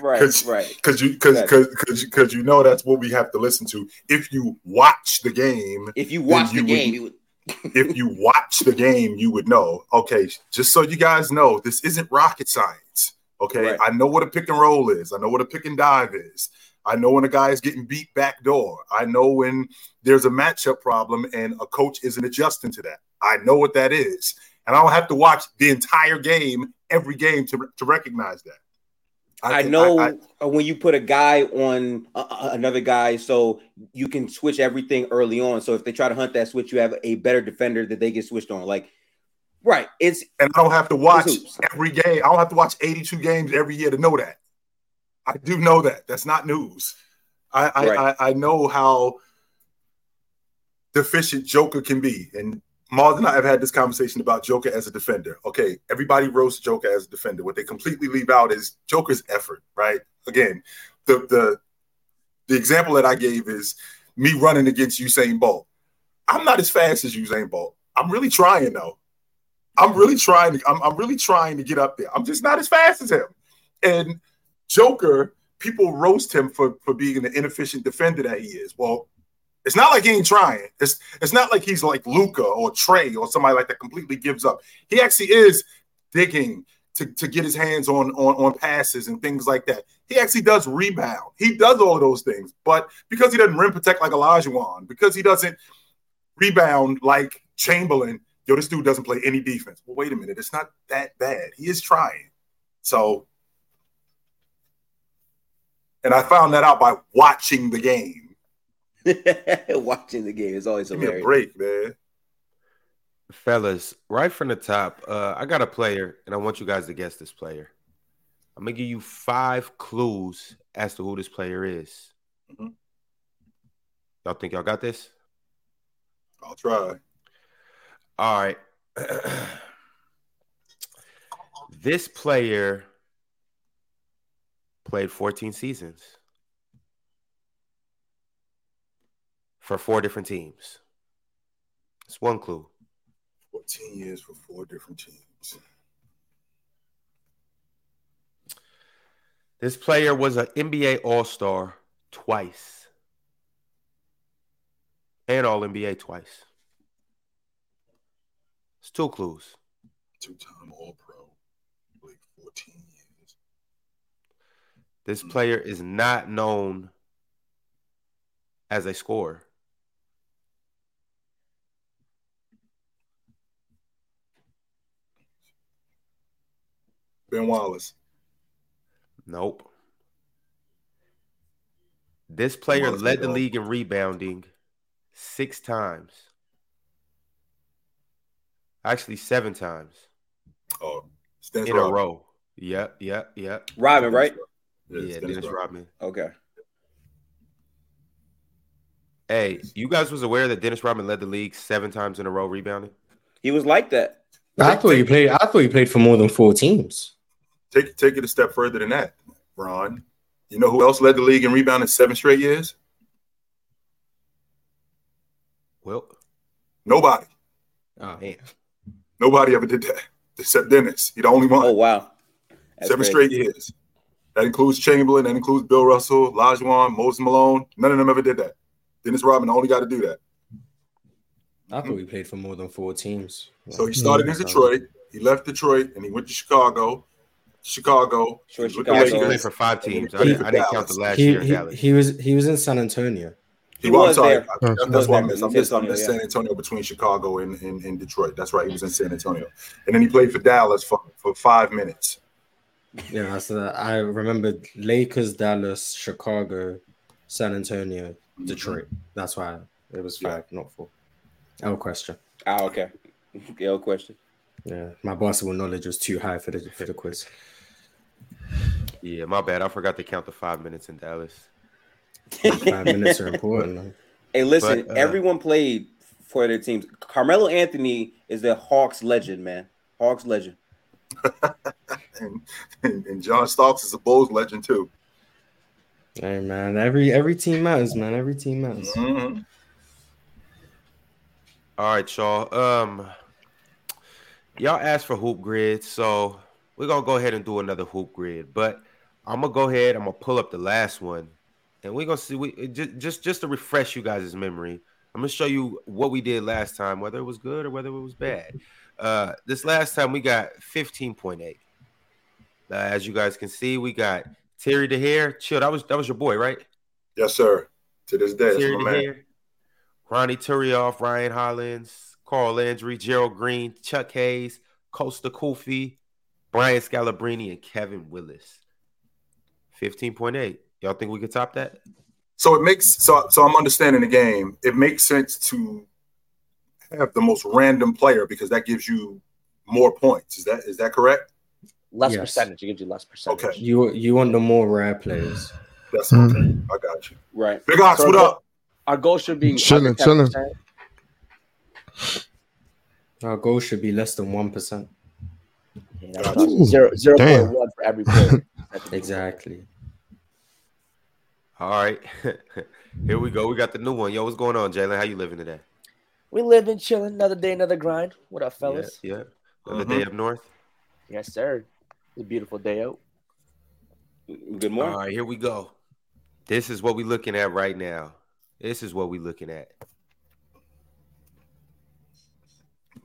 right, Cause, right. Because you because Exactly. because because you know that's what we have to listen to. If you watch the game, If you watch you the would- game, you would. if you watch the game, you would know. Okay, just so you guys know, this isn't rocket science. Okay, Right. I know what a pick and roll is. I know what a pick and dive is. I know when a guy is getting beat back door. I know when there's a matchup problem and a coach isn't adjusting to that. I know what that is, and I don't have to watch the entire game every game to, to recognize that. I, can- know I- uh, when you put a guy on uh, uh, another guy, so you can switch everything early on. So if they try to hunt that switch, you have a better defender that they get switched on. Like, right? It's and I don't have to watch every game. I don't have to watch 82 games every year to know that. I do know that. That's not news. I I, Right. I, I know how deficient Joker can be. And Mars and I have had this conversation about Joker as a defender. Okay, everybody roasts Joker as a defender. What they completely leave out is Joker's effort, right? Again, the the the example that I gave is me running against Usain Bolt. I'm not as fast as Usain Bolt. I'm really trying though. I'm really trying to I'm, I'm really trying to get up there. I'm just not as fast as him. And Joker, people roast him for for being the inefficient defender that he is. Well, it's not like he ain't trying. It's it's not like he's like Luka or Trae or somebody like that completely gives up. He actually is digging to, to get his hands on, on on passes and things like that. He actually does rebound. He does all those things, but because he doesn't rim protect like Olajuwon, because he doesn't rebound like Chamberlain, yo, this dude doesn't play any defense. Well, wait a minute, it's not that bad. He is trying. So, and I found that out by watching the game. watching the game is always Give me a break, man. Fellas, right from the top, uh, I got a player, and I want you guys to guess this player. I'm gonna give you five clues as to who this player is. Mhm. Y'all think y'all got this? I'll try. All right. this player played 14 seasons for four different teams. It's one clue. 14 years for four different teams. This player was an NBA All Star twice and All NBA twice. It's two clues. Two-time All-Pro. Played 14 years. This player is not known as a scorer. Ben Wallace. Nope. This player Wallace led the dog. league in rebounding six times. Actually, seven times Oh, Dennis in a row. Yep, yep, yep. Robin, right? Yeah, Yeah, Dennis Dennis Rodman. Rodman. Okay. Hey, you guys was aware that Dennis Rodman led the league seven times in a row rebounding? He was like that. I thought you played. I thought you played for more than four teams. Take take it a step further than that, Ron. You know who else led the league in rebounding seven straight years? Well, Nobody. Oh, yeah. Nobody ever did that except Dennis. He the only one. Oh wow. That's seven crazy. straight years. That includes Chamberlain. That includes Bill Russell, Lajuan, Moses Malone. None of them ever did that. Dennis Rodman only got to do that. I thought we played for more than four teams. So he started in Detroit. He left Detroit and he went to Chicago. Chicago. Sure, He He actually played for five teams. I, didn't- I didn't count the last He, year he, he was he was in San Antonio. He Well, I'm was sorry. there. I- That's was I there missed. in I missed, I San missed Antonio, San Antonio between Chicago and, and, and Detroit. That's right. He was in San Antonio. And then he played for Dallas for, for five minutes. Yeah, so I remember Lakers, Dallas, Chicago, San Antonio, Detroit. That's why it was Yeah. five, not four. L question. Ah, okay. Yo, question. Yeah, my basketball knowledge was too high for the for the quiz. Yeah, my bad. I forgot to count the five minutes in Dallas. Five minutes are important. man. Hey, listen, But, uh, everyone played for their teams. Carmelo Anthony is the Hawks legend, man. Hawks legend. And, and, and John Starks is a Bulls legend, too. Hey man, every every team matters, man. Every team matters. Mhm. All right, y'all. Um, y'all asked for hoop grid, so we're gonna go ahead and do another hoop grid. But I'm gonna go ahead. I'm gonna pull up the last one, and we're gonna see. We just just just to refresh you guys' memory. I'm gonna show you what we did last time, whether it was good or whether it was bad. Uh, this last time we got 15.8. Uh, as you guys can see, we got Terry Dehere. Chill. That was that was your boy, right? Yes, sir. To this day, that's Terry my man. Ronny Turiaf, Ryan Hollins, Carl Landry, Gerald Green, Chuck Hayes, Kosta Koufos, Brian Scalabrine, and Kevin Willis. 15.8. Y'all think we could top that? So it makes so so I'm understanding the game. It makes sense to have the most random player because that gives you more points. Is that is that correct? Less Yes. percentage. It gives you less percentage. Okay. You you want the more rare players. That's okay. Mm-hmm. I got you. Right. Big Ox, So what go- up? Our goal should be Chilling, chilling. Our goal should be less than one percent. Yeah, that's Gotcha. what I'm saying. Zero zero Damn. point one for every player. Exactly. All right. Here we go. We got the new one. Yo, what's going on, Jalen? How you living today? We living, chilling. Another day, another grind. What up, fellas? Yeah. yeah. Another Mhm. day up north. Yes, sir. It's a beautiful day out. Good morning. All right, here we go. This is what we're looking at right now. This is what we're looking at.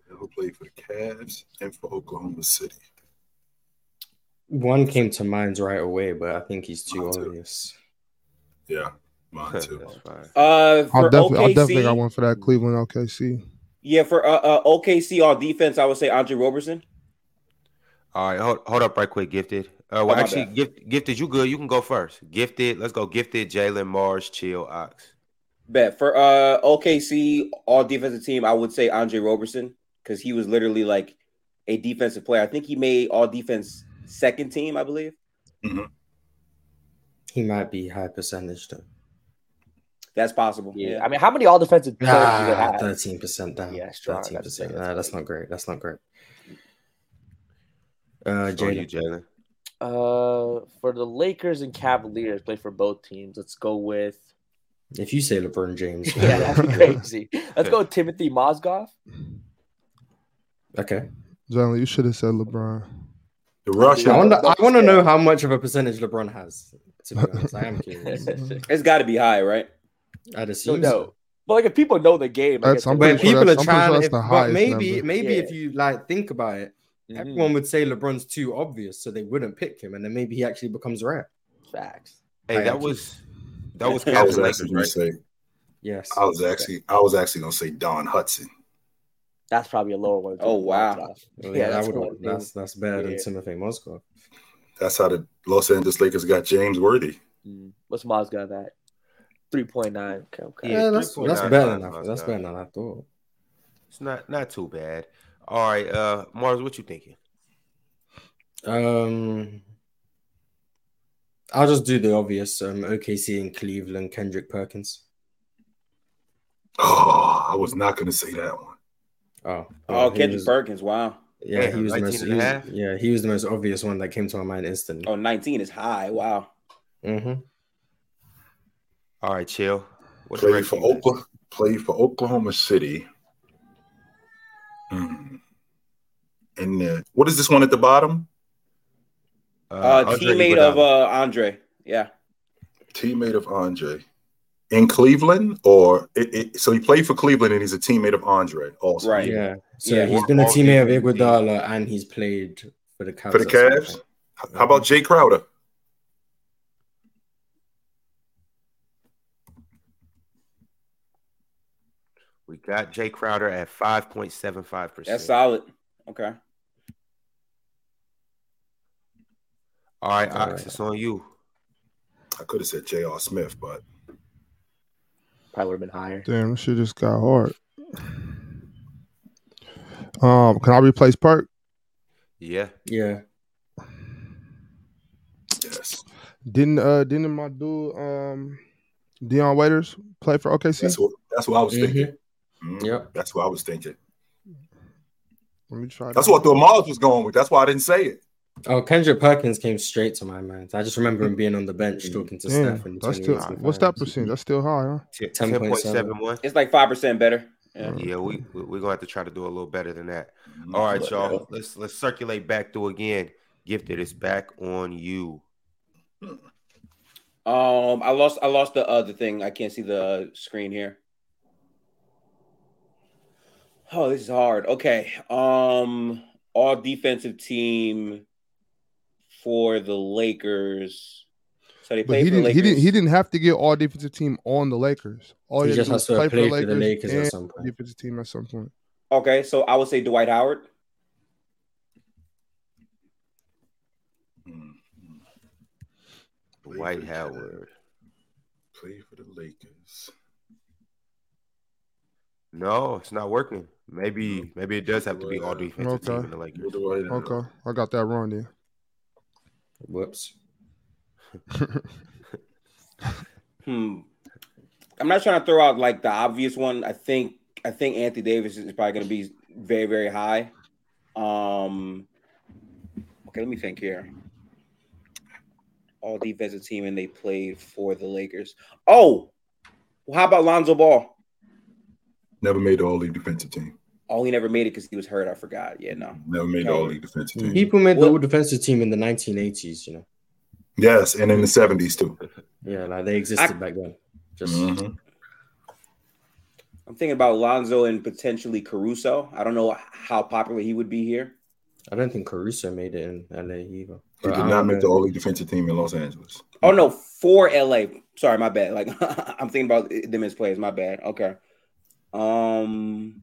Who played for the Cavs and for Oklahoma City? One came to mind right away, but I think he's too Mine too. obvious. Yeah, mine too. Uh, for I'll definitely, OKC, I'll definitely got one for that Cleveland OKC. yeah, for uh, uh, OKC on defense, I would say Andre Roberson. All right, hold, hold up right quick, Gifted. Uh, Oh, well, my actually, gift, Gifted, you good. You can go first. Gifted, let's go. Gifted, Jalen, Mars, Chill, Ox. Bet for uh OKC all defensive team, I would say Andre Roberson because he was literally like a defensive player. I think he made all defense second team, I believe. He might be high percentage though. That's possible. Yeah. Yeah. I mean, how many all defensive players do they Ah, have? thirteen percent down. Yeah, strong. Thirteen That's percent. big. Nah, that's not great. That's not great. Uh, On you, Jalen. Jalen. Uh, for the Lakers and Cavaliers, play for both teams. Let's go with. If you say LeBron James, Yeah, that'd be crazy. Let's go with Timothy Mozgov. Okay. Jalen, you should have said LeBron. The Russian. I wonder. I want to know how much of a percentage LeBron has. To be honest, I am curious. It's got to be high, right? I'd No, assume. no. so. But like, if people know the game, I That's guess I'm When pretty sure people are that's- I'm sure trying, if, but maybe number. maybe Yeah. if you like think about it, Mhm. everyone would say LeBron's too obvious, so they wouldn't pick him, and then maybe he actually becomes rare. facts. Hey, I that am was that was I I was actually gonna right? say. Yes. I was actually. I was actually gonna say Don Hudson. That's probably a lower one. Oh, wow. Well, Yeah, yeah, that's that would one that's that's better than Timothy Mozgov. That's how the Los Angeles Lakers got James Worthy. Mm. What's Mozgov at? Three point nine. Okay, okay. Yeah, Yeah, that's that's better than times I, that's Mozgov. better than I thought. It's not not too bad. All right, uh, Mars, what you thinking? Um, I'll just do the obvious. Um, OKC and Cleveland, Kendrick Perkins. Oh, I was not gonna say that one. Oh, Oh, he Kendrick was- Perkins. Wow. Yeah, Damn, he was the most. he was- yeah, he was the most obvious one that came to my mind instantly. Oh, 19 is high. Wow. hmm All right, Chill. What Played direction for you got? Oklahoma. Played for Oklahoma City. Hmm. And uh, what is this one at the bottom? Uh, Andre teammate Iguodala. of uh Andre. Yeah. Teammate of Andre in Cleveland, or it, it, so he played for Cleveland and he's a teammate of Andre also. Right. Yeah. So Yeah. he's been a teammate of MVP. Iguodala and he's played for the Cavs. For the Cavs. How about Jay Crowder? We got Jay Crowder at five point seven five percent. That's solid. Okay. All right, All Ox, right. it's on you. I could have said J.R. Smith, but Probably would have been higher. Damn, this shit just got hard. Um, can I replace Perk? Yeah. Yeah. yes, Didn't uh didn't my dude um Dion Waiters play for OKC? that's what that's what I was thinking. Mhm. Yep. That's what I was thinking. Let me try. That's that. what the Mars was going with. That's why I didn't say it. Oh, Kendrick Perkins came straight to my mind. I just remember him being on the bench talking to Damn, Steph in that's still 2018 what's that percent? That's still high, huh? Ten 10.7. point seven one. It's like 5% better. Yeah. Yeah, we we- we're gonna have to try to do a little better than that. Mm-hmm. All right, y'all. Let's let's circulate back through again. Gifted is back on you. Um, I lost. I lost the other thing. I can't see the screen here. Oh, this is hard. Okay. Um, all defensive team for the Lakers. So they But played he for didn't. He didn't. He didn't have to get all defensive team on the Lakers. All He had just has to play play for the Lakers at some point. defensive team at some point. Okay, so I would say Dwight Howard. Mm. Dwight Howard. Play for the Lakers. No, it's not working. Maybe maybe it does have to be all defensive team Okay. in the Lakers. I? Okay, I got that wrong then. Whoops. Hmm. I'm not trying to throw out like the obvious one. I think I think Anthony Davis is probably going to be very very high. Um. Okay, let me think here. All defensive team and they played for the Lakers. Oh, well, how about Lonzo Ball? Never made the All League defensive team. Oh, he never made it because he was hurt. I forgot. Yeah, no. Never made the All League defensive team. People made the What- all defensive team in the 1980s, you know. Yes, and in the seventies too. Yeah, like they existed I- back then. Just Mhm. I'm thinking about Lonzo and potentially Caruso. I don't know how popular he would be here. I don't think Caruso made it in LA either. He did not make the know. All League defensive team in Los Angeles. Oh no, for LA. Sorry, my bad. Like I'm thinking about them as players. My bad. Okay. Um.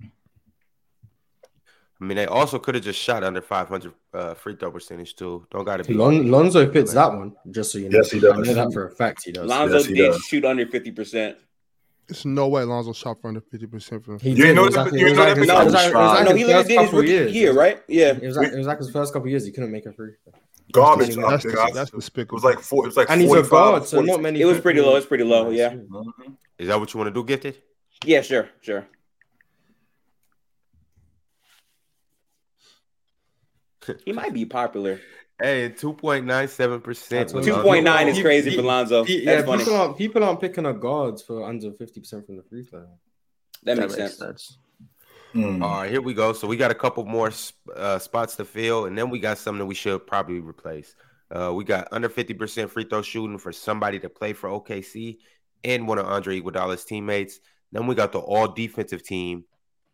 I mean, they also could have just shot under 500 uh, free throw percentage too. Don't got to be. Lon- Lonzo fits that one, just so you know. Yes, he does. I know that for a fact he does. Lonzo Yes, he did does. shoot under fifty percent. There's no way Lonzo shot for under fifty percent from. He You did. know It was that- like- you it was know like that his- big like- it was shot. like no, he literally first did his couple rookie years. year, right? Yeah. It was like it was like his first couple years. He couldn't make a free. Garbage. That's- up That's, there, that's, guys. that's It was like four. It was like And he's a guard, so not many. It was pretty low. It's pretty low, yeah. Mhm. Is that what you want to do, gifted? Yeah, sure, sure. He might be popular. Hey, 2.97 percent. Two point nine is crazy he- for Lonzo. He- That's yeah, funny. people aren't people aren't picking up guards for under fifty percent from the free throw. That makes sense. Mm. All right, here we go. So we got a couple more uh, spots to fill, and then we got something that we should probably replace. Uh, we got under 50% free throw shooting for somebody to play for OKC and one of Andre Iguodala's teammates. Then we got the all defensive team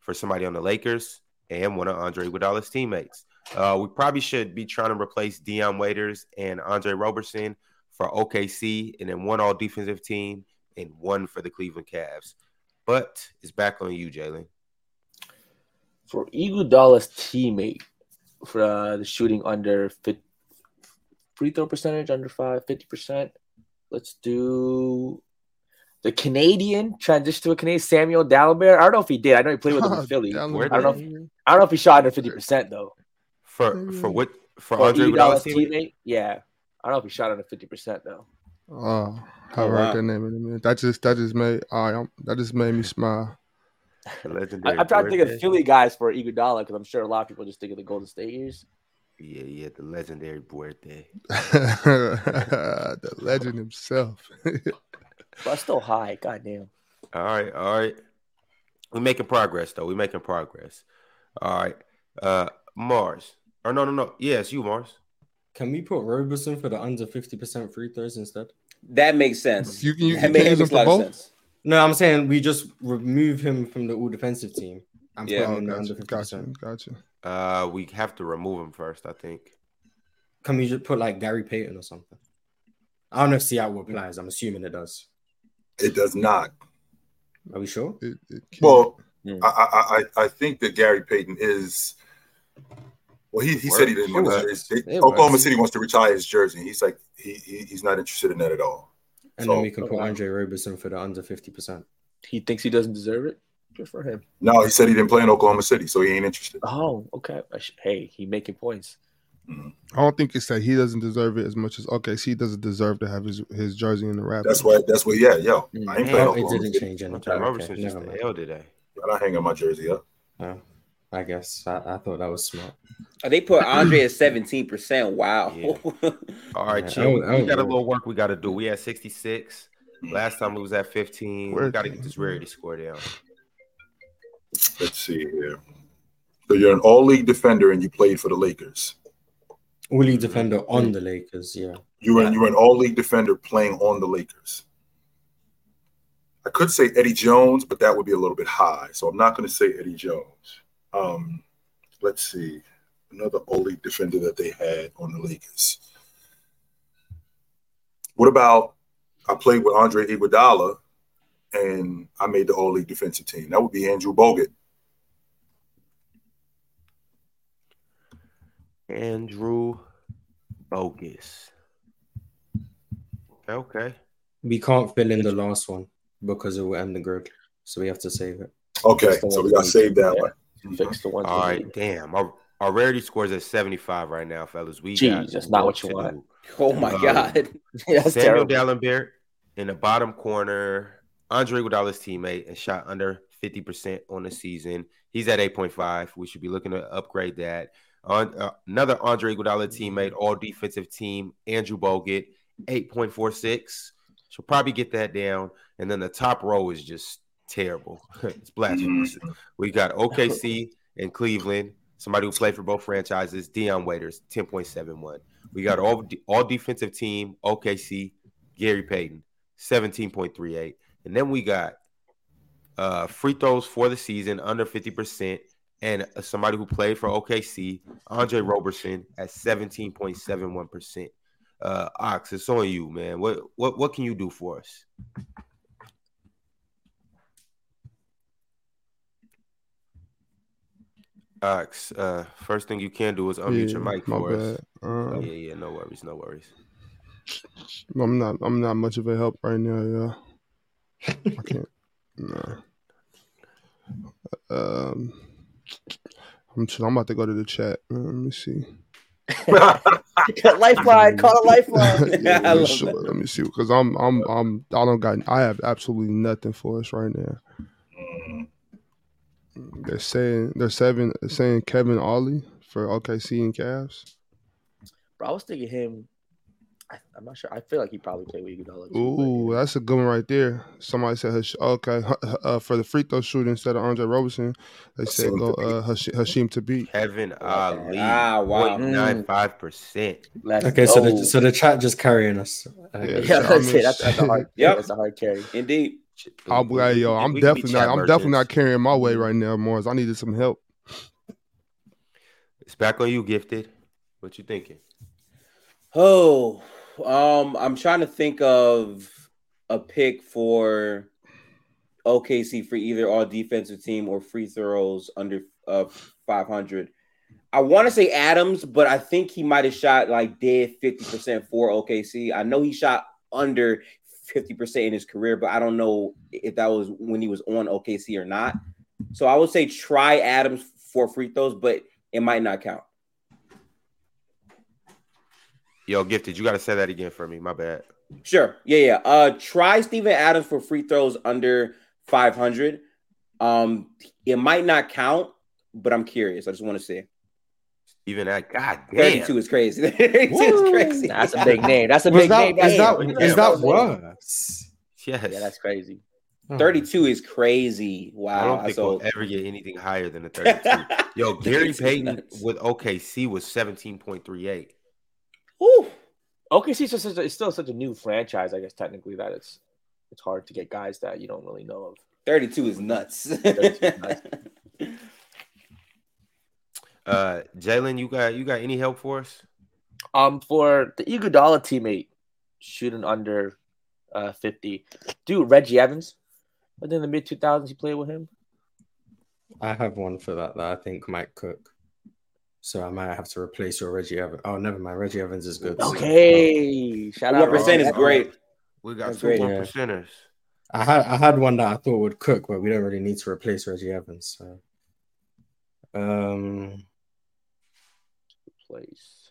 for somebody on the Lakers and one of Andre Iguodala's teammates. Uh, we probably should be trying to replace Dion Waiters and Andre Roberson for OKC, and then one all defensive team and one for the Cleveland Cavs. But it's back on you, Jalen. For Iguodala's teammate for uh, the shooting under fit, free throw percentage under five, 50%. Let's do the Canadian transition to a Canadian Samuel Dalembert. I don't know if he did. I know he played with him in Philly. I don't know. If, I don't know if he shot under 50% though. For for what for For Andre Iguodala's Iguodala's team? teammate, yeah. I don't know if he shot under 50% though. Oh, I Oh, heard wow. that name in a minute. That just that just made all right, that just made me smile. The I, legendary I'm trying to think Birthday. of Philly guys for Iguodala because I'm sure a lot of people just think of the Golden State years. Yeah, yeah, the legendary birthday. the legend himself. But still high. Goddamn. All right, all right. We're making progress though. We're making progress. All right. Uh Mars. Or no, no, no. Yes, you Mars. Can we put Roberson for the under fifty percent free throws instead? That makes sense. You can you, you that can makes, use him a for lot of both. sense. No, I'm saying we just remove him from the all defensive team and Yeah. put him Oh, in the gotcha, under fifty gotcha, percent. gotcha. Uh we have to remove him first, I think. Can we just put like Gary Payton or something? I don't know if Seattle applies. I'm assuming it does. It does not. Are we sure? It, it Well, Mm. I, I I I think that Gary Payton is. Well, he, he said he didn't want His, It Oklahoma works. City wants to retire his jersey. He's like he, he he's not interested in that at all. And So- then we can put Okay. Andre Roberson for the under fifty percent. He thinks he doesn't deserve it. Good for him. No, he said he didn't play in Oklahoma City, so he ain't interested. Oh, okay. Hey, he making points. I don't think it's that he doesn't deserve it as much as okay. he doesn't deserve to have his his jersey in the wrap. That's why. That's what. Yeah, yo, I ain't Mm. playing it didn't City. change anything. Andre Okay, Roberson just never the mind. hell today. I don't hang up my jersey up. I guess I, I thought that was smart. Oh, they put Andre at seventeen percent. Wow. Yeah. All right, Yeah. I We, would- I we would got a little work we got to do. We had 66. Last time we was at 15. We got to get this rarity score down. Let's see here. So you're an all league defender and you played for the Lakers. All league defender on the Lakers, yeah. You're an, you're an all league defender playing on the Lakers. I could say Eddie Jones, but that would be a little bit high. So I'm not going to say Eddie Jones. Um, let's see. Another all league defender that they had on the Lakers. What about I played with Andre Iguodala and I made the all league defensive team? That would be Andrew Bogut. Andrew Bogut. Okay. We can't fill in the last one because it will end the grid, so we have to save it. Okay, so we got we saved that yeah. one. Fix the ones. All right. need. Damn. Our, our rarity scores at 75 right now, fellas. We Jeez, that's not what you want. do. Oh my Um, god. That's Samuel terrible. Dalembert in the bottom corner. Andre Iguodala's teammate and shot under 50% on the season. He's at 8.5. We should be looking to upgrade that. On, uh, another Andre Iguodala teammate, all defensive team, Andrew Bogut, 8.46. Should probably get that down. And then the top row is just terrible. it's blasphemous. We got OKC and Cleveland, somebody who played for both franchises, Dion Waiters, 10.71. We got all all defensive team, OKC, Gary Payton, 17.38. And then we got uh, free throws for the season under 50%, and uh, somebody who played for OKC, Andre Roberson, at 17.71%. Uh, Ox, it's on you, man. What what what can you do for us? Ox, uh, first thing you can do is unmute your mic for us. bad. Oh, Uh, yeah, yeah, no worries, no worries. I'm not. I'm not much of a help right now. Yeah, I can't. No. Um, I'm. chill- I'm about to go to the chat. Uh, Let me see. lifeline, call a lifeline. yeah, I let me see. Let me see. Because I'm. I'm. I'm. I don't got. I have absolutely nothing for us right now. They're saying. They're saying. Saying Kevin Ollie for OKC and Cavs. Bro, I was thinking him. I, I'm not sure. I feel like he probably played with Iguodala. too, Ooh, that's a good one right there. Somebody said Hash- okay uh, for the free throw shooter instead of Andre Roberson. They said go Thabeet. uh, Hash- Hasheem Thabeet. Kevin Ollie, Ah, wow. 0.95%. Let's Okay, so the so the chat just carrying us. Okay. Yeah. yeah, that's it. That's, that's a hard. Yep. that's a hard carry. Indeed. I'm like, yo, I'm We can be definitely not. I'm definitely not carrying my way right now, Morris. I needed some help. It's back on you, gifted. What you thinking? Oh, um, I'm trying to think of a pick for OKC for either all defensive team or free throws under uh 500. I want to say Adams, but I think he might have shot like dead 50% for OKC. I know he shot under 50% in his career, but I don't know if that was when he was on OKC or not. So I would say try Adams for free throws, but it might not count. Yo, gifted, you got to say that again for me. My bad. Sure. Yeah, yeah. Uh try Steven Adams for free throws under 500. Um it might not count, but I'm curious. I just want to see. Even that, god damn. 32 is crazy. 32 is crazy. That's a big name. That's a Was big that, name. is that, Damn. is that worse? Yes. Yeah, that's crazy. Oh. 32 is crazy. Wow. I don't think so we'll ever get anything higher than a 32. Yo, Gary Payton nuts. with OKC was 17.38. Whew. OKC is just such a, it's still such a new franchise, I guess technically that it's it's hard to get guys that you don't really know of. 32 is nuts. 32 is nuts. Uh, Jalen, you got you got any help for us? Um, for the Iguodala teammate shooting under uh 50, dude, Reggie Evans. I think in the mid 2000s he played with him. I have one for that that I think might cook. So I might have to replace your Reggie Evans. Oh, never mind. Reggie Evans is good. Okay, shout out. One percent is great. We got That's two great. one percenters. I had I had one that I thought would cook, but we don't really need to replace Reggie Evans. So. Um, Place.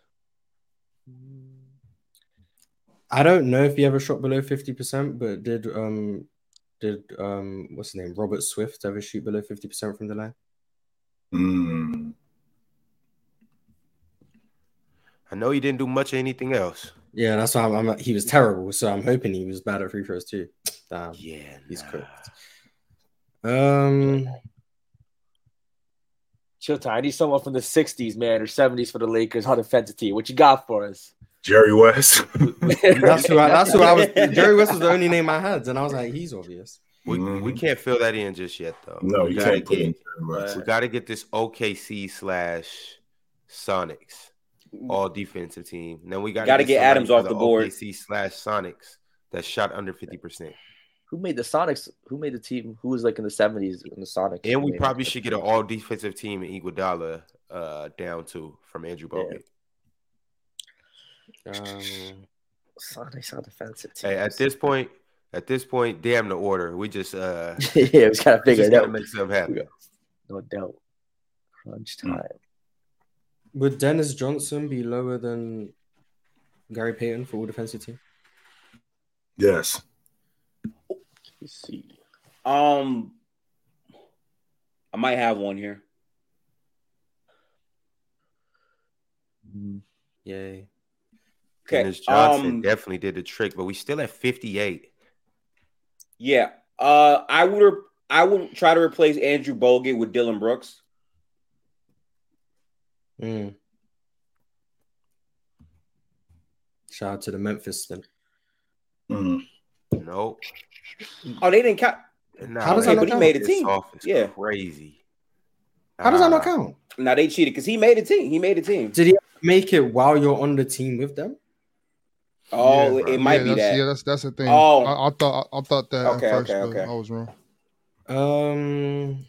I don't know if he ever shot below fifty percent, but did um did um what's his name Robert Swift ever shoot below fifty percent from the line? Mm. I know he didn't do much of anything else. Yeah, that's why I'm, I'm. He was terrible, so I'm hoping he was bad at free throws too. Damn, Yeah, he's nah. cooked. Um, Chill time. I need someone from the 60s, man, or 70s for the Lakers on defensive team. What you got for us? Jerry West. That's who I, that's who I was. Jerry West was the only name I had, and I was like, he's obvious. We, Mhm. we can't fill that in just yet though. no, we you gotta can't put in get Jerry West. we gotta get this OKC slash Sonics all defensive team. And then we gotta, Gotta get Adams for off the board. OKC slash Sonics that shot under fifty percent. Who made the Sonics? Who made the team? Who was like in the seventies in the Sonics? And we Who probably should get an all defensive team in Iguodala uh, down to from Andrew Bogut. Um, Sonics on defensive team. Hey, at this point, at this point, damn the order. We just uh yeah, we just gotta we figure it out. make something happen. No doubt. Crunch Hmm. time. would Dennis Johnson be lower than Gary Payton for all defensive team? Yes. Let's see. Um, I might have one here. Yay. Okay. Dennis Johnson um, definitely did the trick, but we still at 58. Yeah. Uh, I would I would try to replace Andrew Bogut with Dillon Brooks. Mm. Shout out to the Memphis then. Mm. Nope. Oh, they didn't count. Nah, How does that man, not count? He made a team. off Yeah. crazy. How does that not Ah, count? Now they cheated because he made a team. He made a team. Did he make it while you're on the team with them? Oh, Yeah, it might yeah, be that's, that. Yeah, that's that's the thing. Oh. I, I thought I, I thought that Okay, at first, okay, but okay. I was wrong. Um,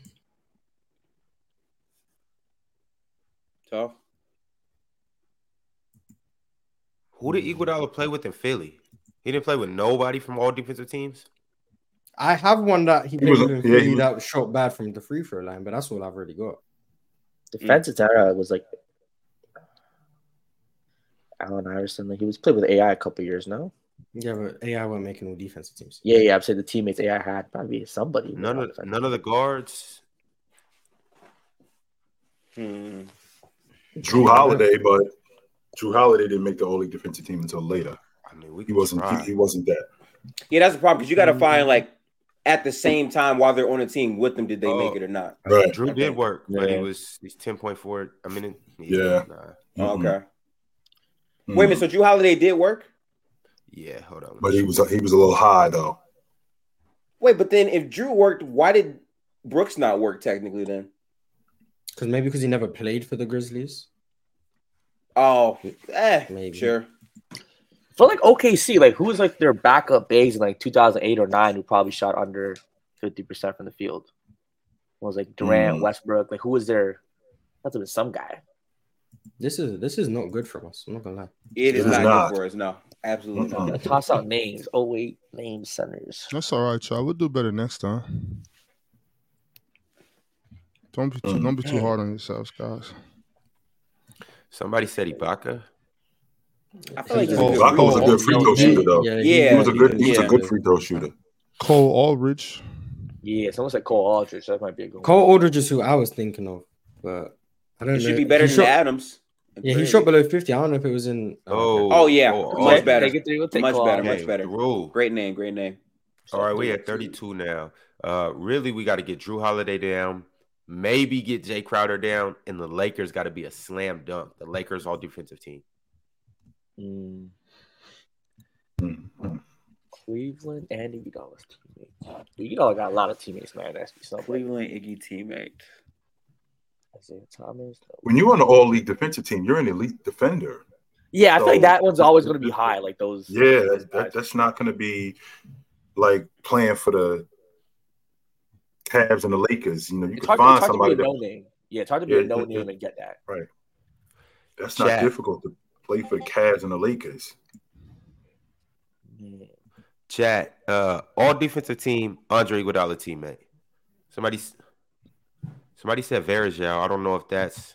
Tough. Who did Iguodala play with in Philly? He didn't play with nobody from all defensive teams. I have one that he played was- with in yeah, Philly he was- that shot bad from the free throw line, but that's all I've already got. Defensive era was like Allen Iverson. Like he was played with AI a couple years now. Yeah, but AI weren't making all defensive teams. Yeah, yeah. I'm saying the teammates AI had probably somebody. None of none of the guards. Hmm. Jrue Holiday, but Jrue Holiday didn't make the only defensive team until later. I mean, we He wasn't. He, he wasn't that. Yeah, that's the problem because you got to find like at the same time while they're on the team with them, did they make Oh. it or not? Right. Jrue did work, but he Yeah. was he's ten point four. I mean, Yeah. nah. Oh, Mhm. okay. Mhm. Wait a minute. So Jrue Holiday did work. yeah. Hold on. But he was he was a little high though. Wait, but then if Jrue worked, why did Brooks not work technically then? Because maybe because he never played for the Grizzlies. Oh, eh, Maybe. sure. For like OKC, like who was like their backup bigs in like 2008 or nine who probably shot under 50 percent from the field? was like Durant, Hmm. Westbrook. Like who was their? That's been some guy. This is this is not good for us. I'm not gonna lie. It is It is not, not. good for us. No, absolutely Mm-mm. not. Toss out names. Oh wait, name centers. That's all right, y'all. We'll do better next time. Don't be too, Mm. don't be too hard on yourselves, guys. Somebody said Ibaka. I feel like he's a Oh, was a good free throw shooter though. Yeah, Yeah. He was a good. He was Yeah. a good free throw shooter. Cole Aldrich. Yeah, someone said Cole Aldrich. That might be a good one. Cole Aldrich is who I was thinking of, but I don't He know. should be better He than shot- Adams. Yeah, he shot below 50. I don't know if it was in. Oh, Oh, yeah. oh, Much oh, better. Take it three. We'll take Much Cole better, much better. Rule. Great name, great name. All right, we at 32 now. Uh, really, we got to get Jrue Holiday down. Maybe get Jay Crowder down, and the Lakers got to be a slam dunk. The Lakers all defensive team. Mm, Mhm. Cleveland and Iguodala's teammates. Iguodala got a lot of teammates, man. That's be something. Cleveland Iggy teammate. Isaiah Thomas. When you're on the All League defensive team, you're an elite defender. Yeah, I feel like that one's always going to be high. Like those. Yeah, those that, that's not going to be like playing for the Cavs and the Lakers. You know, you It's can hard, find to, it's hard to somebody be a that no name. Yeah, it's hard to be Yeah, a no yeah, name yeah. and get that. Right. That's not Jack. difficult to play for the Cavs and the Lakers. Chat, uh, all defensive team, Andre Iguodala teammate. Somebody, s- somebody said Varejão. I don't know if that's.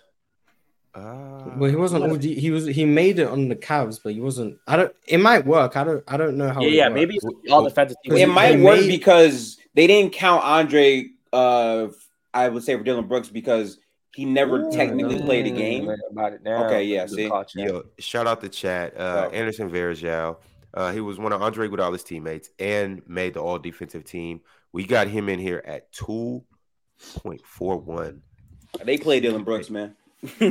Uh, Well, he wasn't. all he was. He made it on the Cavs, but he wasn't. I don't. It might work. I don't. I don't know how. Yeah, it yeah, works. maybe it's all defensive teams. Because It might work made- because they didn't count Andre. Uh, I would say for Dillon Brooks because he never technically played a game. About it now. Okay, yeah, see? Yo, shout out to chat. Uh. Anderson Varejão. Uh, he was one of Andre Iguodala's teammates and made the all defensive team. We got him in here at two point four one. They play Dillon Brooks, man.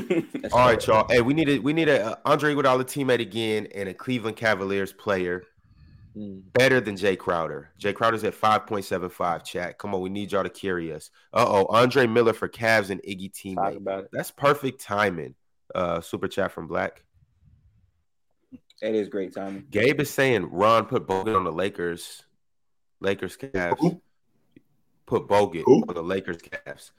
All right, y'all. Hey, we need a we need a uh, Andre Iguodala teammate again and a Cleveland Cavaliers player Hmm. better than Jay Crowder. Jay Crowder's at five point seven five. Chat, come on, we need y'all to carry us. Uh oh, Andre Miller for Cavs and Iggy Talk teammate. about it. That's perfect timing. Uh, super chat from Black. That is great timing. Gabe is saying Ron put Bogut on the Lakers. Lakers Cavs. Who? Put Bogut Who? on the Lakers Cavs.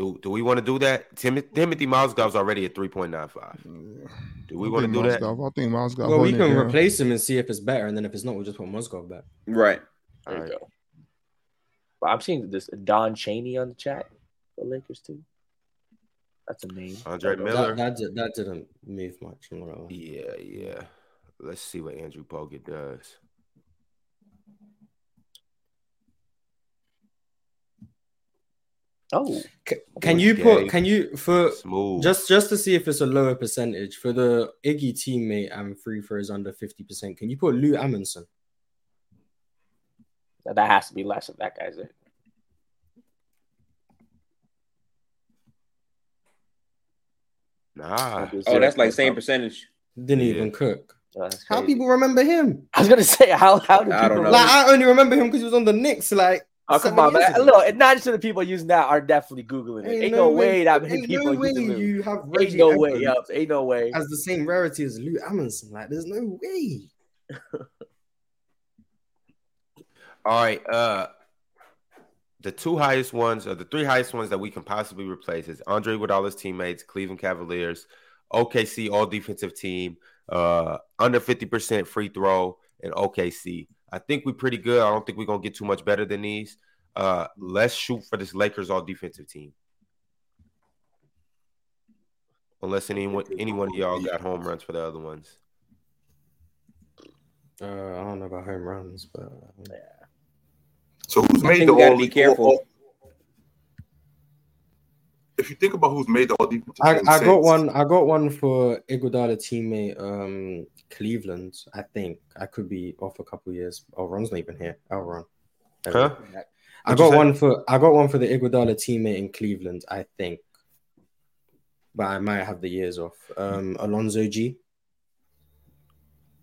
Do do we want to do that? Timothy, Timothy Mozgov's already at three point nine five. Do we want to think do that? I think Mozgov. Well, we can replace him and see if it's better, and then if it's not, we'll just put Mozgov back. Right. There you Alright. go. But I'm seeing this Don Chaney on the chat for Lakers too. That's a name. Andre Don't. Miller. That, that, did, that didn't move much. I'm not gonna lie. Yeah, yeah. Let's see what Andrew Bogut does. Oh, C- Can you put? Can you for Smooth. just just to see if it's a lower percentage for the Iggy teammate and free throws under fifty percent? Can you put Lou Amundson? that has to be less if that guy's it. nah. Oh, that's like same percentage. Didn't Yeah. even cook. Oh, How people remember him? I was gonna say how how do I don't people know. Like I only remember him because he was on the Knicks. Like Oh, come on, years man. ago. Look, ninety percent of the people using that are definitely googling it. Ain't, no way, that many ain't people no using Lou. you have Ain't Reggie no way, Evans yup. Ain't no way. as the same rarity as Lou Amundson. Like, there's no way. All right. Uh the two highest ones or the three highest ones that we can possibly replace is Andre Iguodala's teammates, Cleveland Cavaliers, OKC all defensive team, uh under 50% free throw, and OKC. I think we're pretty good. I don't think we're gonna get too much better than these. Uh let's shoot for this Lakers all defensive team. Unless anyone any one of y'all got home runs for the other ones. Uh, I don't know about home runs, but yeah. So who's I made the we gotta all? be careful. all- if you think about who's made the all defensive I, team I got one. I got one for Iguodala teammate, um, Cleveland. I think I could be off a couple years. Oh, Ron's not even here. Oh, Ron. Huh? I got one for. I got one for the Iguodala teammate in Cleveland. I think, but I might have the years off. Um, Alonzo Gee.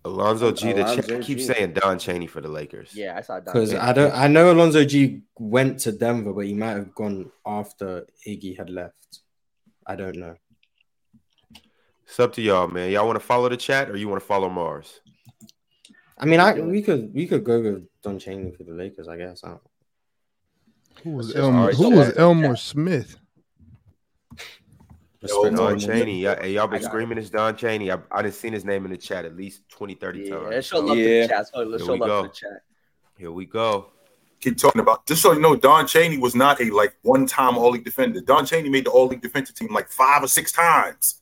Alonzo Gee. The Alonzo chat keeps G. saying Don Chaney for the Lakers. Yeah, I saw Don. Because Don. I don't. I know Alonzo Gee went to Denver, but he might have gone after Iggy had left. I don't know. It's up to y'all, man. Y'all want to follow the chat or you want to follow Mars? I mean, I we could we could go with Don Chaney for the Lakers. I guess. I don't, Who was All Elmore? right, Who was that- Elmore Smith? Respect Don him. Chaney. Y'all, hey, y'all been I got screaming it's Don Chaney. I, I done seen his name in the chat at least 20, 30 Yeah, times. let's show So, love to Yeah. the chat. So let's Here show we love go. the chat. here we go. keep talking about. Just so you know, Don Chaney was not a like one time All League defender. Don Chaney made the All League defensive team like five or six times.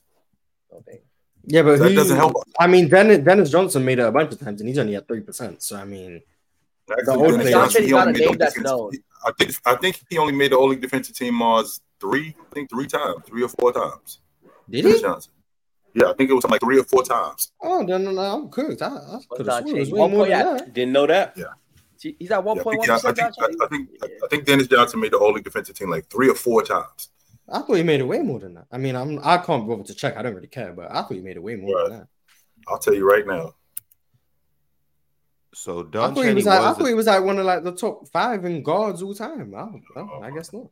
Okay. Yeah, but That who, doesn't help. I mean, Dennis, Dennis Johnson made it a bunch of times, and he's only at three percent. So I mean, Actually, old Dennis players. Johnson, he only made a the name that's known. I think I think he only made the All League defensive team Mars three, I think three times, three or four times. did Dennis he? Johnson. Yeah, I think it was like three or four times. Oh, no, no, no, I'm cooked. I, I could have sworn it was Chaney. way more than that. Didn't know that. See, He's at 1.1 Yeah, I point think, I, I think, I, I think I think Dennis Johnson made the All League defensive team like three or four times. I thought he made it way more than that. I mean, I'm I can't bother to check. I don't really care, but I thought he made it way more than that. I'll tell you right now. So I Don thought he was was, like, I a- thought he was like one of like the top five in guards all time. I, don't, know. I guess not.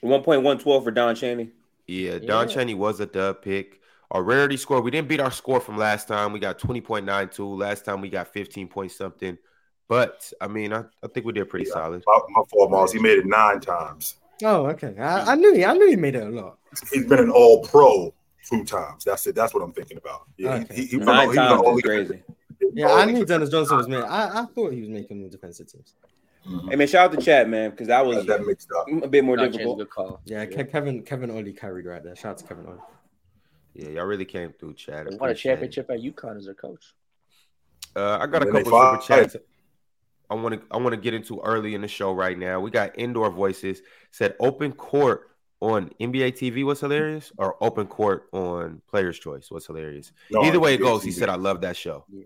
One point one twelve for Don Chaney. yeah, Don Yeah. Chaney was a dub pick. Our rarity score, we didn't beat our score from last time. We got 20.92. Last time we got 15 point something. But I mean, I, I think we did pretty Yeah. solid. My, my fault, Mars. He made it nine times. Oh, okay. I, I knew he, I knew he made it a lot. He's been an All Pro two times. That's it. That's what I'm thinking about. Yeah, Okay. he, he, he was Nine an- he was times All crazy. Yeah, I knew Dennis. Johnson was making. I, I thought he was making the defensive teams. Mhm. Hey man, shout out to chat, man, because that was Got that mixed up. a bit more Don difficult. good call. Yeah, Ke- Kevin Kevin Ollie carried right there. Shout out to Kevin Ollie. Yeah, y'all really came through, Chad. They won a Appreciate it. championship at UConn as their coach. Uh, I got a couple they super chats. I want to I want to get into early in the show right now. We got indoor voices said open court on NBA TV. was hilarious, or open court on Players Choice? was hilarious? No, Either way it goes, he said I love that show. Yeah.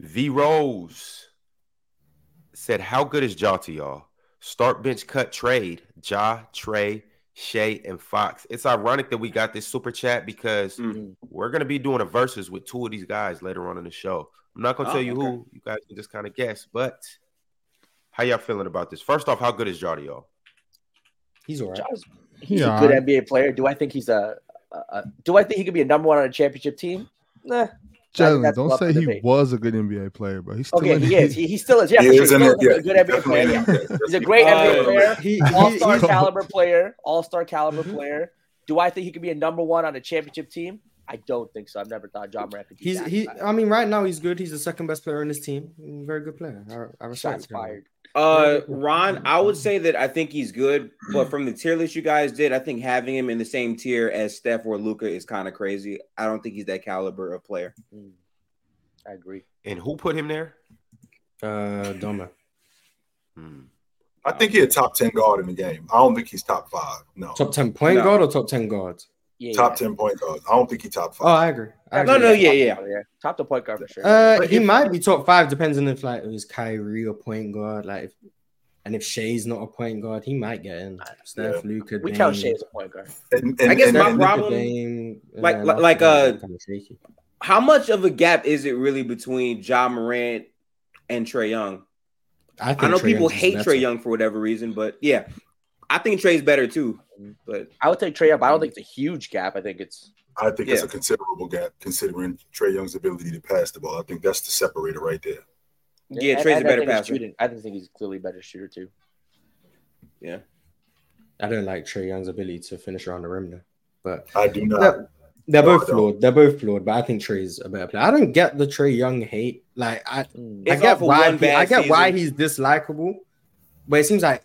V Rose said, "How good is Ja to y'all? Start bench cut trade. Ja, Trae, Shai, and Fox. It's ironic that we got this super chat because Mm. we're gonna be doing a versus with two of these guys later on in the show. I'm not gonna Oh, tell you okay. who. You guys can just kind of guess. But how y'all feeling about this? First off, how good is Ja to y'all? He's all right. Ja's- He's Yeah, a good. NBA player. Do I think he's a, a, a? Do I think he could be a number one on a championship team? Nah. Jalen, don't say he debate. was a good NBA player, but he's still Okay, in he is. He, he still is. Yeah, He for sure. is He's in still it, yeah. a good NBA player. in it. He's a great Uh, NBA player. He, All he, star caliber player. All star caliber Mhm. player. Do I think he could be a number one on a championship team? I don't think so. I've never thought Ja Morant could be he's that he. bad. I mean, right now he's good. He's the second best player in his team. Very good player. I, I respect Shots him. fired. Uh, Ron, I would say that I think he's good, but from the tier list you guys did, I think having him in the same tier as Steph or Luka is kind of crazy. I don't think he's that caliber of player. Mm. I agree. And who put him there? Uh, Doma. Hmm. I think he's a top ten guard in the game. I don't think he's top five. No, Top ten point No. guard or top ten guard? Yeah, top yeah. ten point guard. I don't think he top Oh, five. I agree. I No, agree. no, yeah, yeah. yeah. Top the point guard for sure. Uh, he if- might be top five, depends on if like it was Kyrie or point guard. Like, if, and if Shai's not a point guard, he might get in. Steph, Luka, we count Shai as a point guard. And, I guess and- my and- problem- Dame, Like- uh, like- like, uh, kind of. How much of a gap is it really between Ja Morant and Trae Young? I, think I know Trae people Young's hate. Trae Young for whatever reason, but yeah, I think Trae's better too. But I would take Trae up. I don't think it's a huge gap. I think it's I think it's a considerable gap considering Trae Young's ability to pass the ball. I think that's the separator right there. Yeah, and- Trae's a and I better think passer. I think he's clearly a better shooter too. yeah, I don't like Trae Young's ability to finish around the rim, though. But I do not. they're, they're No, both flawed. They're both flawed. But I think Trae's a better player. I don't get the Trae Young hate. Like, I, Mm. I get why he- I get why he's dislikable, but it seems like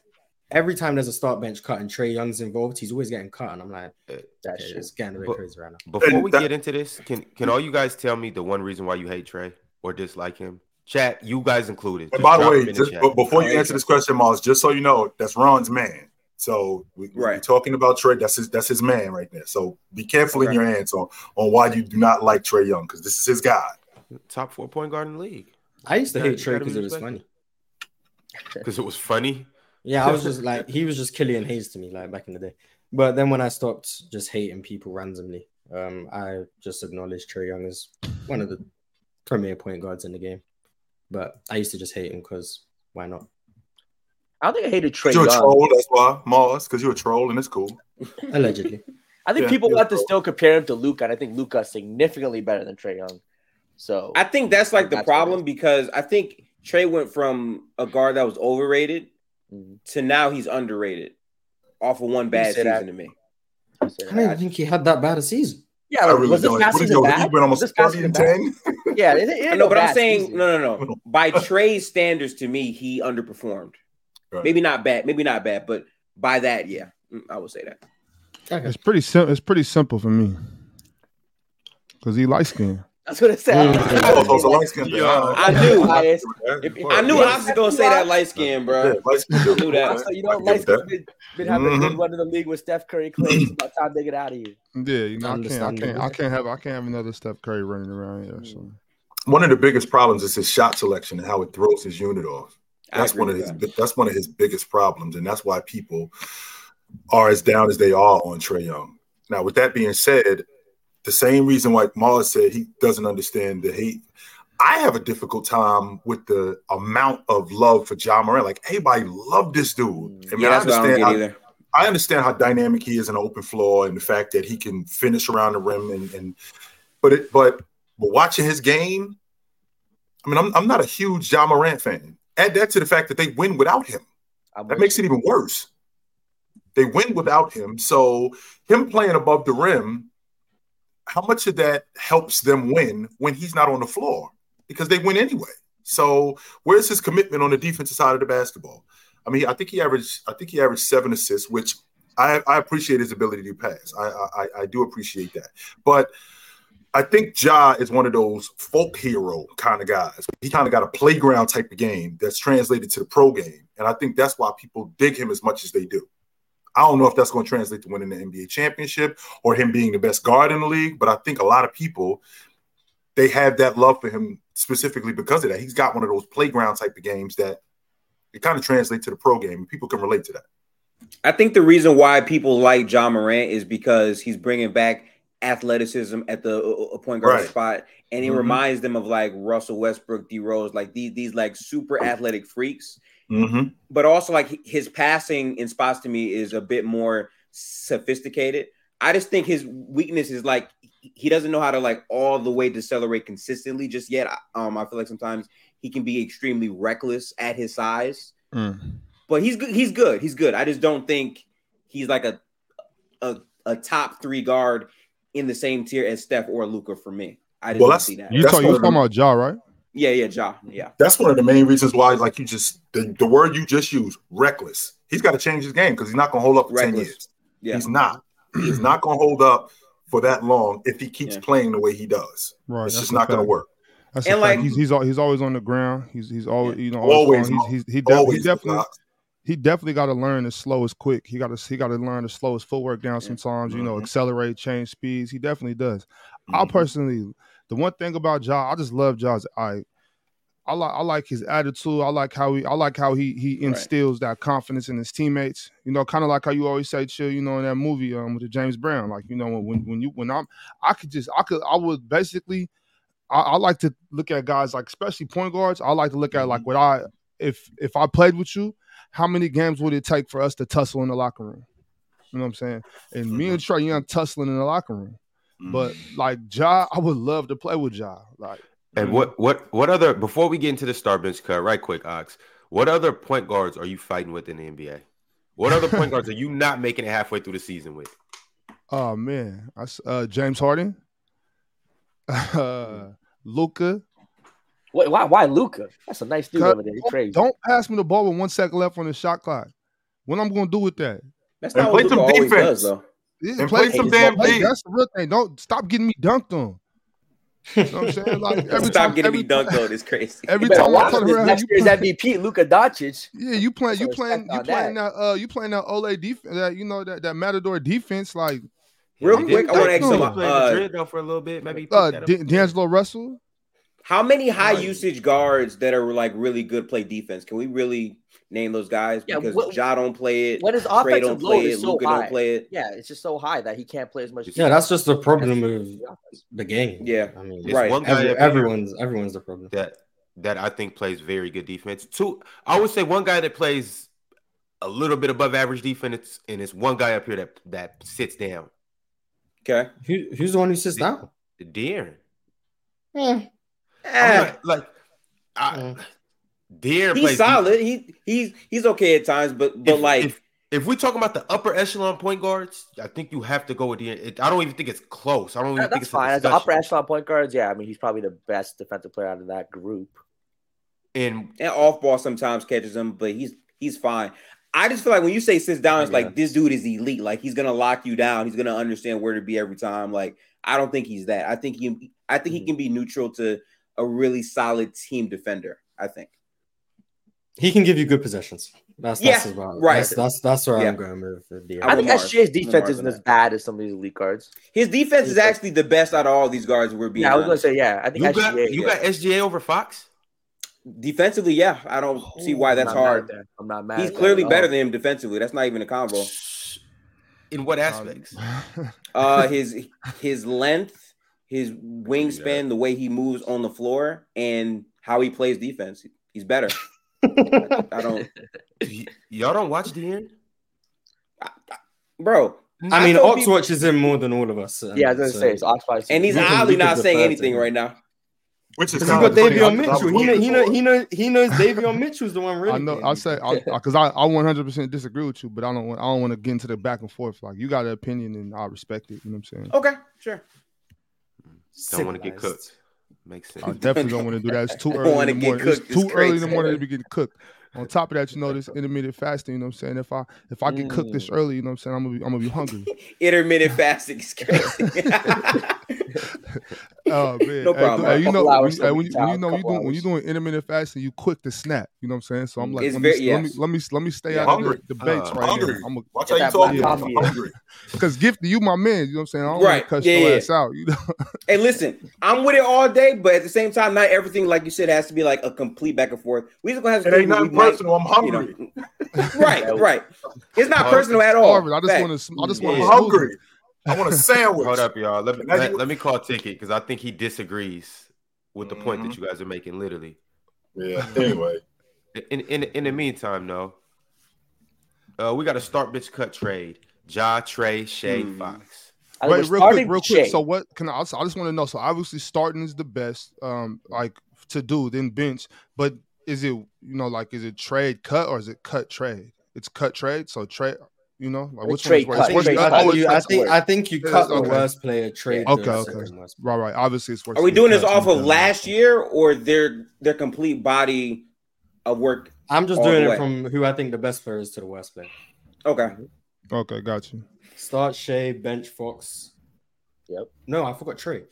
every time there's a start bench cut and Trae Young's involved, he's always getting cut, and I'm like, uh, That's okay, true. it's getting a bit But- crazy right now. Before we get into this, can can all you guys tell me the one reason why you hate Trae or dislike him? Chat, you guys included. And by the way, him in the but before you answer this question, Miles, just so you know, that's Ron's man. So we, we're talking about Trae. That's his. That's his man right there. So be careful in your answer on, on why you do not like Trae Young because this is his guy. top four point guard in the league I used to Yeah, hate Trae because it was funny. because it was funny. Yeah, I was just like, he was just Killian Hayes to me, like back in the day. But then when I stopped just hating people randomly, um, I just acknowledged Trae Young as one of the premier point guards in the game. But I used to just hate him because why not? I don't think I hated Trae You're a Young. troll. That's why, Marz, because you're a troll and it's cool. Allegedly. I think Yeah, people yeah. want to still compare him to Luka, and I think Luka is significantly better than Trae Young. So I think that's like the That's what it problem because I think Trae went from a guard that was overrated To now he's underrated off of one bad say that. season to me. I I don't even think he had that bad a season. yeah, I really was this don't. past What is season bad? he went almost Was this 30 and season 10. bad? Yeah, it, it, I know, but I'm saying season. no, no, no. By Trae's standards, to me, he underperformed. Right. Maybe not bad, maybe not bad, but by that, yeah, Mm, I would say that. Okay. It's pretty simple. It's pretty simple for me because he light skinned. That's what it said. Mm. Oh, so light skin thing. Yeah. I knew. Bias. If- If- I knew Yeah. Hobbs was gonna say that light skin, bro. Yeah, light skin I knew that. Also, you know, I can Light's been, been having a good Mhm. run in the league with Steph Curry, Klay. It's about time they get out of here. Yeah, you know, I can't, I can't, I can't have, I can't have another Steph Curry running around here. So One of the biggest problems is his shot selection and how it throws his unit off. That's one of his. that. That's one of his biggest problems, and that's why people are as down as they are on Trey Young. Now, with that being said, the same reason why Marz said he doesn't understand the hate. I have a difficult time with the amount of love for Ja Morant. Like everybody loved this dude. Mm. I mean, Yeah, I that's what I don't understand get how, either. I understand how dynamic he is in an open floor and the fact that he can finish around the rim and, and but it but but watching his game, I mean, I'm I'm not a huge Ja Morant fan. Add that to the fact that they win without him. That makes it even worse. They win without him. So him playing above the rim, how much of that helps them win when he's not on the floor? Because they win anyway. So where's his commitment on the defensive side of the basketball? I mean, I think he averaged, I think he averaged seven assists, which I, I appreciate his ability to pass. I, I I do appreciate that. But I think Ja is one of those folk hero kind of guys. He kind of got a playground type of game that's translated to the pro game. And I think that's why people dig him as much as they do. I don't know if that's going to translate to winning the NBA championship or him being the best guard in the league, but I think a lot of people they have that love for him specifically because of that. He's got one of those playground type of games that it kind of translates to the pro game. People can relate to that. I think the reason why people like Ja Morant is because he's bringing back athleticism at the uh, uh, point guard Right. spot, and he Mhm. reminds them of like Russell Westbrook, D Rose, like these these like super athletic freaks. Mm-hmm. But also like his passing in spots to me is a bit more sophisticated. I just think his weakness is like he doesn't know how to like all the way decelerate consistently just yet. Um, I feel like sometimes he can be extremely reckless at his size Mm. but he's good. He's good. He's good. I just don't think he's like a a, a top three guard in the same tier as Steph or Luka for me. I just Well, don't that's- see that. You That's talk, you one talking about Ja, right? Yeah, yeah, Ja. Yeah, That's one of the main reasons why, like you just the, the word you just used, reckless. He's got to change his game because he's not going to hold up for ten years. yeah. He's not. He's not going to hold up for that long if he keeps Yeah. playing the way he does. Right. it's that's just a not going to work. That's And like- he's he's he's always on the ground. He's he's always you know Always, always. He's, he's, he, def- Always he definitely Doc. he definitely got to learn to slow as quick. He got to he got to learn to slow his footwork down. Sometimes you know Mhm. accelerate, change speeds. He definitely does. I Mhm. personally, the one thing about Ja, I just love Ja's I. I like I like his attitude. I like how he I like how he he Right. instills that confidence in his teammates. You know, kind of like how you always say, chill. You know, in that movie um with the James Brown, like you know when when you when I'm I could just I could I would basically I, I like to look at guys like especially point guards. I like to look at like what I if if I played with you, how many games would it take for us to tussle in the locker room? You know what I'm saying? And me and Trae Young tussling in the locker room. But like Ja, I would love to play with Ja. Like And what what what other before we get into the star bench cut, right quick, Ox, what other point guards are you fighting with in the NBA? What other point guards are you not making it halfway through the season with? Oh man, I s uh, James Harden, uh, Luka. Wait, why? Why Luka? That's a nice dude over there. He's crazy. Don't pass me the ball with one second left on the shot clock. What am I'm gonna do with that? That's And not play what Luka some always defense. does, though. Yeah, play play some some damn play. D. That's the real thing. Don't stop getting me dunked on. You know what I'm saying? Like every Stop time, getting every me dunked on. It's crazy. Every You time I watch turn around, next you year's play- MVP, Luka Doncic. Yeah, you playing, you So playing, you on playing that. that, uh, you playing that Ole defense, that you know that that Matador defense, like Real He quick, I wanna play- ask he some, did uh, Madrid though for a little bit. Maybe he uh, picked. D- D'Angelo Russell. How many high Right. usage guards that are like really good play defense? Can we really name those guys? Yeah, Because what- Ja don't play it. What is his Trae offensive don't load play is it. so Luka high. don't play it. Yeah, it's just so high that he can't play as much. Yeah, that's just the problem with the game. Yeah, I mean, It's right. one guy every- everyone's everyone's the problem. that that I think plays very good defense. Two, I would say one guy that plays a little bit above average defense, and it's one guy up here that that sits down. Okay. Who, who's the one who sits down? De'Aaron. Eh, I'm Eh, not- like, I, Mm. He's solid. He he's he's okay at times, but but if, like if, if we talking about the upper echelon point guards, I think you have to go with. It, I don't even think it's close. I don't even That- think it's fine. As the upper echelon point guards, yeah, I mean he's probably the best defensive player out of that group. And and off ball sometimes catches him, but he's he's fine. I just feel like when you say sits down, it's Yeah. like this dude is elite. Like he's gonna lock you down. He's gonna understand where to be every time. Like I don't think he's that. I think he I think he Mhm. can be neutral to a really solid team defender. I think. He can give you good possessions. That's Yeah, that's about right. That's that's, that's where Yeah. I'm going with the De'Aaron. I'm think Lamar's- SGA's defense Lamar's isn't as bad as some of these elite guards. His defense is actually the best out of all these guards. We're being Yeah, I was gonna say yeah. I think you got SGA. you yeah. got SGA over Fox. defensively. Yeah, I don't see why I'm that's not mad at hard. I'm not mad. He's clearly better than him defensively. That's not even a combo. In what aspects? Uh, his his length, his wingspan, the way he moves on the floor, and how he plays defense. He's better. I don't, Y- y'all don't watch De'Aaron? bro. I mean, Ox people- watches him more than all of us. Yeah, I was gonna so- say it's Ox probably and he's We can- oddly not saying anything right now. Which is Because you kind got. Davion I- I was Mitchell. He know, he for know, he know, he knows Davion Mitchell's the one really. I know. I say because I, I 100 percent disagree with you, but I don't want I don't want to get into the back and forth. Like you got an opinion and I respect it. You know what I'm saying? Okay, sure. Don't want to get Civilized. cooked. Makes sense. I definitely don't want to do that. It's too early in the morning. It's cooked. It's too early in the morning to be getting cooked. On top of that, you know this intermittent fasting. You know what I'm saying? If I if I get cooked this Mm. early, you know what I'm saying? I'm gonna be I'm gonna be hungry. Intermittent fasting is crazy. Oh man, No problem. hey, you know, Couple when, you- hey, when, you, when you know you doing when you hours. doing intermittent fasting, you quick to snap. You know what I'm saying? So I'm like, It's let, very- me, let me let me let me stay Yeah. out Hungry. of the debates Uh, right hungry. now. I'm Watch how you that talking. black I'm hungry. because Gifty, you my man. You know what I'm saying? I don't Right. want to cuss Yeah, your yeah. ass out. You know? Hey, listen, I'm with it all day, but at the same time, not everything, like you said, has to be like a complete back and forth. We just gonna have It some ain't things we nothing might, personal. I'm you know. hungry. right, right. It's not personal at all. Starving. I just want to. I just want to. hungry. I want a sandwich. Hold up, y'all. Let me let, you- let me call Ticket because I think he disagrees with the point Mhm. that you guys are making. Literally. Yeah. Anyway, In in in the meantime, though, uh, we got a start bitch cut trade. Ja Trae Shai Hmm. Fox. I Wait, real quick, real quick. Shai. So what can I? I just want to know. So obviously, starting is the best, um, like to do. Then bench, but is it you know like is it trade cut or is it cut trade? It's cut trade. So trade, you know, like It's which one is trade worse? cut. Worse Trade than- cut. oh, I, think, I think I think you Yeah, cut the okay. worst player, trade Okay, okay. Right, right. Obviously, it's worse. Are we doing this off of last year or their their complete body of work? I'm just doing it from who I think the best player is to the worst player. Okay. Okay, got you. Start Shai, bench Fox. Yep. No, I forgot Trae.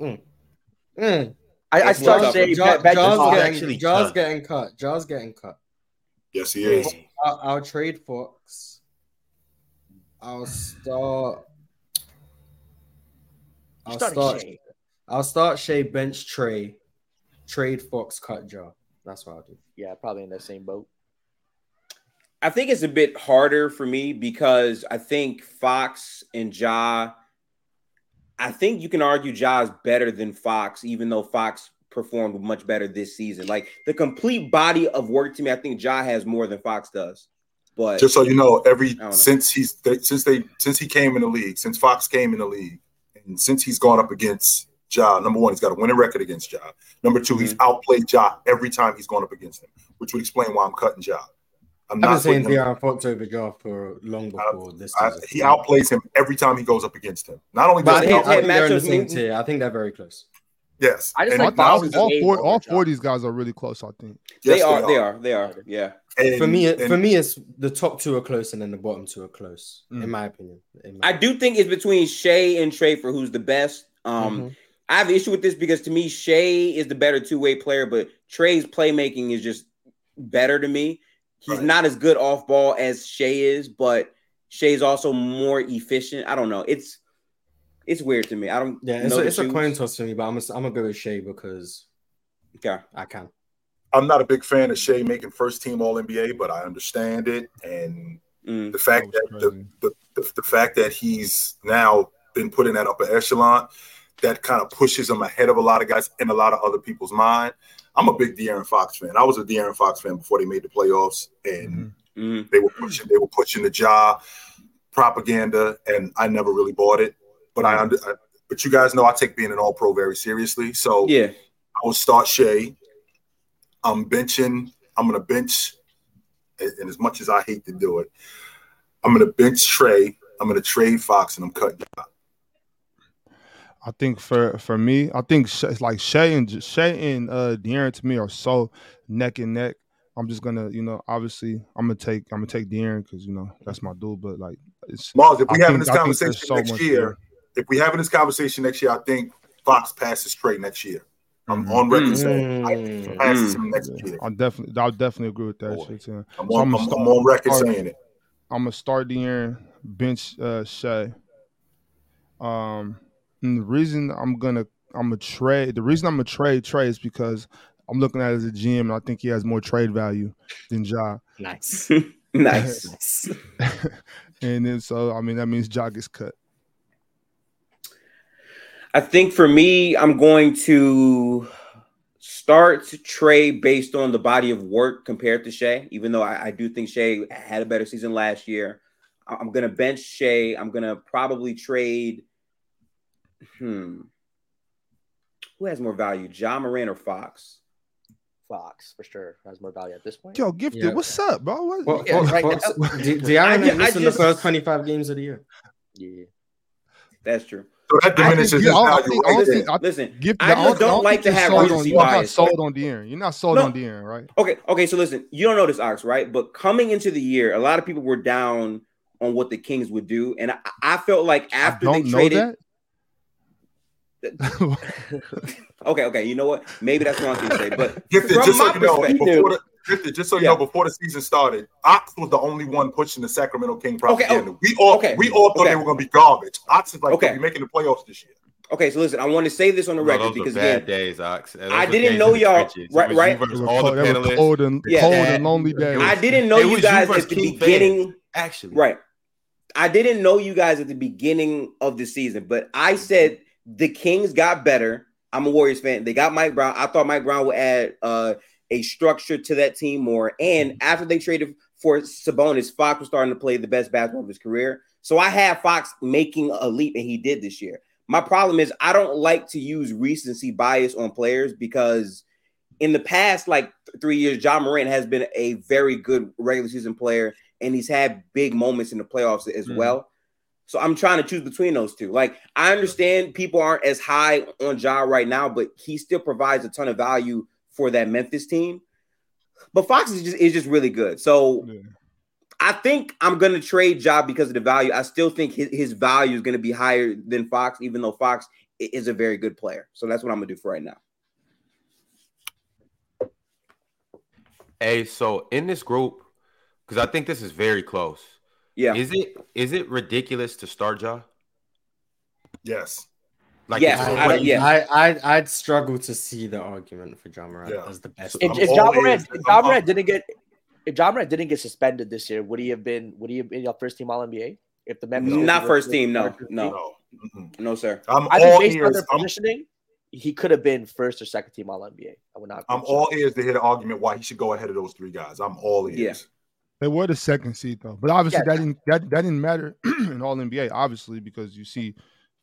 Mm. Mm. I, I start tough. Shai. Ja- bet- bet Jaws Fox. getting, actually Ja's cut. getting cut. Ja's getting cut. yes, he is. I'll, I'll trade Fox. I'll start. I'll Starting start. Shai. I'll start Shai bench Trae. Trade Fox cut Ja. That's what I'll do. Yeah, probably in the same boat. I think it's a bit harder for me because I think Fox and Ja. I think you can argue Ja is better than Fox, even though Fox performed much better this season. Like the complete body of work to me, I think Ja has more than Fox does. But Just so you know, every know. since he's they, since they since he came in the league, since Fox came in the league, and since he's gone up against Ja, number one, he's got a winning record against Ja. Number 2 he's Mm-hmm. outplayed Ja every time he's gone up against him, which would explain why I'm cutting Ja. I'm I've not saying putting him- De'Aaron Fox over Ja for long before this. I, season. he outplays him every time he goes up against him. Not only But does he think, I they're in the same mean- tier. I think they're very close. yes, I just And like think all, all four, all four of these guys are really close. I think. yes, they are, they are, they are. Yeah. And- for me, and- for me, it's the top two are close and then the bottom two are close. Mm. In my opinion. In my I do think it's between Shai and Trae for who's the best. Um, Mhm. I have an issue with this because to me, Shai is the better two way player, but Trae's playmaking is just better to me. He's Right. not as good off ball as Shai is, but Shai's also more efficient. I don't know. It's it's weird to me. I don't. Yeah, it's, a, the it's a coin toss for me, but I'm gonna, I'm gonna go with Shai because Okay. I can. I'm not a big fan of Shai making first team All NBA, but I understand it. And Mm. the fact That that the, the, the, the fact that he's now been put in that upper echelon, that kind of pushes him ahead of a lot of guys in a lot of other people's mind. I'm a big De'Aaron Fox fan. I was a De'Aaron Fox fan before they made the playoffs, and Mhm. Mm. they were pushing they were pushing the Ja propaganda, and I never really bought it. But I under, I, but you guys know I take being an All Pro very seriously, so Yeah. I will start Shai. I'm benching. I'm gonna bench, and as much as I hate to do it, I'm gonna bench Trae. I'm gonna trade Fox, and I'm cutting. Ja. I think for for me, I think it's like Shai and Shai and uh De'Aaron to me are so neck and neck. I'm just gonna, you know, obviously I'm gonna take I'm gonna take De'Aaron because you know that's my dude. But like, it's Marz, if we I having think- this I think there's conversation so next year, there. if we having this conversation next year, I think Fox passes Trae next year. I'm Mhm. on record Mm. saying I think he passes him next yeah, year. I definitely I'll definitely agree with that Boy. shit. Too. I'm So on, I'm I'm, gonna I'm on record start- saying it. I'm gonna start De'Aaron, bench uh Shai. Um, and the reason I'm gonna I'm gonna trade the reason I'm gonna trade Trae is because I'm looking at it as a GM and I think he has more trade value than Ja. Nice. nice. and then so I mean that means Ja gets cut. I think for me, I'm going to start Trae based on the body of work compared to Shai, even though I, I do think Shai had a better season last year. I- I'm going to bench Shai. I'm going to probably trade. Hmm. Who has more value, Ja Morant or Fox? Fox for sure has more value at this point. Yo, gifted, Yeah. what's up, bro? What, Well, Yeah, Fox, right Fox, now- De- De'Aaron I I missing just- the first 25 games of the year. Yeah. That's true. So that diminishes his yeah, I value think- I right don't there. Listen, Gifted, I just don't like to have sold recency on, You're not sold on De'Aaron. You're not sold No. on De'Aaron, right? Okay, okay. So listen, you don't know this, Ox, right? But coming into the year, a lot of people were down on what the Kings would do, and I, I felt like after I they don't know traded, that. Okay, okay. You know what? Maybe that's the wrong thing to say, but Gifted, From just so my you know, perspective- before the, Gifted, just so you Yeah. know, before the season started, Ox was the only one pushing the Sacramento King propaganda. oh, we all okay, we all thought okay. they were going to be garbage. Ox is like, Okay. okay, we making the playoffs this year. okay. So listen, I want to say this on the Bro, record those because bad again, days, Ox. Those I didn't know y'all right, right- was right. you They versus were all cold, the they panelists. cold and Yeah. cold and lonely days. I didn't know It you guys versus at the King beginning. fans, Actually, Right. I didn't know you guys at the beginning of the season, but I said the Kings got better. I'm a Warriors fan. They got Mike Brown. I thought Mike Brown would add uh, a structure to that team more. And after they traded for Sabonis, Fox was starting to play the best basketball of his career. So I had Fox making a leap, and he did this year. My problem is I don't like to use recency bias on players because in the past, like th- three years, Ja Morant has been a very good regular season player, and he's had big moments in the playoffs as Mhm. well. So I'm trying to choose between those two. Like I understand people aren't as high on Ja right now, but he still provides a ton of value for that Memphis team. But Fox is just is just really good. So Yeah. I think I'm gonna trade Job because of the value. I still think his, his value is gonna be higher than Fox, even though Fox is a very good player. So that's what I'm gonna do for right now. Hey, so in this group, because I think this is very close. Yeah. Is it is it ridiculous to start Ja? Yes. Like Yes, it's I- already- yeah. I, I, I'd struggle to see the argument for Ja Morant Yeah. as the best. I'm If, if all John. Morant, if Ja Morant didn't get if Ja Morant didn't get suspended this year, would he have been would he have been your first team All NBA? If the Memphis Not first team, no, no. No. Mm-mm. No, sir. I'm I all think based on ears. their I'm, he could have been first or second team All NBA. I would not. I'm all ears to hear the argument why he should go ahead of those three guys. I'm all ears. Yeah. They were the second seed though, but obviously Yeah. that didn't that, that didn't matter in All NBA, obviously because you see,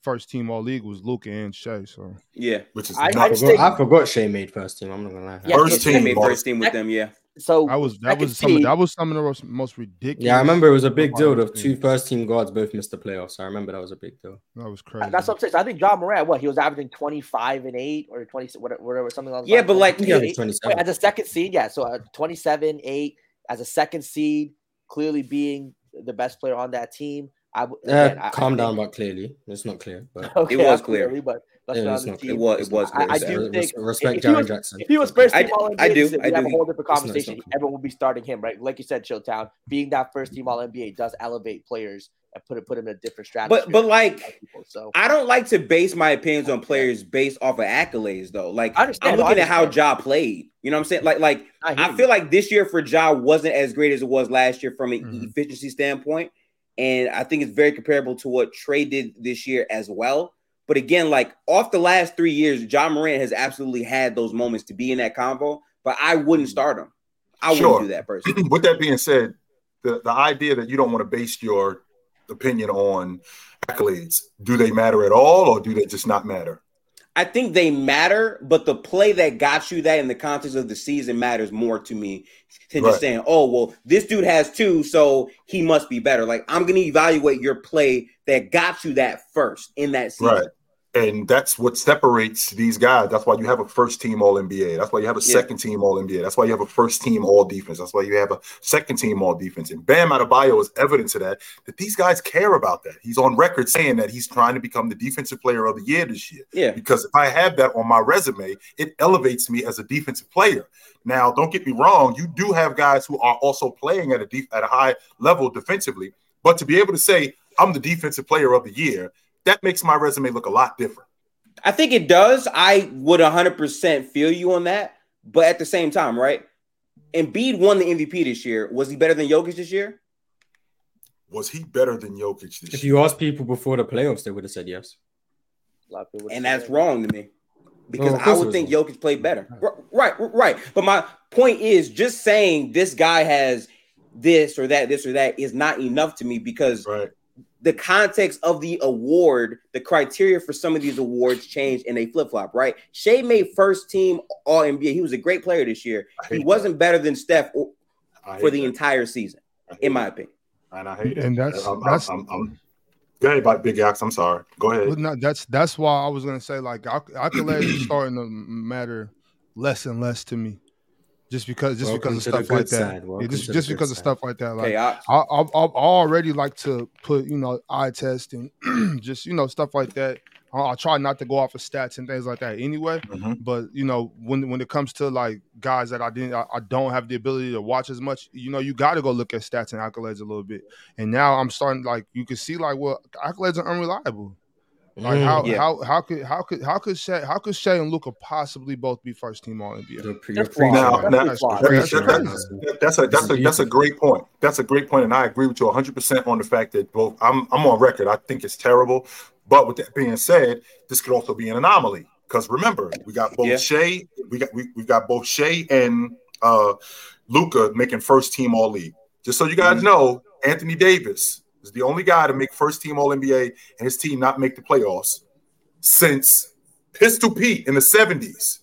first team All League was Luka and Shai. So Yeah. Which is I- I not I think- forgot, I forgot Shai made first team. I'm not gonna lie. Yeah, First team, made first team with them. Yeah. So I was that second was some of, that was some of the most, most ridiculous. Yeah, I remember it was a big deal. The two first team. guards both missed the playoffs. I remember that was a big deal. That was crazy. that's what I'm saying. I think Ja Morant, what he was averaging 25 and eight or 20, whatever, whatever something like that. Yeah, but like- Yeah, Yeah, 27. as a second seed, yeah. So uh, 27, eight as a second seed, clearly being the best player on that team. I w- Uh, again, I- I calm think- down, but clearly it's not clear. But Okay, It was not clear. clearly, but let's Yeah, it's not team. It was. It was. I, I do Res- think respect if he Jaren was- Jackson. If he was first I team d- All I do, this year, I we have a whole different It's not- conversation. not. Everyone would be starting him, right? Like you said, Chilltown, being that first team All NBA does elevate players and put it put him in a different strategy. But but like so I don't like to base my opinions on players based off of accolades though. Like I understand, I'm no, I looking at how. Ja played. You know what I'm saying? Like like I, hear I you. feel like this year for Ja wasn't as great as it was last year from an Mhm. efficiency standpoint. And I think it's very comparable to what Trae did this year as well. But again, like off the last three years, Ja Morant has absolutely had those moments to be in that convo, but I wouldn't start him. I Sure. wouldn't do that personally. With that being said, the, the idea that you don't want to base your opinion on accolades, do they matter at all or do they just not matter? I think they matter, but the play that got you that in the context of the season matters more to me than just saying, "Oh, well, this dude has two, so he must be better." Like I'm going to evaluate your play that got you that first in that season. Right. And that's what separates these guys. That's why you have a first team All NBA. That's why you have a Yeah. second team All NBA. That's why you have a first team All Defense. That's why you have a second team All Defense. And Bam Adebayo is evidence of that. That these guys care about that. He's on record saying that he's trying to become the Defensive Player of the Year this year. Yeah. Because if I have that on my resume, it elevates me as a defensive player. Now, don't get me wrong. You do have guys who are also playing at a def- at a high level defensively. But to be able to say I'm the Defensive Player of the Year that makes my resume look a lot different. I think it does. I would 100% feel you on that, but at the same time, right? Embiid won the MVP this year. Was he better than Jokic this year? Was he better than Jokic this year? If year? you ask people before the playoffs, they would have said yes. A lot of people would And that's wrong to me. Because Well, I would think wrong. Jokic played better. Right, right. But my point is just saying this guy has this or that, this or that is not enough to me because Right. The context of the award, the criteria for some of these awards change and they flip flop, right? Shai made first team All NBA. He was a great player this year. He wasn't better than Steph or- that. I hate for the that. entire season, in my that. opinion. and I hate it. And that's- I'm, that's- I'm, I'm, go ahead, Big- Big Ox. I'm sorry. Go ahead. But no, that's that's why I was gonna say like acc- accolades is starting to matter less and less to me, just because just Welcome because of stuff like that. Yeah, just just because of stuff like that. Like Okay, I, I, I, I already like to put you know eye test and just you know stuff like that I, I try not to go off of stats and things like that anyway. Mhm. But you know, when when it comes to like guys that I didn't, I, I don't have the ability to watch as much. You know, you got to go look at stats and accolades a little bit. And now I'm starting like you can see like well, accolades are unreliable. Like Mm, how yeah. how how could how could how could Shai how could Shai and Luka possibly both be first team All NBA? You're, pre- They're you're preaching. Now, man. now, That's a that's a that's a great point. That's a great point, and I agree with you 100 percent on the fact that both. I'm I'm on record. I think it's terrible, but with that being said, this could also be an anomaly because remember we got both Yeah. Shai, we got we we got both Shai and uh Luka making first team All League. Just so you guys know, Anthony Davis the only guy to make first team All NBA and his team not make the playoffs since Pistol Pete in the 70s.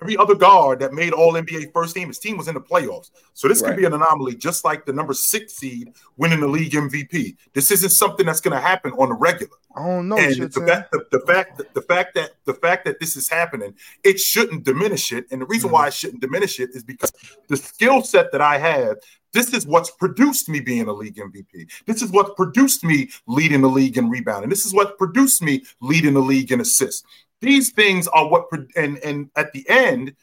Every other guard that made All NBA first team, his team was in the playoffs. So this Right. could be an anomaly, just like the number six seed winning the league MVP. This isn't something that's going to happen on the regular. I don't know. and the fact, the, the fact, that, the fact that the fact that this is happening, it shouldn't diminish it. And the reason Mhm. why it shouldn't diminish it is because the skill set that I have, this is what's produced me being a league MVP. This is what produced me leading the league in rebounding. This is what produced me leading the league in assists. These things are what, and and at the end,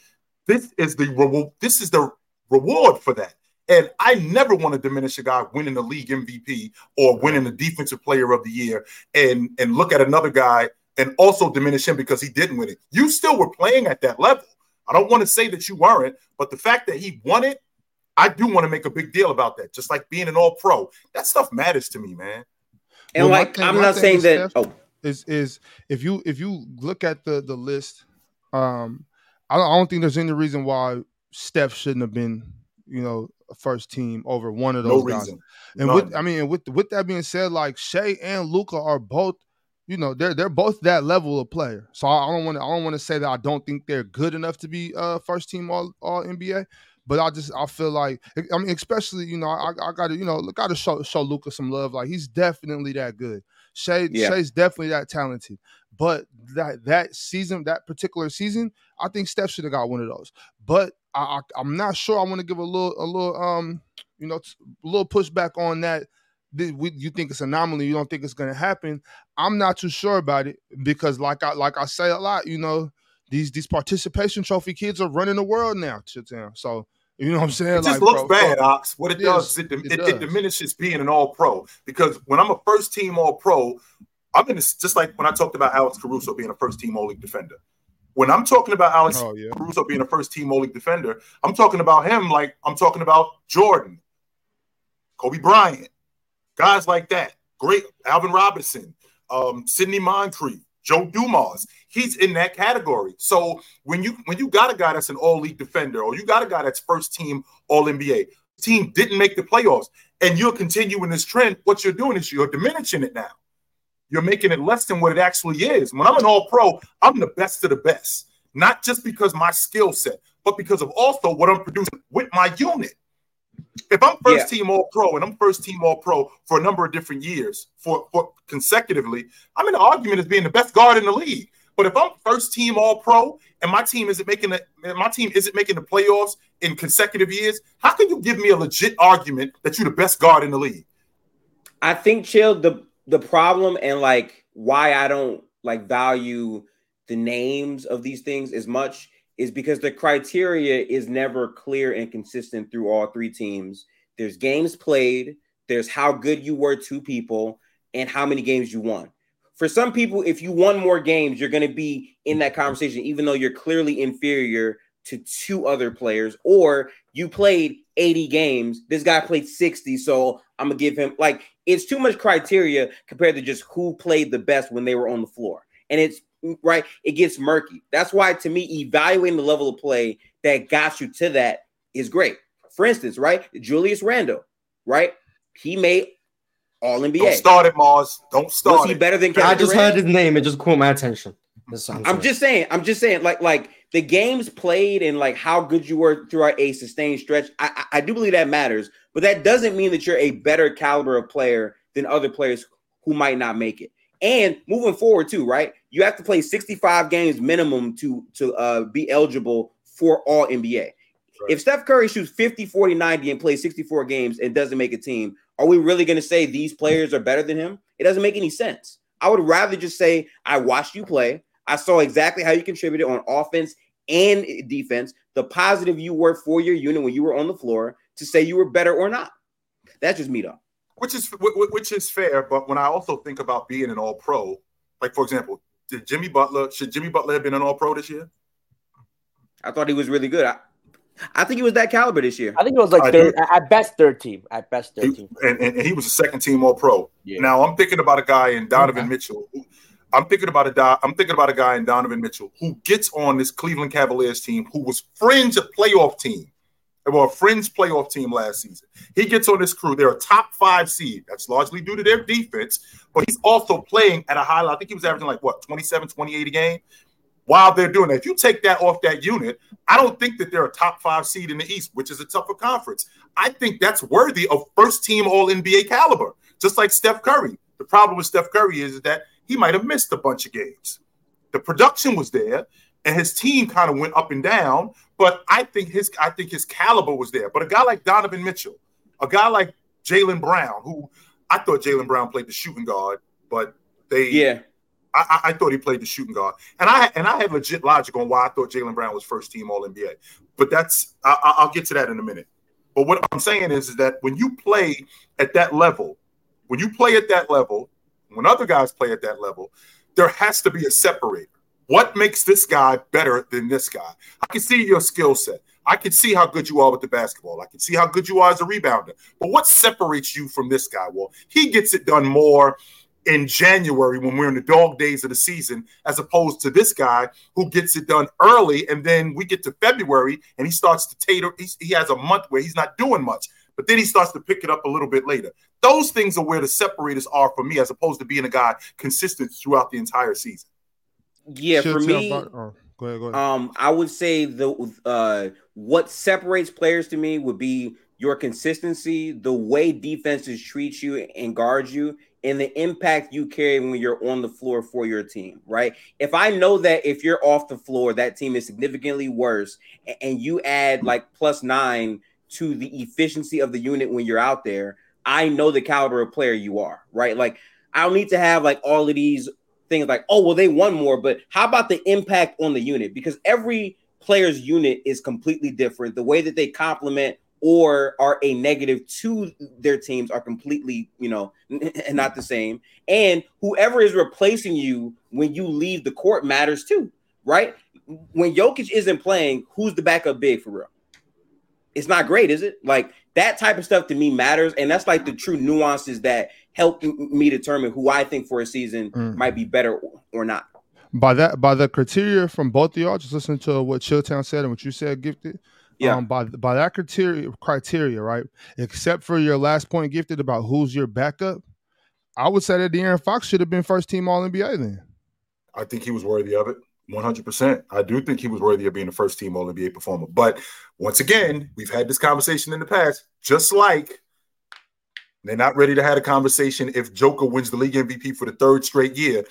this is the reward. This is the reward for that. And I never want to diminish a guy winning the league MVP or winning the defensive player of the year and and look at another guy and also diminish him because he didn't win it. You still were playing at that level. I don't want to say that you weren't, but the fact that he won it, I do want to make a big deal about that. Just like being an all pro, that stuff matters to me, man. And Well, like, thing- I'm not saying that. Steph- Oh, is is if you if you look at the the list, um, I don't, I don't think there's any reason why Steph shouldn't have been, you know, a first team over one of No those guys. reason. And None. with I mean, with with that being said, like Shai and Luka are both, you know, they're they're both that level of player. So I, I don't want to I don't want to say that I don't think they're good enough to be uh first team all all NBA. But I just I feel like I mean, especially you know I I got to you know got to show show Luka some love. Like he's definitely that good. Shai Yeah. Shai's definitely that talented. But that that season, that particular season, I think Steph should have got one of those. But I, I I'm not sure. I want to give a little a little um you know a little pushback on that. We, you think it's anomaly? You don't think it's going to happen? I'm not too sure about it because, like I like I say a lot, you know, these these participation trophy kids are running the world now. So you know what I'm saying? It just Like, looks bro, bad, bro, Ox. What it, It does is. it, It it, it diminishes being an all pro because when I'm a first team all pro, I'm in this just like when I talked about Alex Caruso being a first team all league defender. When I'm talking about Alex Oh yeah. Caruso being a first team all league defender, I'm talking about him like I'm talking about Jordan, Kobe Bryant, guys like that. Great Alvin Robertson, um, Sidney Moncrief, Joe Dumars. He's in that category. So when you when you got a guy that's an all league defender, or you got a guy that's first team all NBA, team didn't make the playoffs, and you're continuing this trend, what you're doing is you're diminishing it now. You're making it less than what it actually is. When I'm an all pro, I'm the best of the best, not just because my skill set, but because of also what I'm producing with my unit. If I'm first team all pro and I'm first team all pro for a number of different years for, for consecutively, I'm in an argument as being the best guard in the league. But if I'm first team all pro and my team isn't making the my team isn't making the playoffs in consecutive years, how can you give me a legit argument that you're the best guard in the league? I think chill the the problem and like why I don't like value the names of these things as much is because the criteria is never clear and consistent through all three teams. There's games played, there's how good you were to people, and how many games you won. For some people, if you won more games, you're going to be in that conversation, even though you're clearly inferior to two other players, or you played 80 games. This guy played 60, so I'm gonna give him like it's too much criteria compared to just who played the best when they were on the floor. And it's right, it gets murky. That's why to me, evaluating the level of play that got you to that is great. For instance, right, Julius Randle, right? He made all NBA. Don't start it, Marz. Don't start Was he better than I just Durant? heard his name. It just caught my attention. I'm, I'm just saying, I'm just saying, like, like the games played and like how good you were throughout a sustained stretch. I, I, I do believe that matters, but that doesn't mean that you're a better caliber of player than other players who might not make it. And moving forward, too, right? You have to play 65 games minimum to to uh, be eligible for all NBA. If Steph Curry shoots 50, 40, 90 and plays 64 games and doesn't make a team, are we really going to say these players are better than him? It doesn't make any sense, I would rather just say I watched you play. I saw exactly how you contributed on offense and defense, the positive you were for your unit when you were on the floor to say you were better or not. That's just me though. Which is which is fair, but when I also think about being an All Pro, like for example, did Jimmy Butler should Jimmy Butler have been an All Pro this year? I thought he was really good. I, I think he was that caliber this year. I think it was like third, at best third team. At best third team. And, and, and, he was a second team All Pro. Yeah. Now I'm thinking about a guy in Donovan okay. Mitchell. Who, I'm thinking about a I'm thinking about a guy in Donovan Mitchell who gets on this Cleveland Cavaliers team who was fringe a playoff team. Well, a fringe playoff team last season. He gets on this crew. They're a top five seed. That's largely due to their defense, but he's also playing at a high level. I think he was averaging like what 27, 28 a game while they're doing that. If you take that off that unit, I don't think that they're a top five seed in the East, which is a tougher conference. I think that's worthy of first team All NBA caliber, just like Steph Curry. The problem with Steph Curry is that he might have missed a bunch of games. The production was there, and his team kind of went up and down. But I think his I think his caliber was there. But a guy like Donovan Mitchell, a guy like Jaylen Brown, who I thought Jaylen Brown played the shooting guard, but they yeah I, I, thought he played the shooting guard, and I and I had legit logic on why I thought Jaylen Brown was first team All NBA. But that's I, will get to that in a minute. But what I'm saying is, is that when you play at that level, when you play at that level, when other guys play at that level, there has to be a separator. What makes this guy better than this guy? I can see your skill set. I can see how good you are with the basketball. I can see how good you are as a rebounder. But what separates you from this guy? Well, he gets it done more in January when we're in the dog days of the season, as opposed to this guy who gets it done early. And then we get to February and he starts to tater. he has a month where he's not doing much, but then he starts to pick it up a little bit later. Those things are where the separators are for me, as opposed to being a guy consistent throughout the entire season. Yeah, for me, about, oh, go ahead, go ahead. um, I would say the uh, what separates players to me would be your consistency, the way defenses treat you and guard you, and the impact you carry when you're on the floor for your team, right? If I know that if you're off the floor, that team is significantly worse, and you add like plus nine to the efficiency of the unit when you're out there, I know the caliber of player you are, right? Like I don't need to have like all of these things like, oh, well, they won more, but how about the impact on the unit? Because every player's unit is completely different. The way that they complement or are a negative to their teams are completely, you know, not the same. And whoever is replacing you when you leave the court matters too, right? When Jokic isn't playing, who's the backup big for real? It's not great, is it? Like that type of stuff to me matters, and that's like the true nuances that help me determine who I think for a season mm. might be better or not. By that, by the criteria from both of y'all, just listen to what Chilltown said and what you said, gifted yeah. Um, by by that criteria criteria, right? Except for your last point gifted about who's your backup, I would say that De'Aaron Fox should have been first team All NBA then. I think he was worthy of it. 100%. I do think he was worthy of being the first team All NBA performer. But once again, we've had this conversation in the past, just like they're not ready to have a conversation if Joker wins the league MVP for the third straight year.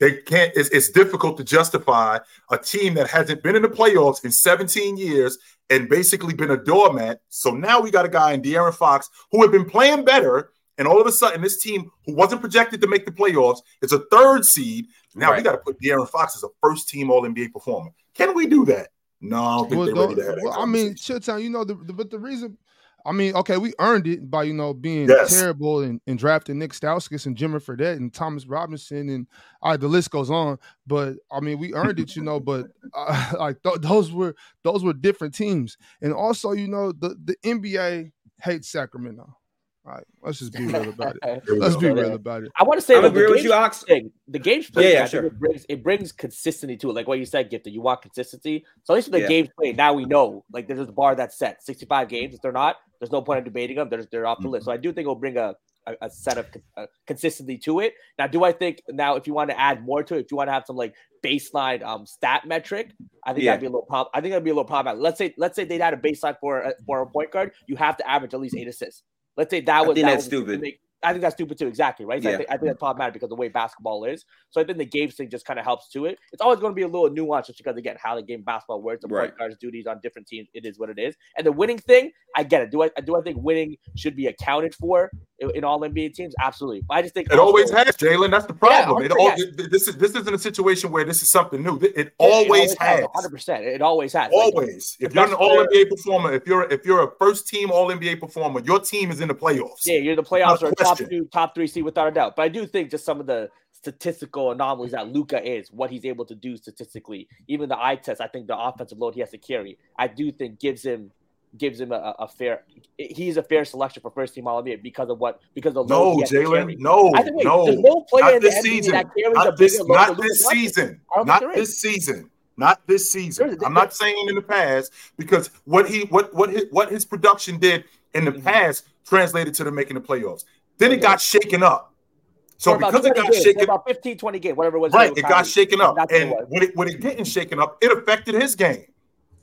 They can't, it's, it's difficult to justify a team that hasn't been in the playoffs in 17 years and basically been a doormat. So now we got a guy in De'Aaron Fox who had been playing better. And all of a sudden, this team who wasn't projected to make the playoffs is a third seed. Now right. we got to put De'Aaron Fox as a first team All NBA performer. Can we do that? No, I don't think well, they're ready to have that. Well, I mean, Chilltown, you know, the, the, but the reason I mean, okay, we earned it by you know being yes. terrible and, and, drafting Nick Stauskas and Jimmer Fredette and Thomas Robinson and all right, the list goes on. But I mean, we earned it, you know. But uh, like th- those were those were different teams, and also you know the the NBA hates Sacramento. All right, let's just be real about it. let's be real about it. I want to say, I agree with you, Ox. Thing, the games played, yeah, yeah sure. it brings it brings consistency to it. Like what you said, Gifted, you want consistency. So at least with the yeah. games played, now we know like there's a bar that's set. 65 games. If they're not, there's no point in debating them. They're they're off the mm-hmm. list. So I do think it'll bring a a, a set of uh, consistency to it. Now, do I think now if you want to add more to it, if you want to have some like baseline um stat metric, I think yeah. that'd be a little problem. I think that'd be a little problem. Let's say let's say they had a baseline for a, for a point guard, you have to average at least eight assists. Let's say that was I think that that's stupid. Make, I think that's stupid too. Exactly right. So yeah. I, think, I think that's problematic because the way basketball is. So I think the games thing just kind of helps to it. It's always going to be a little nuanced just because again how the game basketball works. The right. point guards' duties on different teams. It is what it is. And the winning thing, I get it. Do I do I think winning should be accounted for in, all NBA teams? Absolutely. But I just think It always has, Jalen. That's the problem. Yeah, it all, this is this isn't a situation where this is something new. It, it Yeah, it always has. 100%. It always has. Like, Always. If you're an All player- NBA performer, if you're if you're a first team All NBA performer, your team is in the playoffs. Yeah, you're the playoffs a or top question. two, top three seed without a doubt. But I do think just some of the statistical anomalies that Luka is, what he's able to do statistically, even the eye test, I think the offensive load he has to carry, I do think gives him gives him a, a fair. He's a fair selection for first team All NBA because of what because of the load No, he has to Jalen. No, I think wait, no. there's no player Not in this season. that carries a Not this, bigger not this season. Not this season. Not this season. I'm not saying in the past because what he what what his, what his production did in the Mhm. past translated to the making the playoffs. Then it got shaken up. So because it got games, for shaken about 15, 20 games, whatever it was. Right, it got Kyrie. shaken up, That's what it and when it when it getting shaken up, it affected his game,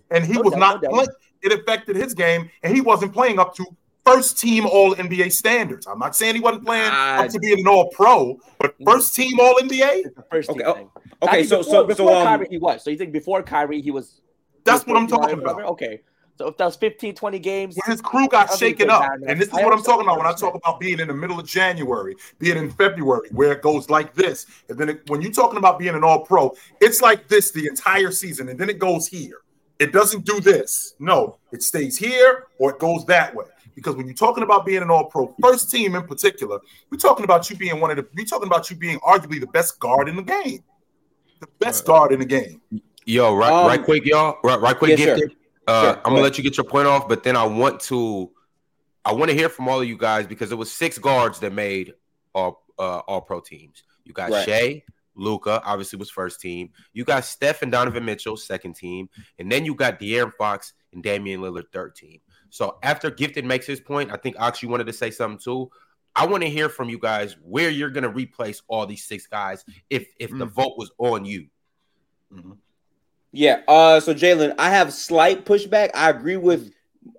and he No was doubt, not no playing. It affected his game, and he wasn't playing up to first team All NBA standards. I'm not saying he wasn't playing Ah. up to being an All Pro, but Mhm. first team All NBA. First Okay, team oh, thing. I Okay, think so before, so before so um, Kyrie he was. So you think before Kyrie he was? That's what I'm talking team about. All-NBA? Okay, so if that was 15, 20 games, When his crew got shaken up, bad and this is I what I'm talking about when I talk about being in the middle of January, being in February, where it goes like this, and then it, when you're talking about being an All Pro, it's like this the entire season, and then it goes here. It doesn't do this. No, it stays here or it goes that way. Because when you're talking about being an All Pro, first team in particular, we're talking about you being one of the. We're talking about you being arguably the best guard in the game, the best guard in the game. Yo, right, Um, right quick, y'all. Right, right quick, yes, sir. Uh, Sure, I'm go gonna let you get your point off, but then I want to, I want to hear from all of you guys because it was six guards that made all uh, all pro teams. You got Right. Shai, Luka, obviously was first team. You got Steph and Donovan Mitchell, second team, and then you got De'Aaron Fox and Damian Lillard, third team. So after Gifted makes his point, I think Ox, you wanted to say something too. I want to hear from you guys where you're gonna replace all these six guys if if the Mm. vote was on you. Yeah. Uh. So Jalen, I have slight pushback. I agree with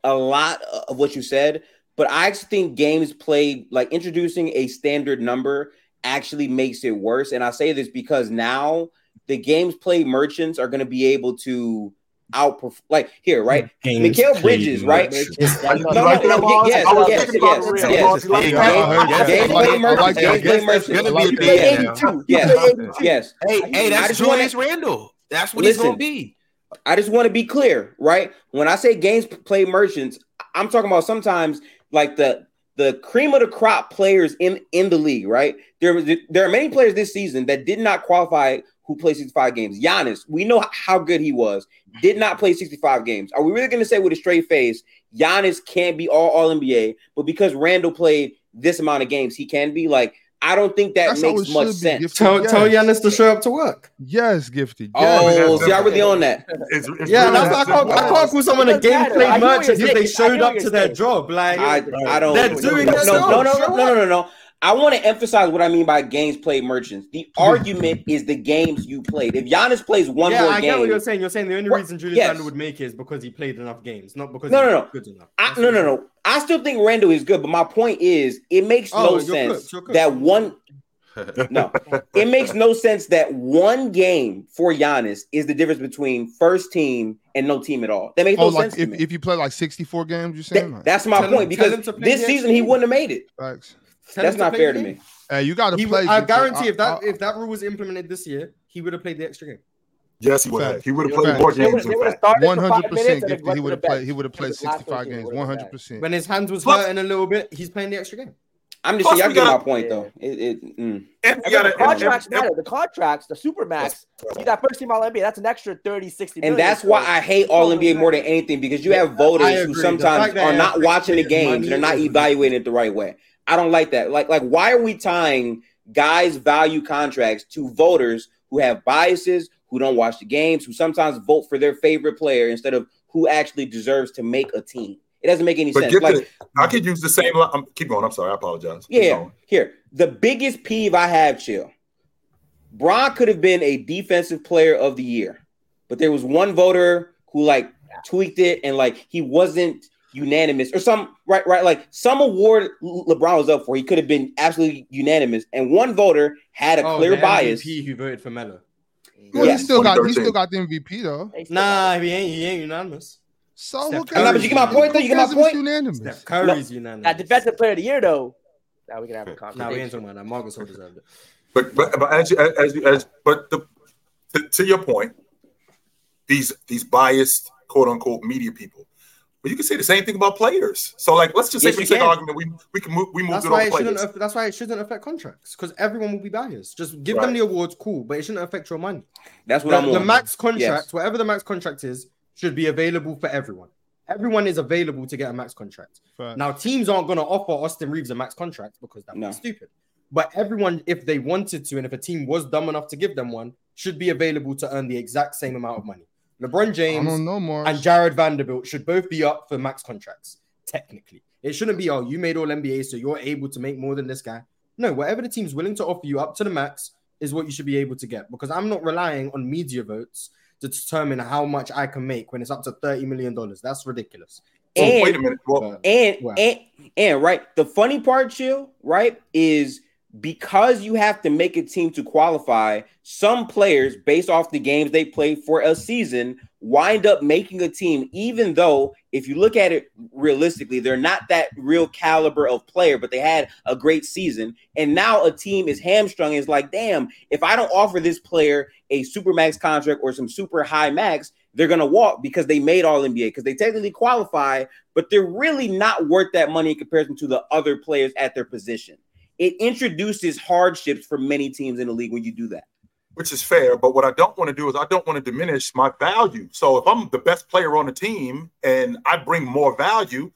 a lot of what you said, but I actually think games played, like introducing a standard number, actually makes it worse. And I say this because now the games played merchants are going to be able to outperform. Like here, right? Games Mikal played Bridges, right? That's No, not- no, like no, that, no, Marz? yes, yes, yes, the yes, real Marz. You like yes. that? I heard that. Games I like- played I merchants. Games played That's- merchants. that's gonna be a He big played yeah. 82. Yes. Yes. Hey, hey, that's just Julius Randle. That's what he's Listen. gonna be. I just want to be clear, right? When I say games play merchants, I'm talking about sometimes like the the cream of the crop players in in the league, right? There there are many players this season that did not qualify who played 65 games. Giannis, we know how good he was, did not play 65 games. Are we really going to say with a straight face, Giannis can't be all All NBA, but because Randle played this amount of games, he can be? Like, I don't think that That's makes much sense. Gifted. Tell, Yes. tell Giannis to show up to work. Yes, gifted. Oh, Yes. see, I really on that. It's, it's Yeah, really that I can't. I can't call someone a It doesn't game play I merchant if they showed up to you're their job. Like, I, I don't. They're doing no, no, no, no, no, no, no, no. I want to emphasize what I mean by games played merchants. The hmm. argument is the games you played. If Giannis plays one yeah, more I get what you're saying. You're saying the only What- reason Julius yes. Randle would make it is because he played enough games, not because No, he no, no. good enough. I, no, no, no. I still think Randle is good, but my point is, it makes Oh, no you're sense cooked, you're cooked. that one. No, it makes no sense that one game for Giannis is the difference between first team and no team at all. That makes Oh, no like sense to if, me. if you play like 64 games, you're That- saying? Like, that's my Tell point tell because him to play this season he wouldn't have made it. facts. Tell That's him to not fair to me. Hey, you got to play. I guarantee if that I- if that rule was implemented this year, he would have played the extra game. Yes, he would have. He would have played more They would games. they In would have fact, started One for hundred five percent, minutes and then gifted. He would have played. He would have played Because the last sixty-five games. would've One been hundred bad. percent. When his hands was Plus- hurting a little bit, he's playing the extra game. I'm just Plus, y'all get my point Yeah. though. It, it, mm. and we And got the to. contracts matter. The contracts, the super max, That's- you got first team all NBA. That's an extra 30, 60 And that's why I hate All NBA more than anything. anything because you have voters who sometimes are not watching the games. They're not evaluating it the right way. I don't like that. Like, like why are we tying guys' value contracts to voters who have biases, who don't watch the games, who sometimes vote for their favorite player instead of who actually deserves to make a team? It doesn't make any But sense. Like, the, I could use the same. li- Um, keep going. I'm sorry. I apologize. Keep Yeah, going. here. The biggest peeve I have, chill. Braun could have been a defensive player of the year, but there was one voter who like tweaked it and like he wasn't unanimous or some right, right. Like some award LeBron was up for, he could have been absolutely unanimous, and one voter had a Oh, clear the bias. MVP who voted for Melo. Well, Yeah. he still got. He still got the MVP though. They still got Nah, he ain't. He ain't unanimous. So Steph who Curry. cares? Nah, but you get my point, though? You get my Who cares if it's point? Unanimous. Steph Curry's unanimous. That defensive player of the year, though, Now we can have a Nah, conversation. we ain't talking about that. Marcus will deserved it. But but, but as you as you as but the to, to your point, these these biased quote unquote media people. But you can say the same thing about players. So like let's just Yes, say for the sake of argument, we we can move we moved That's it why on it shouldn't. players. That's why it shouldn't affect contracts because everyone will be biased. Just give Right. them the awards, cool, but it shouldn't affect your money. That's what The, I'm the on. max contract, Yes. whatever the max contract is, should be available for everyone. Everyone is available to get a max contract. Fact. Now, teams aren't going to offer Austin Reaves a max contract because that would No. be stupid. But everyone, if they wanted to, and if a team was dumb enough to give them one, should be available to earn the exact same amount of money. LeBron James don't know, and Jarred Vanderbilt should both be up for max contracts. Technically, it shouldn't be oh you made all NBA, so you're able to make more than this guy. No, whatever the team's willing to offer you up to the max is what you should be able to get. Because I'm not relying on media votes to determine how much I can make when it's up to thirty million dollars. That's ridiculous. So And- wait a minute. Well, And Wow. and and right, the funny part, chill, right, is because you have to make a team to qualify. Some players, based off the games they play for a season, wind up making a team. Even though, if you look at it realistically, they're not that real caliber of player, but they had a great season. And now a team is hamstrung. Is like, damn, if I don't offer this player a super max contract or some super high max, they're gonna walk because they made all NBA because they technically qualify but they're really not worth that money in comparison to the other players at their position. It introduces hardships for many teams in the league when you do that. which is fair. But what I don't want to do is I don't want to diminish my value. So if I'm the best player on the team and I bring more value,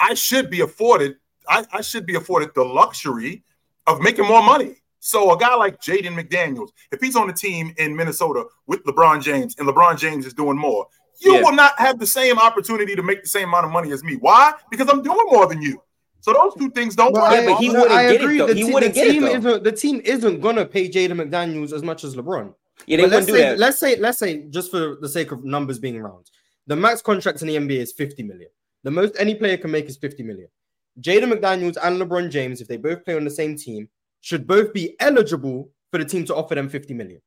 I should be afforded. I, I should be afforded the luxury of making more money. So a guy like Jaden McDaniels, if he's on the team in Minnesota with LeBron James and LeBron James is doing more, you Yeah. will not have the same opportunity to make the same amount of money as me. Why? Because I'm doing more than you. So those two things don't Well, work. Yeah, but he wouldn't I get it, agree. though. The, He te- wouldn't the get it, team though. isn't the team isn't gonna pay Jaden McDaniels as much as LeBron. Yeah, they But let's wouldn't do say, that. let's say, let's say, just for the sake of numbers being round, the max contract in the NBA is 50 million. The most any player can make is 50 million. Jaden McDaniels and LeBron James, if they both play on the same team, should both be eligible for the team to offer them 50 million.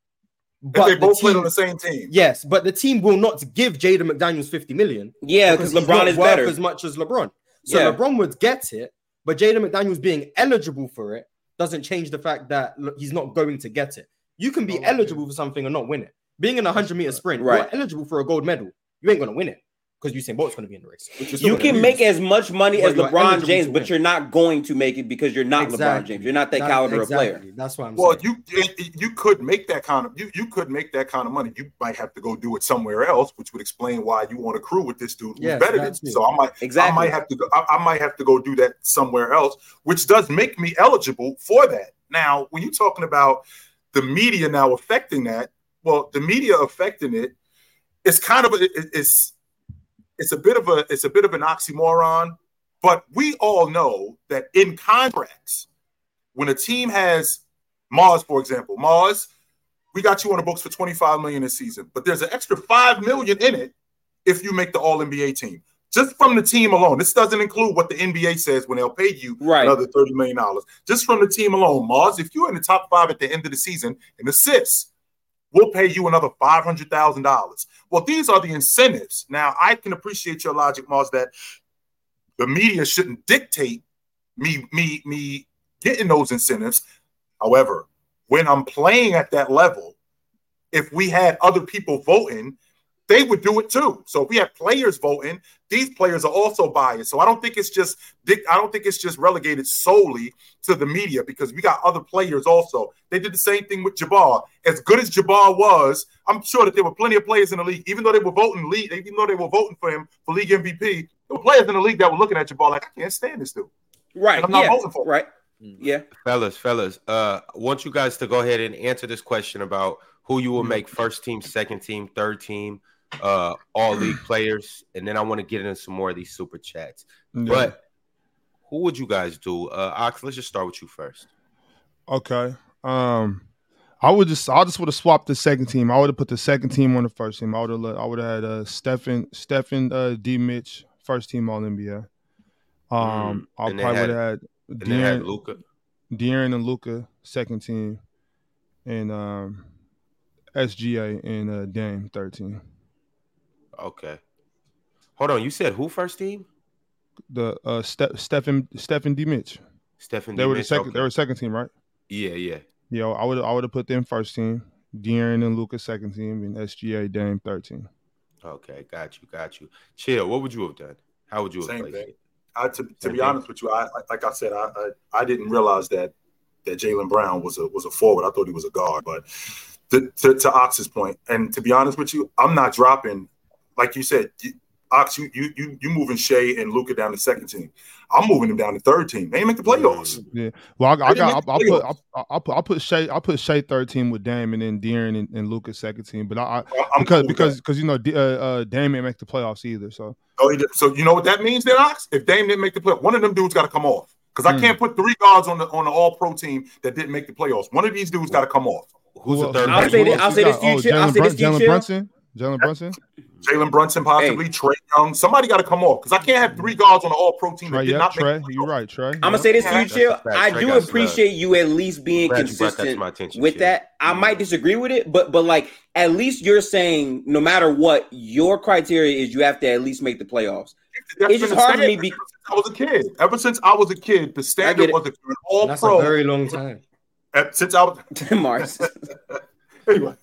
if they the both played team- on the same team. yes, but the team will not give Jaden McDaniels 50 million Yeah, because LeBron not is worth better. as much as LeBron. So Yeah. LeBron would get it, but Jaden McDaniels being eligible for it doesn't change the fact that he's not going to get it. You can be oh, Okay. eligible for something and not win it. Being in a 100 meter sprint, Right. you're eligible for a gold medal. You ain't going to win it because Usain Bolt's going to be in the race. you're still You gonna can make as much money as LeBron James, but you're not going to make it because you're not LeBron James. You're not that, That- caliber of player. That's what I'm Well, saying. you you could make that kind of you you could make that kind of money. You might have to go do it somewhere else, which would explain why you want to crew with this dude who's Yes, better than that's you. So I might Exactly. I might have to go I, I might have to go do that somewhere else, which does make me eligible for that. Now, when you're talking about the media now affecting that, well, the media affecting it, it's kind of it- it's it's a bit of a it's a bit of an oxymoron, but we all know that in contracts, when a team has Marz, for example, Marz, we got you on the books for 25 million a season, but there's an extra 5 million in it if you make the all NBA team. Just from the team alone. This doesn't include what the NBA says when they'll pay you Right. another $30 million. Just from the team alone, Marz, if you're in the top five at the end of the season in assists, we'll pay you another $500,000. Well, these are the incentives. Now, I can appreciate your logic, Marz, that the media shouldn't dictate me, me, me getting those incentives. However, when I'm playing at that level, if we had other people voting, they would do it too. So if we have players voting, these players are also biased. So I don't think it's just I don't think it's just relegated solely to the media because we got other players also. They did the same thing with Jabbar. As good as Jabbar was, I'm sure that there were plenty of players in the league, even though they were voting league, even though they were voting for him for league MVP, there were players in the league that were looking at Jabbar like, I can't stand this dude. Right. I'm not yeah. voting for him. Right. Yeah. fellas, fellas. Uh, I want you guys to go ahead and answer this question about who you will make first team, second team, third team, uh, all league players, and then I want to get into some more of these super chats. Yeah. But who would you guys do? Uh, Ox, let's just start with you first. Okay. Um, I would just I just would have swapped the second team. I would have put the second team on the first team. I would have I would have had uh Stephen Stephen uh D Mitch first team all NBA. Um, I And they probably would have had And had De'Aaron, Luka. De'Aaron and Luka second team, and um, SGA and uh, Dame third team. Okay. Hold on. You said who first team? The uh Ste- Stephen Stephen D Mitch. Stephen. They were the Dimitri, second. okay. They were second team, right? Yeah, yeah. Yeah, I would. I would have put them first team. De'Aaron and Lucas second team, and SGA Dame thirteen. Okay, got you, got you. Chill. What would you have done? How would you have Same played thing. it? I, to, to Same be thing. honest with you, I, I like I said, I, I I didn't realize that that Jaylen Brown was a was a forward. I thought he was a guard. But to, to, to Ox's point, and to be honest with you, I'm not dropping. Like you said, you, Ox, you you you you moving Shai and Luka down to second team. I'm moving them down to third team. They ain't make the playoffs. Yeah. Well, I, I got. I, make I the put. playoffs. I, I put. I put Shai. I put Shai third team with Dame, and then De'Aaron and, and Lucas second team. But I, I I'm because cool because because you know D- uh, uh, Dame ain't make the playoffs either. So Oh, he did- so you know what that means, then, Ox? If Dame didn't make the play, one of them dudes got to come off. Because I Hmm. can't put three guards on the on the All Pro team that didn't make the playoffs. One of these dudes got to come off. Who's Who the third? I'll say this- you I'll say this to you, Oh, I'll Jalen say this Brun- to you, Jalen Chill. Brunson. Jalen Brunson. Jalen Brunson, possibly Trae Young. Somebody got to come off because I can't have three guards on the All Pro team that Trae. did Yeah, not Trae. make You're right, Trae. I'm gonna say this to you, Chill. I do appreciate you at least being Glad that consistent my with Chill. that. I might disagree with it, but but like at least you're saying no matter what, your criteria is you have to at least make the playoffs. That's It's just been the hard for me standard be- I was a kid. Ever since I was a kid, the standard was an All That's Pro. a very long time. uh, Since I was Marz. anyway,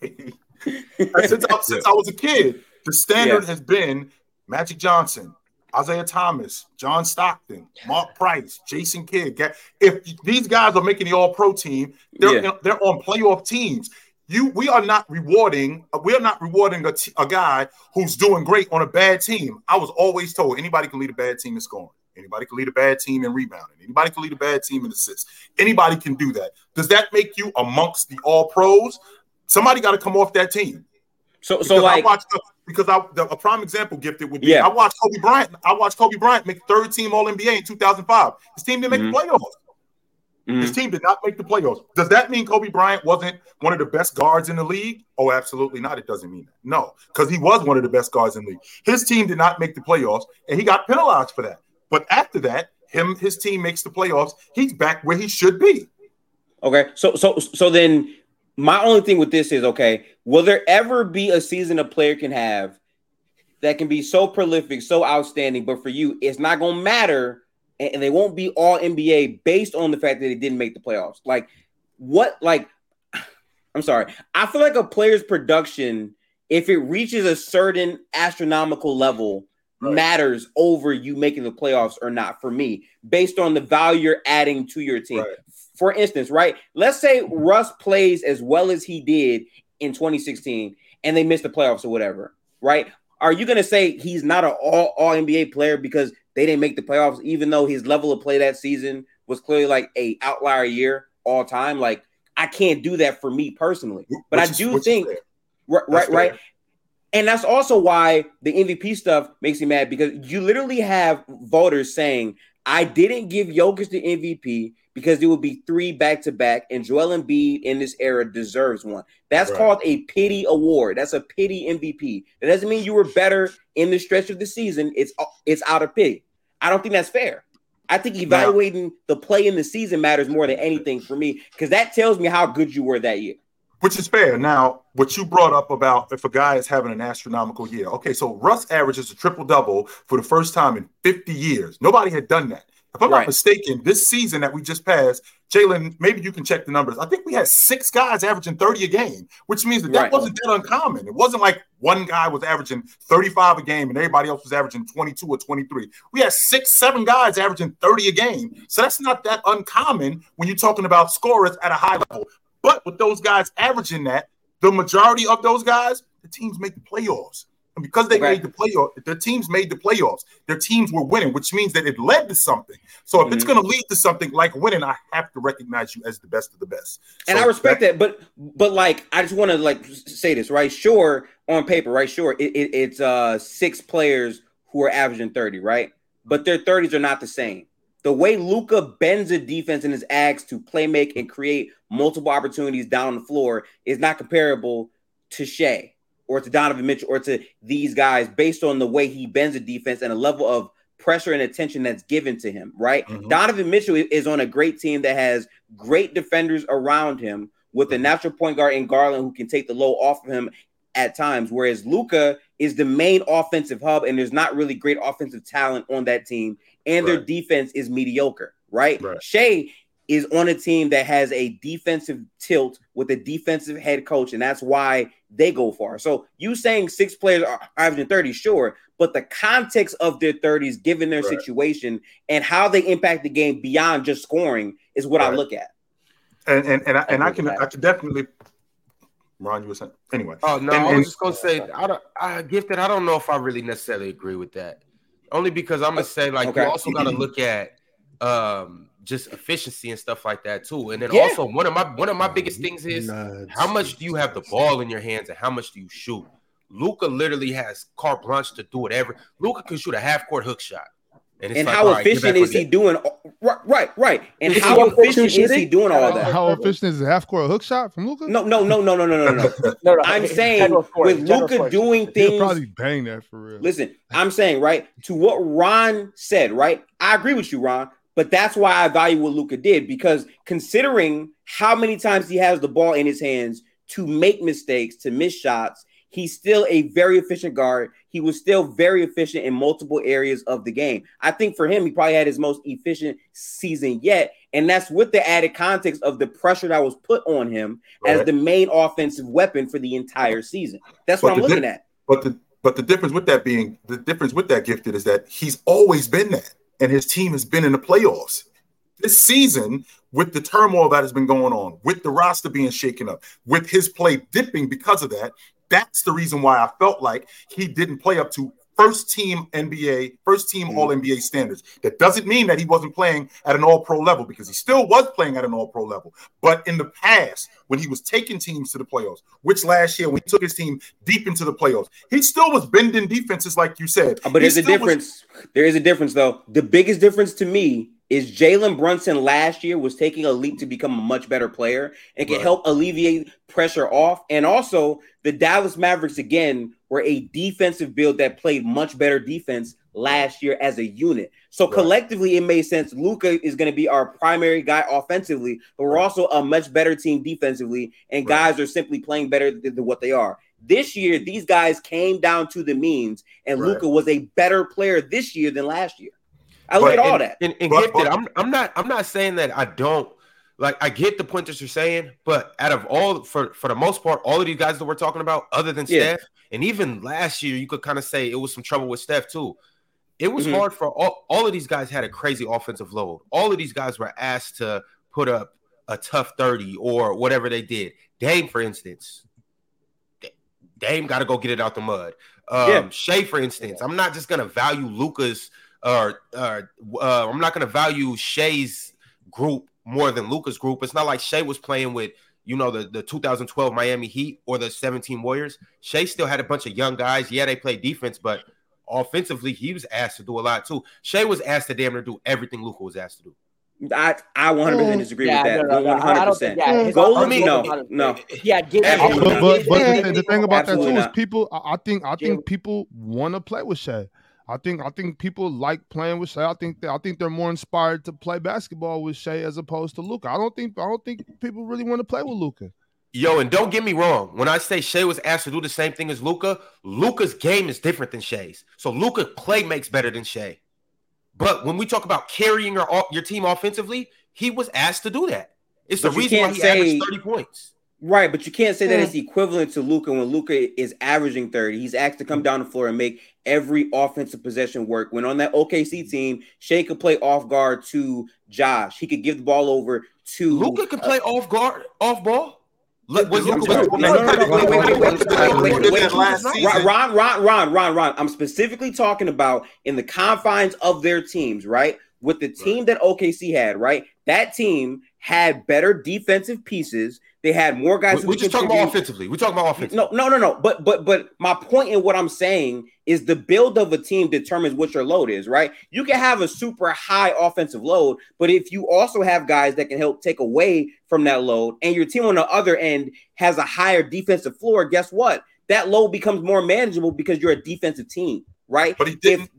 since I, since I was a kid, the standard Yeah. has been Magic Johnson, Isiah Thomas, John Stockton, Mark Price, Jason Kidd. If these guys are making the All Pro team, they're Yeah. they're on playoff teams. You, we are not rewarding. We are not rewarding a, t- a guy who's doing great on a bad team. I was always told anybody can lead a bad team in scoring. Anybody can lead a bad team in rebounding. Anybody can lead a bad team in assists. Anybody can do that. Does that make you amongst the All Pros? Somebody got to come off that team. So Because so like I watched because I the, a prime example gifted would be Yeah. I watched Kobe Bryant. I watched Kobe Bryant make third team All NBA in 2005. His team didn't make Mhm. the playoffs. mhm. His team did not make the playoffs. Does that mean Kobe Bryant wasn't one of the best guards in the league? Oh, absolutely not. It doesn't mean that. No, because he was one of the best guards in the league. His team did not make the playoffs, and he got penalized for that. But after that, him his team makes the playoffs. He's back where he should be. Okay, so so so then my only thing with this is okay, will there ever be a season a player can have that can be so prolific, so outstanding, but for you, it's not gonna matter and, they won't be all NBA based on the fact that they didn't make the playoffs. Like what like I'm sorry. I feel like a player's production, if it reaches a certain astronomical level, Right. matters over you making the playoffs or not for me, based on the value you're adding to your team. Right. For instance, right? Let's say Russ plays as well as he did in 2016 and they missed the playoffs or whatever, right? Are you going to say he's not an all, all NBA player because they didn't make the playoffs, even though his level of play that season was clearly like a outlier year all time? Like, I can't do that for me personally. But Which I do is think, right, right, right. And that's also why the MVP stuff makes me mad because you literally have voters saying, I didn't give Jokic the MVP because it would be three back to back, and Joel Embiid in this era deserves one. That's Right. called a pity award. That's a pity MVP. That doesn't mean you were better in the stretch of the season. It's it's out of pity. I don't think that's fair. I think evaluating the play in the season matters more than anything for me because that tells me how good you were that year. Which is fair. Now, what you brought up about if a guy is having an astronomical year. Okay, so Russ averages a triple double for the first time in 50 years. Nobody had done that. If I'm Right. not mistaken, this season that we just passed, Jalen, maybe you can check the numbers. I think we had six guys averaging 30 a game, which means that that Right. wasn't that uncommon. It wasn't like one guy was averaging 35 a game and everybody else was averaging 22 or 23. We had six, seven guys averaging 30 a game. So that's not that uncommon when you're talking about scorers at a high level. But with those guys averaging that, the majority of those guys, the teams make the playoffs. And because they Okay. made the playoff, their teams made the playoffs. Their teams were winning, which means that it led to something. So if it's Mm-hmm. going to lead to something like winning, I have to recognize you as the best of the best. and So I respect that, but but like I just want to like say this right. Sure, on paper, right? Sure, it, it, it's uh six players who are averaging thirty, right? But their thirties are not the same. The way Luka bends a defense and his axe to play make and create multiple opportunities down the floor is not comparable to Shai or to Donovan Mitchell or to these guys based on the way he bends a defense and a level of pressure and attention that's given to him, right? Mhm. Donovan Mitchell is on a great team that has great defenders around him with a Mhm. natural point guard in Garland who can take the low off of him at times, whereas Luka is the main offensive hub and there's not really great offensive talent on that team, and their defense is mediocre, right? Right. Shai is on a team that has a defensive tilt with a defensive head coach, and that's why they go far. So you saying six players are averaging 30, sure, but the context of their 30s, given their Right. situation and how they impact the game beyond just scoring, is what I look at. And and and I, and I agree can. I can definitely. Ron, you were saying anyway. Oh no, And- I was and- just gonna say I don't I gifted. I don't know if I really necessarily agree with that. Only because I'm gonna say like Okay. you also gotta look at um just efficiency and stuff like that too. And then Yeah. also one of my one of my biggest things is Nerds. how much do you have the ball in your hands and how much do you shoot? Luka literally has carte blanche to do whatever. Luka can shoot a half court hook shot. And, it's And like, how all right, get efficient is he the- doing? Right, right, right. And Is how efficient is he doing all that? How efficient is a half court hook shot from Luka? No, no, no, no, no, no, no, no. No, no, I'm saying general with Luka scoring. doing He'll things. probably bang that for real. Listen, I'm saying right to what Ron said. Right, I agree with you, Ron. But that's why I value what Luka did because considering how many times he has the ball in his hands to make mistakes, to miss shots, he's still a very efficient guard. He was still very efficient in multiple areas of the game. I think for him, he probably had his most efficient season yet. And that's with the added context of the pressure that was put on him as the main offensive weapon for the entire season. That's But what I'm looking di- at. But the but the difference with that being the difference with that gifted is that he's always been that, and his team has been in the playoffs. This season, with the turmoil that has been going on, with the roster being shaken up, with his play dipping because of that, that's the reason why I felt like he didn't play up to first team NBA, first team Mhm. All NBA standards. That doesn't mean that he wasn't playing at an All Pro level because he still was playing at an All Pro level. But in the past, when he was taking teams to the playoffs, which last year when he took his team deep into the playoffs, he still was bending defenses, like you said. But He there's a still was- difference. There is a difference, though. The biggest difference to me is Jalen Brunson last year was taking a leap to become a much better player and can Right. help alleviate pressure off. And also, the Dallas Mavericks again were a defensive build that played much better defense last year as a unit. So Right. collectively, it made sense. Luka is going to be our primary guy offensively, but we're also a much better team defensively, and Right. guys are simply playing better than, than what they are. This year, these guys came down to the means, and. Luka was a better player this year than last year. I look But- at all and, that. And, and But- gifted, but- I'm I'm not I'm not saying that I don't like I get the point that you're saying, but out of all for for the most part, all of these guys that we're talking about, other than Yeah. Steph, and even last year, you could kind of say it was some trouble with Steph too. It was Mhm. hard for all, all of these guys had a crazy offensive load. All of these guys were asked to put up a tough 30 or whatever they did. Dame, for instance, Dame got to go get it out the mud. Um, Yeah. Shai, for instance, I'm not just gonna value Luka's or uh, uh, I'm not gonna value Shai's group more than Luka's group. It's not like Shai was playing with you know the the 2012 Miami Heat or the 17 Warriors. Shai still had a bunch of young guys. Yeah, they played defense, but offensively he was asked to do a lot too. Shai was asked to damn near do everything Luka was asked to do. I I 100% disagree Yeah, with that. no, no, no, I- I don't 100%. yeah, his Go offensive Luka, no, no. Yeah, get Absolutely But, but, but Yeah. the, the thing about that Absolutely too is people. I, I think I think people want to play with Shai. I think I think people like playing with Shai. I think that, I think they're more inspired to play basketball with Shai as opposed to Luka. I don't think I don't think people really want to play with Luka. Yo, and don't get me wrong. When I say Shai was asked to do the same thing as Luka, Luka's game is different than Shai's. So Luka play makes better than Shai. But when we talk about carrying your your team offensively, he was asked to do that. It's But the reason why can't he say- averaged 30 points. Right, but you can't say that Hmm. it's equivalent to Luka when Luka is averaging 30. He's asked to come down the floor and make every offensive possession work. When on that OKC mm-hmm. team, Shai could play off guard to Josh. He could give the ball over to Luka could play uh, off guard, off ball. Ron, Ron, Ron, Ron, Ron. I'm specifically talking about in the confines of their teams, right? With the team that OKC had, right? That team had better defensive pieces they had more guys. who We're just talking about offensively. We're talking about offensively. No, no, no, no. But but but my point in what I'm saying is the build of a team determines what your load is, right? You can have a super high offensive load, but if you also have guys that can help take away from that load, and your team on the other end has a higher defensive floor, guess what? That load becomes more manageable because you're a defensive team, right? But he didn't.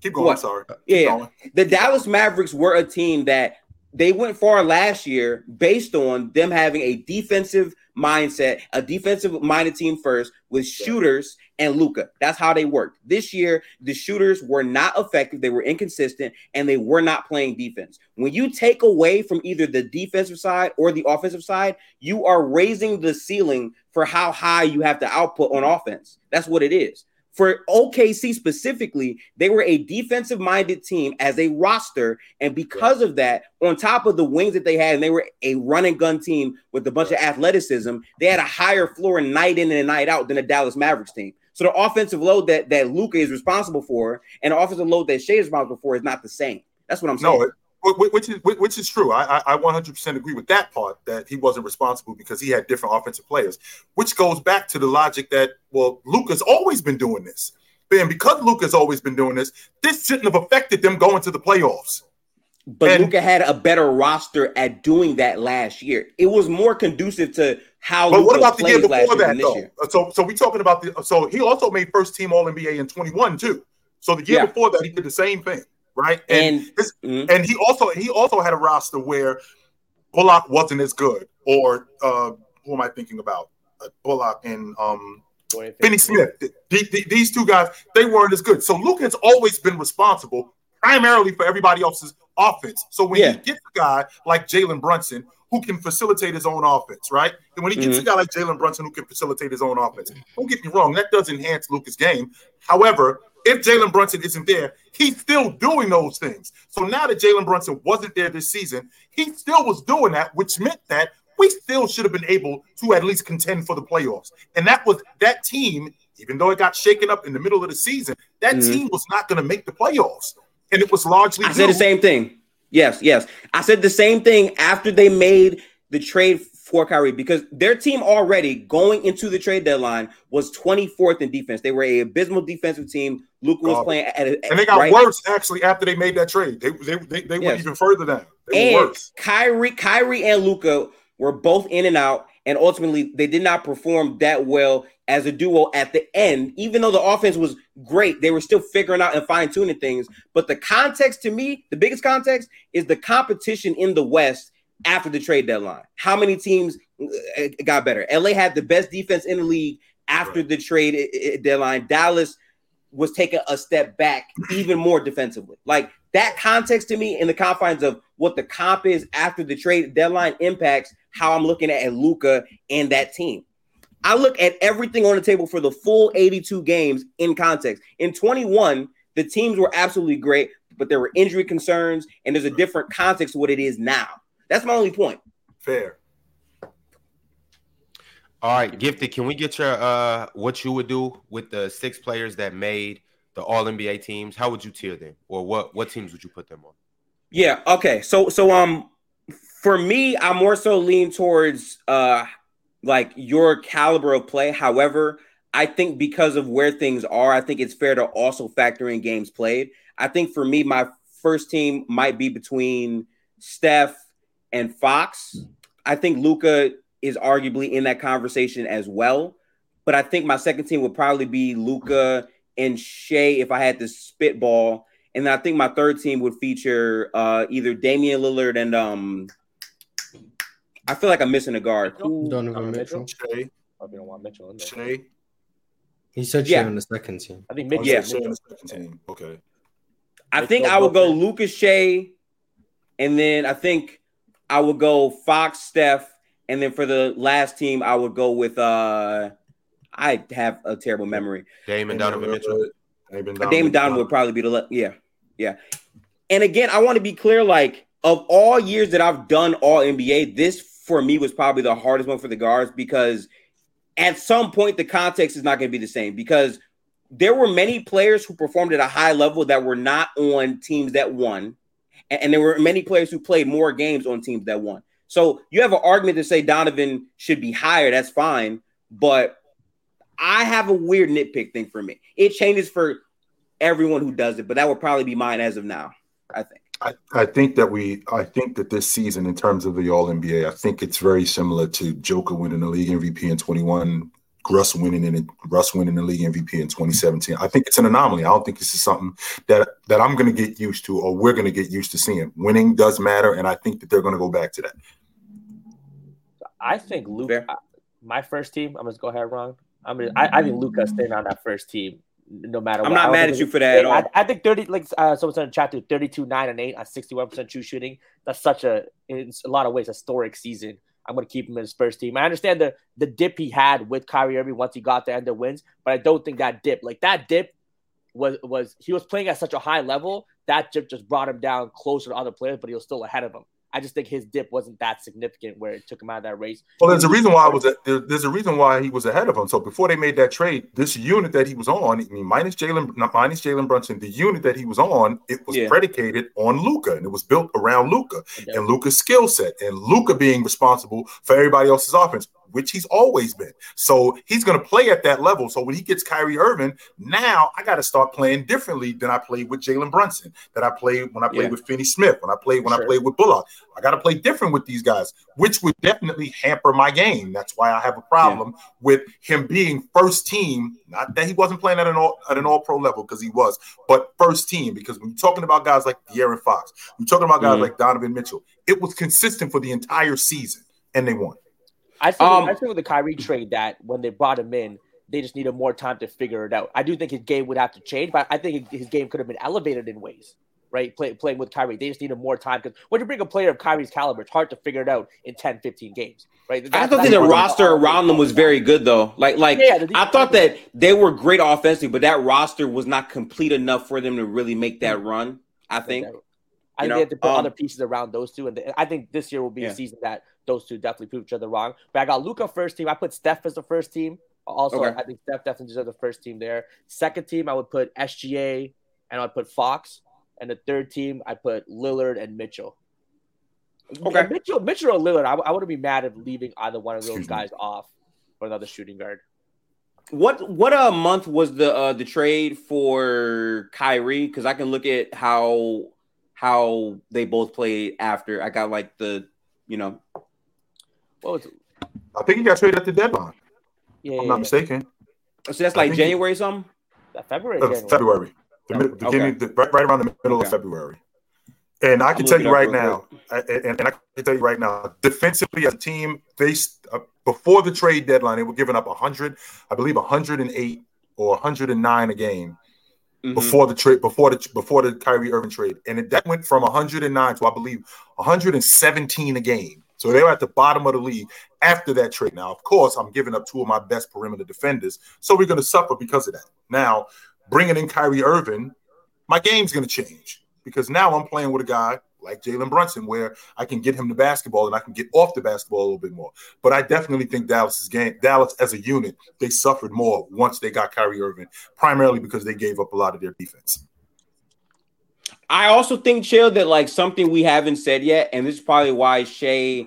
Keep going. What? Sorry. Keep Yeah. going. the Dallas Mavericks were a team that they went far last year based on them having a defensive mindset, a defensive minded team first with shooters and Luka. That's how they worked. This year, the shooters were not effective, they were inconsistent, and they were not playing defense. When you take away from either the defensive side or the offensive side, you are raising the ceiling for how high you have to output on offense. That's what it is for OKC specifically, they were a defensive minded team as a roster. And because of that, on top of the wings that they had, and they were a run and gun team with a bunch of athleticism, they had a higher floor night in and night out than the Dallas Mavericks team. So the offensive load that, that Luka is responsible for and the offensive load that Shai is responsible for is not the same. That's what I'm saying. No, which is which is true. I, I 100% agree with that part that he wasn't responsible because he had different offensive players, which goes back to the logic that well, Luka's always been doing this. And because Luka's always been doing this, this shouldn't have affected them going to the playoffs. But Luka had a better roster at doing that last year. It was more conducive to how. But Luka what about the year before that, though? Year. Uh, so, so we talking about the. So he also made first team All NBA in twenty one too. So the year yeah. before that, he did the same thing right? And and, his, mm-hmm. and he also he also had a roster where Bullock wasn't as good, or uh, who am I thinking about? Uh, Bullock and um, Finney Smith. The, the, these two guys, they weren't as good. So Luke has always been responsible primarily for everybody else's offense. So when yeah. he gets a guy like Jalen Brunson who can facilitate his own offense, right? And when he gets mm-hmm. a guy like Jalen Brunson who can facilitate his own offense, don't get me wrong, that does enhance Luka's game. However, if Jalen Brunson isn't there, he's still doing those things. So now that Jalen Brunson wasn't there this season, he still was doing that, which meant that we still should have been able to at least contend for the playoffs. And that was that team, even though it got shaken up in the middle of the season, that mm-hmm. team was not going to make the playoffs. And it was largely. I said the same thing. Yes, yes. I said the same thing after they made the trade for Kyrie because their team already going into the trade deadline was 24th in defense. They were a abysmal defensive team. Luke was playing at, a, and they got right worse actually after they made that trade. They they they, they yes. went even further down. They and Kyrie, Kyrie and Luka were both in and out, and ultimately they did not perform that well as a duo at the end. Even though the offense was great, they were still figuring out and fine tuning things. But the context to me, the biggest context is the competition in the West after the trade deadline. How many teams uh, got better? LA had the best defense in the league after right. the trade uh, uh, deadline. Dallas was taking a step back even more defensively. Like that context to me in the confines of what the comp is after the trade deadline impacts how I'm looking at Luka and that team. I look at everything on the table for the full 82 games in context. In 21, the teams were absolutely great, but there were injury concerns, and there's a different context to what it is now. That's my only point. Fair. All right, gifted. Can we get your uh what you would do with the six players that made the All NBA teams? How would you tier them, or what what teams would you put them on? Yeah. Okay. So so um, for me, I more so lean towards uh like your caliber of play. However, I think because of where things are, I think it's fair to also factor in games played. I think for me, my first team might be between Steph, and Fox. I think Luka is arguably in that conversation as well. But I think my second team would probably be Luka and Shai if I had to spitball. And I think my third team would feature uh, either Damian Lillard and um I feel like I'm missing a guard. Donovan Mitchell. Shai. Probably don't want Mitchell in there. Shai. He said yeah. on the second team. I think Mitchell. Yeah. Shai on the second team. Okay. I think I would go Lucas Shai, and then I think I would go Fox, Steph, and then for the last team, I would go with uh I have a terrible memory. Damon Donovan Mitchell. Damon Donovan, Damon Donovan would probably be the le- yeah, yeah. And again, I want to be clear, like of all years that I've done all NBA, this for me was probably the hardest one for the guards because at some point the context is not going to be the same because there were many players who performed at a high level that were not on teams that won and, and there were many players who played more games on teams that won. So you have an argument to say Donovan should be higher. That's fine, but I have a weird nitpick thing for me. It changes for everyone who does it, but that would probably be mine as of now. I think. I, I think that we I think that this season in terms of the All NBA, I think it's very similar to Joker winning the league MVP in 21 Russ winning in Russ winning the league MVP in 2017. I think it's an anomaly. I don't think this is something that that I'm going to get used to or we're going to get used to seeing. Winning does matter, and I think that they're going to go back to that. I think Luke. My first team. I'm going to go ahead, Ron. I mean, I, I think Luka staying on that first team no matter. I'm what. I not don't mad at you for that at all. I, I think thirty, like uh, someone said in chat, to 32, nine and eight on sixty one percent true shooting. That's such a, in a lot of ways, historic season. I'm going to keep him in his first team. I understand the the dip he had with Kyrie Irving once he got the end the wins, but I don't think that dip, like that dip, was was he was playing at such a high level that dip just brought him down closer to other players, but he was still ahead of them. I just think his dip wasn't that significant where it took him out of that race. Well, there's a reason why I was a, there, there's a reason why he was ahead of him. So before they made that trade, this unit that he was on, I mean, minus Jalen, not minus Jalen Brunson, the unit that he was on, it was Yeah. predicated on Luka, and it was built around Luka Yeah. and Luka's skill set, and Luka being responsible for everybody else's offense, which he's always been. So he's going to play at that level. So when he gets Kyrie Irving, now I got to start playing differently than I played with Jalen Brunson, that I played when I played Yeah. with Finney Smith, when I played when I played with Bullock. I got to play different with these guys, which would definitely hamper my game. That's why I have a problem with him being first team. Not that he wasn't playing at an all at an all pro level because he was, but first team. Because when you're talking about guys like De'Aaron Fox, you're talking about guys Mhm. like Donovan Mitchell. It was consistent for the entire season, and they won. I think Um, I think with the Kyrie trade that when they brought him in, they just needed more time to figure it out. I do think his game would have to change, but I think his game could have been elevated in ways. Right, Play, playing with Kyrie, they just needed more time because when you bring a player of Kyrie's caliber, it's hard to figure it out in 10, 15 games. Right, I don't think that's the roster around them was very good though. Like, like Yeah, the I thought that they were great offensively, but that roster was not complete enough for them to really make that run. I think. I think know, they have to put um, other pieces around those two, and I think this year will be Yeah. a season that those two definitely prove each other wrong. But I got Luka first team. I put Steph as the first team. Also, Okay. I think Steph definitely deserves the first team there. Second team, I would put SGA and I'd put Fox. And the third team, I put Lillard and Mitchell. Okay. And Mitchell, Mitchell or Lillard, I, I wouldn't be mad at leaving either one of those guys off for another shooting guard. What what a month was the uh the trade for Kyrie? Because I can look at how how they both played after. I got like the you know What was it? I think he got traded at the deadline. Yeah, I'm yeah, not yeah. mistaken. so that's like think he- January or something. February, Uh, January. February, the mid, Okay. beginning, the, right, right around the middle Okay. of February. And I can tell you right now, I, and, and I can tell you right now, defensively as a team, they uh, before the trade deadline, they were giving up 100, I believe 108 or 109 a game Mhm. before the trade, before the before the Kyrie Irving trade, and it, that went from 109 to I believe 117 a game. So they were at the bottom of the league after that trade. Now, of course, I'm giving up two of my best perimeter defenders, so we're going to suffer because of that. Now, bringing in Kyrie Irving, my game's going to change because now I'm playing with a guy like Jalen Brunson, where I can get him the basketball and I can get off the basketball a little bit more. But I definitely think Dallas's game, Dallas as a unit, they suffered more once they got Kyrie Irving, primarily because they gave up a lot of their defense. I also think, Chill, that like something we haven't said yet, and this is probably why Shai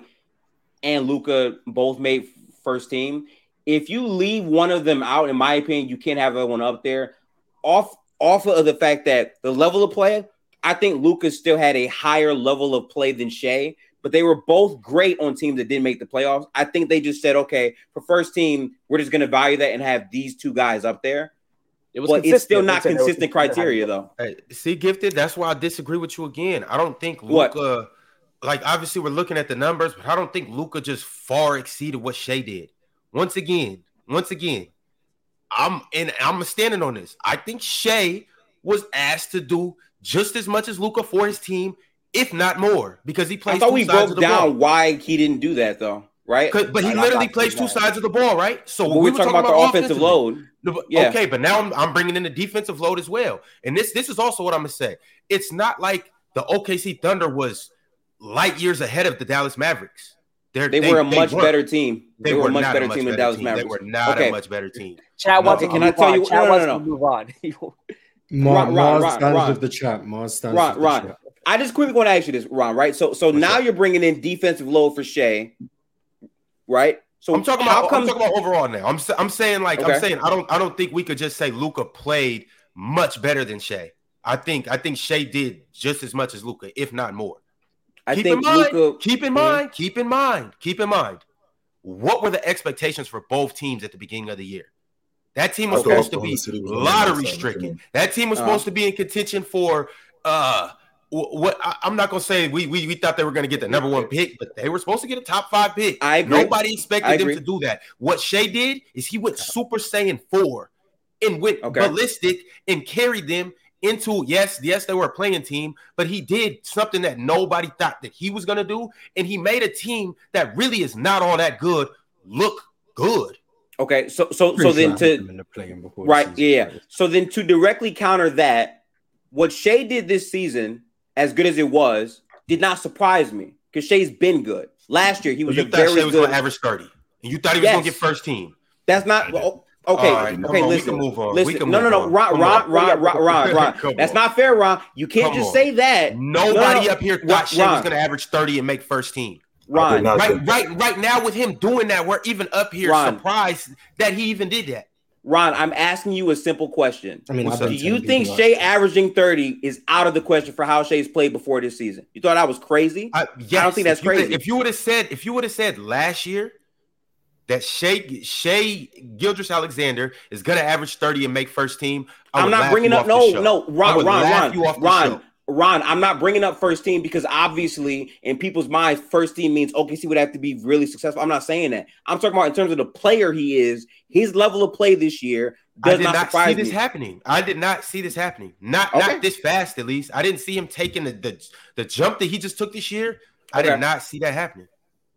and Luka both made first team. If you leave one of them out, in my opinion, you can't have the one up there. Off off of the fact that the level of play, I think Luka still had a higher level of play than Shai, but they were both great on teams that didn't make the playoffs. I think they just said, okay, for first team, we're just going to value that and have these two guys up there. It was But it's still not They said they were consistent consistent. criteria, though. Hey, see, gifted. That's why I disagree with you again. I don't think What? Luka. Like, obviously, we're looking at the numbers, but I don't think Luka just far exceeded what Shai did. Once again, once again, I'm and I'm standing on this. I think Shai was asked to do just as much as Luka for his team, if not more, because he plays. I thought two we sides broke down ball. why he didn't do that, though, right? But he I literally thought- plays two sides of the ball, right? So But when we're we talking about the offensive load. Yeah. Okay, but now I'm, I'm bringing in the defensive load as well. And this this is also what I'm gonna say. It's not like the OKC Thunder was light years ahead of the Dallas Mavericks. They're, They, were a much weren't. better team. They, were a much not better team than Dallas Mavericks. They were not Okay. a much better team. Chad No, wants okay, to can I tell on. you- Chad no, no, wants no, to move on. Ma- Ron, Ron, Marz Ron, stands Ron. with the chat. Marz stands Ron, with the Ron. chat. I just quickly want to ask you this, Ron. Right? So, so What's now up? you're bringing in defensive load for Shai, right? So I'm talking about come? I'm talking about overall now. I'm I'm saying like Okay. I'm saying I don't I don't think we could just say Luka played much better than Shai. I think I think Shai did just as much as Luka, if not more. I keep think in mind, Luka. keep in Mhm. mind, keep in mind, keep in mind. What were the expectations for both teams at the beginning of the year? That team was supposed to be City was on the lottery stricken. That team was supposed to be in contention for uh what I, I'm not gonna say we, we we thought they were gonna get the number one pick, but they were supposed to get a top five pick. I agree. Nobody I expected them agree. to do that. What Shai did is he went Super Saiyan four and went Okay. ballistic and carried them into yes, yes, they were a playing team, but he did something that nobody thought that he was gonna do, and he made a team that really is not all that good look good. Okay, so so so Pretty then sure I to had them in the play-in the Right, yeah. started. So then to directly counter that, what Shai did this season, as good as it was, did not surprise me because Shai's been good. Last year he was you a thought very Shai was good. gonna average 30, and you thought he was Yes. gonna get first team. That's not well, okay. All right, come okay, on, we listen. can move on. We Listen, can no, no, no. Ron, Ron, on. Ron, Ron, Ron, Ron. That's not fair, Ron. You can't Come just on. say that. Nobody No, no, up here Ron- thought Shai was going to average 30 and make first team. I Ron, did not say Right, that. right, right now with him doing that, we're even up here Ron. surprised that he even did that. Ron, I'm asking you a simple question. I mean, What's I've up? been Do you think people Shai that- averaging 30 is out of the question for how Shai's played before this season? You thought I was crazy? I, yes, I don't think that's if you, crazy. If you would have said, if you would have said last year that Shai Shea Gildress Alexander is going to average 30 and make first team, I I'm not laugh bringing you up no, no, Ron, Ron, Ron, you off Ron, show. Ron. I'm not bringing up first team because obviously in people's minds, first team means OKC would have to be really successful. I'm not saying that. I'm talking about in terms of the player he is, his level of play this year I does did not, not, surprise see this me. happening. I did not see this happening. Not Okay. not this fast, at least. I didn't see him taking the, the the jump that he just took this year. I Okay. did not see that happening.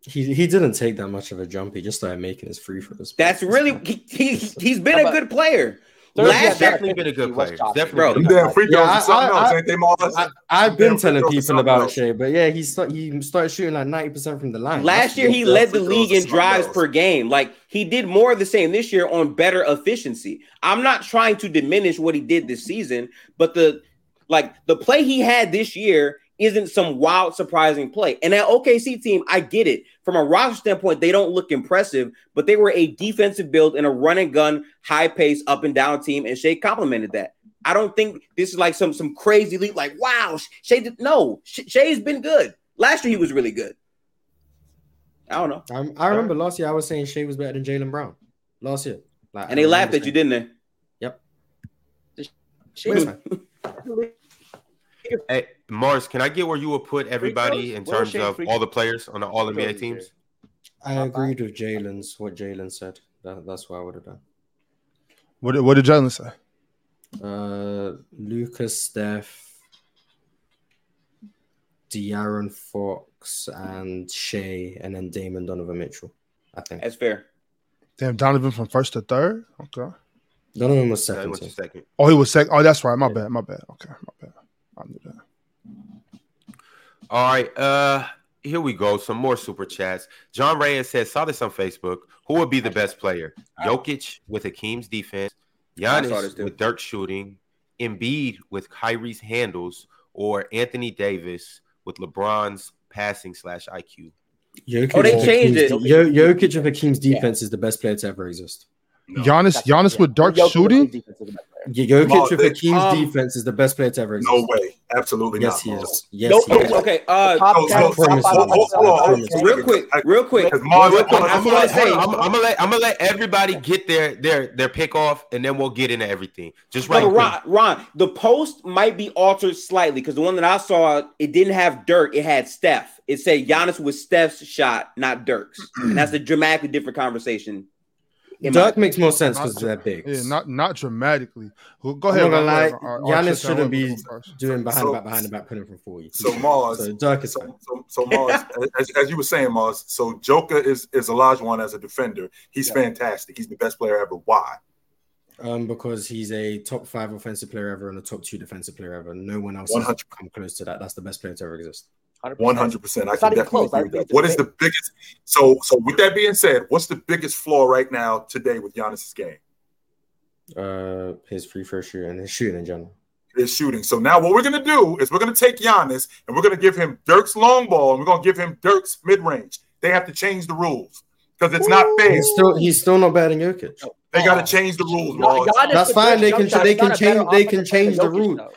He he didn't take that much of a jump. He just started making his free throws. That's really he, he he's been How a good player. Third, Last year, definitely been a good he player. Definitely Bro, Them damn free Yeah, throws I- is something I- else, I- ain't they, Marz? I, I've been telling people about else. Shai, but yeah, he start, he started shooting like ninety percent from the line. Last That's- year he led the league in drives else. per game. Like he did more of the same this year on better efficiency. I'm not trying to diminish what he did this season, but the like the play he had this year isn't some wild surprising play. And that OKC team, I get it. From a roster standpoint, they don't look impressive, but they were a defensive build and a run and gun, high pace, up and down team, and Shai complimented that. I don't think this is like some some crazy leap. Like wow, Shai did no. Sh- Shai's been good. Last year he was really good. I don't know. I, I remember last year I was saying Shai was better than Jaylen Brown. Last year, like, And they laughed at you, didn't they? Yep. Shai- But it's fine. Hey, Marz, can I get where you would put everybody throws? in terms of all the players on the All free NBA teams? I agreed with Jalen's what Jalen said. That, that's what I would have done. What did, what did Jalen say? Uh, Lucas, Steph, De'Aaron Fox, and Shai, and then Damon Donovan Mitchell. I think That's fair. Damn, Donovan from first to third. Okay. Donovan was That second. was to the second. Oh, he was second. Oh, that's right. My Yeah. bad. My bad. Okay, my bad. I knew that. All right. Uh here we go. Some more super chats. John Reyes says, saw this on Facebook. Who would be the best player? Jokic with Akeem's defense, I Giannis with Dirk shooting, Embiid with Kyrie's handles, or Anthony Davis with LeBron's passing slash IQ. Jokic Oh, they with changed Hakeem's- it. Yo- Jokic of Hakeem's defense is the best player to ever exist. Giannis, That's- Giannis yeah. with Dirk Jokic shooting. Defense is the best player. Yeah, Jokic Marz, with they- Hakeem's um, defense is the best player to ever exist. No way. Absolutely Yes, not. he is. Yes, Nope. he is. Okay, uh, real quick, real quick. Because real quick, I just want to say, I'm, I'm gonna let I'm gonna let everybody get their their their pick off, and then we'll get into everything. Just right. No. Ron, Ron, the post might be altered slightly because the one that I saw, it didn't have Dirk, it had Steph. It said Giannis was Steph's shot, not Dirk's, and that's a dramatically different conversation. In my makes more sense because Not- they're big. Yeah, not not dramatically. Well, go I'm ahead. not gonna lie, go ahead. I'll- I'll Giannis shouldn't be doing behind So- the back, behind the back, putting from 40. So Marz, So Dirk is so, so, so Marz, as, as you were saying, Marz. So Joker is is Olajuwon as a defender. He's Yeah. fantastic. He's the best player ever. Why? Um, because he's a top five offensive player ever and a top two defensive player ever. No one else has come close to that. That's the best player to ever exist. 100%. One hundred percent. I can definitely close. Agree with that. What is the biggest? So, so with that being said, what's the biggest flaw right now today with Giannis's game? Uh, his free throw shooting and his shooting in general. His shooting. So now what we're gonna do is we're gonna take Giannis and we're gonna give him Dirk's long ball and we're gonna give him Dirk's mid range. They have to change the rules because it's not fair. He's still he's still not better than Jokic. They got to change the rules, No, That's fine, they can- they can change- they can change the Jokic, rule. though.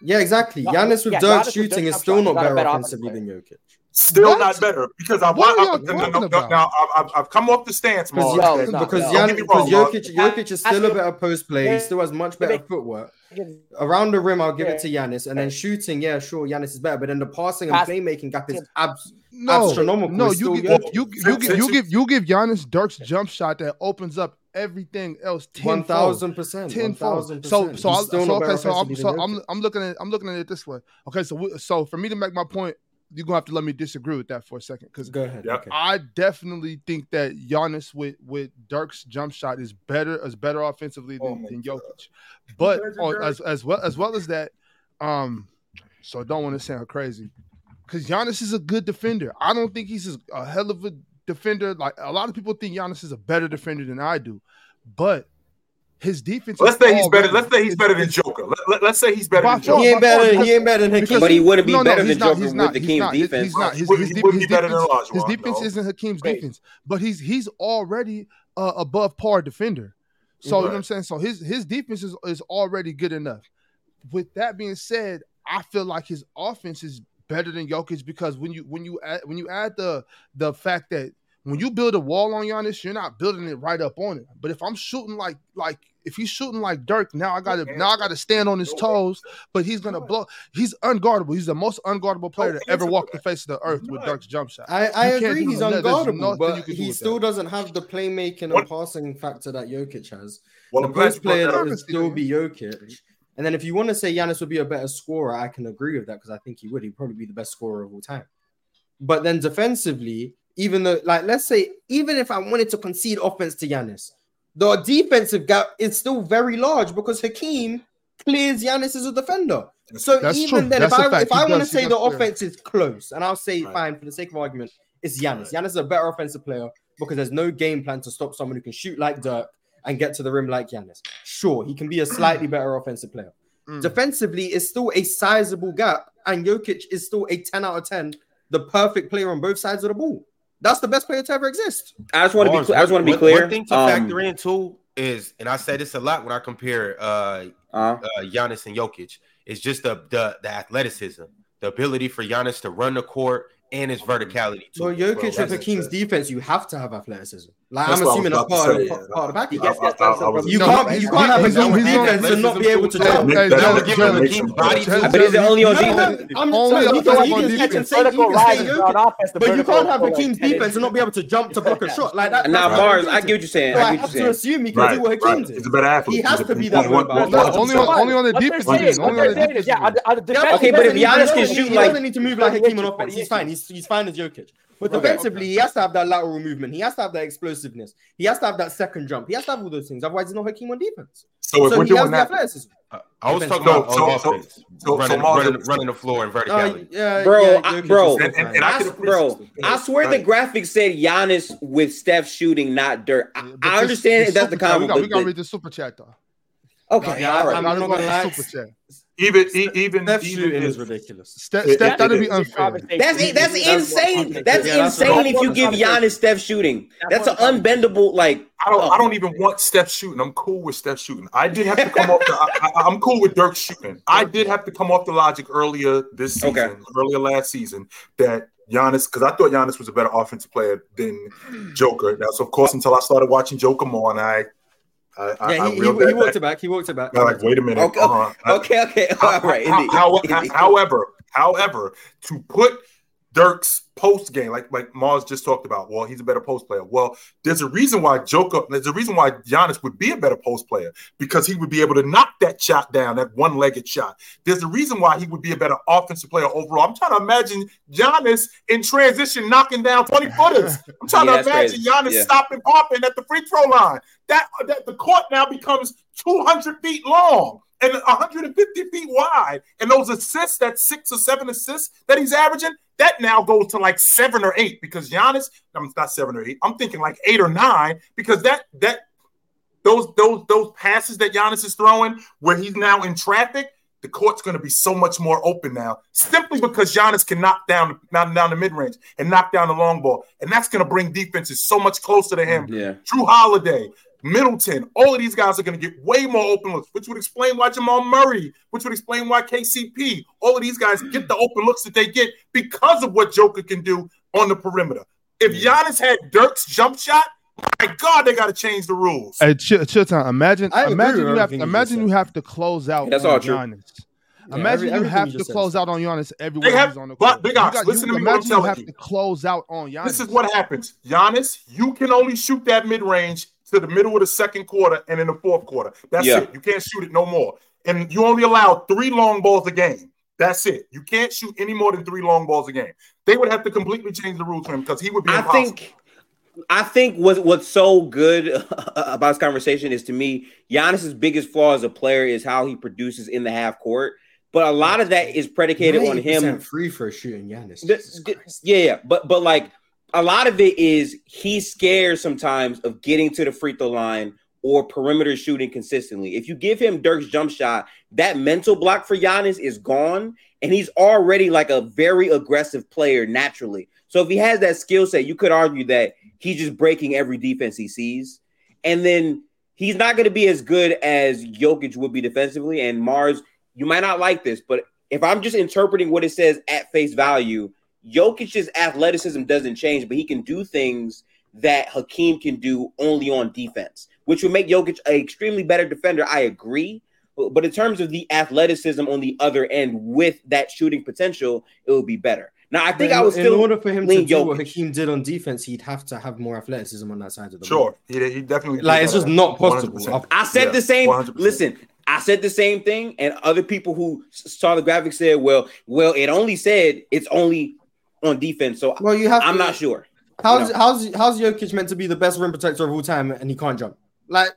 Yeah, exactly. Yeah, Giannis with yeah, Dirk Giannis with shooting Dirk is still not he's not a better better offensively than Jokic. Still What? not better because I, What are I, y'all I, no, no, no, now I, I've, I've come off the stance, Because Mark. No, that- it's not. because No. Don't Gian, get me because wrong, Jokic, Jokic is still a better post player. He still has much better footwork. Around the rim, I'll give it to Giannis. And then shooting, yeah, sure, Giannis is better. But then the passing and playmaking gap is abs- No, astronomical. no, you give, Jokic. you, you, you give you give Giannis Dirk's jump shot that opens up everything else. One tenfold. thousand percent. One tenfold. thousand So so, I'll, still so not okay. better So I'm so I'm I'm looking at I'm looking at it this way. Okay, so we, so for me to make my point, you're gonna have to let me disagree with that for a second because Go ahead. Yep. Okay. I definitely think that Giannis with with Dirk's jump shot is better is better offensively Oh than, my than God. Jokic. But on, as as well as well as that, um, so I don't want to sound crazy because Giannis is a good defender. I don't think he's a- a hell of a defender. Like a lot of people think Giannis is a better defender than I do, but his defense. Let's is say he's better. already- Let's say he's better than Joker. Let, let, let's say he's better than Joker. He ain't better. because- He ain't better than because- Hakeem. But he wouldn't be no, no, better than not, Joker he's with not, the he's King's he's- defense. He's not. His, Wouldn't- his, he wouldn't his be better than defense, his defense isn't Hakeem's Wait. defense, but he's he's already uh, above par defender. So you know what I'm saying. So his his defense is, is already good enough. With that being said, I feel like his offense is better than Jokic because when you when you add when you add the the fact that when you build a wall on Giannis, you're not building it right up on it. But if I'm shooting like like if he's shooting like Dirk, now I gotta now I gotta stand on his toes. But he's gonna blow. He's unguardable. He's the most unguardable player to ever walk the face of the earth with Dirk's jump shot. I, I agree he's no- unguardable, nothing but can do he still that. doesn't have the playmaking and What- passing factor that Jokic has. Well, the I'm glad post you brought player that that would still though. be Jokic. And then if you want to say Giannis would be a better scorer, I can agree with that because I think he would. He'd probably be the best scorer of all time. But then defensively, even though, like, let's say, even if I wanted to concede offense to Giannis, the defensive gap is still very large because Hakeem clears Giannis as a defender. So That's even true. then, That's if I if He I want to say the clear. offense is close, and I'll say Right. fine for the sake of argument, it's Giannis. Giannis is a better offensive player because there's no game plan to stop someone who can shoot like Dirk and get to the rim like Giannis. Sure, he can be a slightly better offensive player. Mm. Defensively, it's still a sizable gap, and Jokic is still a 10 out of 10, the perfect player on both sides of the ball. That's the best player to ever exist. I just want to be. Bars, Cl- I just want to be one- clear. One thing to Um, factor in too is, and I say this a lot when I compare uh, uh, uh, Giannis and Jokic, is just the, the the athleticism, the ability for Giannis to run the court and his verticality too. So Jokic Well, with that's- Hakeem's defense, you have to have athleticism. Like That's I'm assuming was that's about part to of, part, yeah. part of the package. Yes, yes, I- I- I You No, can't, you can't have he's on- Hakeem's defense and not be able to jump. that- Hey, that- Jalen, that- give him makes Hakeem's sense. body but is it only on No, no, defense? I'm Only on can, he defense. can, can Defense. say, he Vertical can rise say is Jokic, not offense. The but you can't have is like Hakeem's defense and not be able to jump to block a shot like that. Now, Marz, I get what you're saying. So I I have to assume he can Right, do what right. Hakeem He's a better athlete. He has to be that way, one- but one- That's one- only on only on the What defense saying end. is- Only what on the they're saying is, defense yeah, end. on the- on the Yeah, defensive Okay, but end, if he Giannis doesn't can need shoot to he like- doesn't need to move like Hakeem on offense. He's fine. He's, he's fine as Jokic. But Okay, defensively, he has to have that lateral movement. He has to have that explosiveness. He has to have that second jump. He has to have all those things. Otherwise, he's not Hakeem on defense. So if So we're he has doing the that, athleticism. Uh, I was talking about so- so- offense, so- so running, Marz- running, running the floor and Uh, verticality. yeah, Bro, yeah, I- bro, and- and- and I I, can bro, I swear the graphic said Giannis with Steph shooting, not Dirk. I, But I this- understand this that's the super chat, comment, We got, we got to read the super chat though. okay, Yeah, all right. I'm not gonna to lie. super chat. Even even Steph even shooting if- is ridiculous. Steph, Steph yeah, that'd be unfair. That's that's That's insane. what- That's Yeah, insane what- if you give Giannis Steph shooting. That's That's an unbendable like. I don't. oh. I don't even want Steph shooting. I'm cool with Steph shooting. I did have to come off. The, I, I, I'm cool with Dirk shooting. I did have to come off the logic earlier this season, Okay. earlier last season, that Giannis, because I thought Giannis was a better offensive player than Joker. Now, so of course, until I started watching Joker more, and I, I, I, Yeah, I he, he, he walked it back. He walked it back. I'm like, wait a minute. Okay, uh-huh. Okay, okay, all right. How- how- Indeed. however, however, to put Dirk's post game, like like Marz just talked about, well, he's a better post player. Well, there's a reason why Joker, there's a reason why Giannis would be a better post player because he would be able to knock that shot down, that one-legged shot. There's a reason why he would be a better offensive player overall. I'm trying to imagine Giannis in transition knocking down 20 footers. I'm trying Yeah, to imagine crazy. Giannis Yeah. stopping popping at the free throw line. That that the court now becomes 200 feet long and 150 feet wide. And those assists, that six or seven assists that he's averaging, that now goes to like seven or eight because Giannis, I'm not seven or eight. I'm thinking like eight or nine because that that those those those passes that Giannis is throwing where he's now in traffic, the court's going to be so much more open now, simply because Giannis can knock down knock down the mid range and knock down the long ball, and that's going to bring defenses so much closer to him. Yeah. Jrue Holiday, Middleton, all of these guys are going to get way more open looks, which would explain why Jamal Murray, which would explain why KCP, all of these guys get the open looks that they get because of what Joker can do on the perimeter. If Giannis had Dirk's jump shot, my God, they got to change the rules. Hey, chill, chill time. Imagine, imagine you have, everything you imagine you have to close out. That's on all true. Giannis. Yeah, Imagine every- you have you to just said close out on Giannis everywhere They have- he's on the but court. Big You Ox, got- listen you- to me what I'm Imagine you have you. to close out on Giannis. This is what happens. Giannis, you can only shoot that mid range to the middle of the second quarter and in the fourth quarter. That's Yeah. it. You can't shoot it no more. And you only allow three long balls a game. That's it. You can't shoot any more than three long balls a game. They would have to completely change the rules for him because he would be I impossible. think I think what what's so good about this conversation is to me, Giannis's biggest flaw as a player is how he produces in the half court. But a lot of that is predicated on him free for shooting Giannis. The- the- yeah, yeah, but but like a lot of it is he's scared sometimes of getting to the free throw line or perimeter shooting consistently. If you give him Dirk's jump shot, that mental block for Giannis is gone, and he's already like a very aggressive player naturally. So if he has that skill set, you could argue that he's just breaking every defense he sees, and then he's not going to be as good as Jokic would be defensively. And Marz, you might not like this, but if I'm just interpreting what it says at face value, Jokic's athleticism doesn't change, but he can do things that Hakeem can do only on defense, which would make Jokic an extremely better defender. I agree. But but in terms of the athleticism on the other end with that shooting potential, it would be better. Now, I think in, I was still in still order for him to lean do what Hakeem did on defense, he'd have to have more athleticism on that side of the Sure. ball. He, he definitely Like it's just not possible. 100%. I said Yeah, the same. 100%. Listen, I said the same thing, and other people who saw the graphic said, "Well, well, it only said it's only on defense." So Well, you have. I'm to, not sure. How's No. how's how's Jokic meant to be the best rim protector of all time and he can't jump? Like,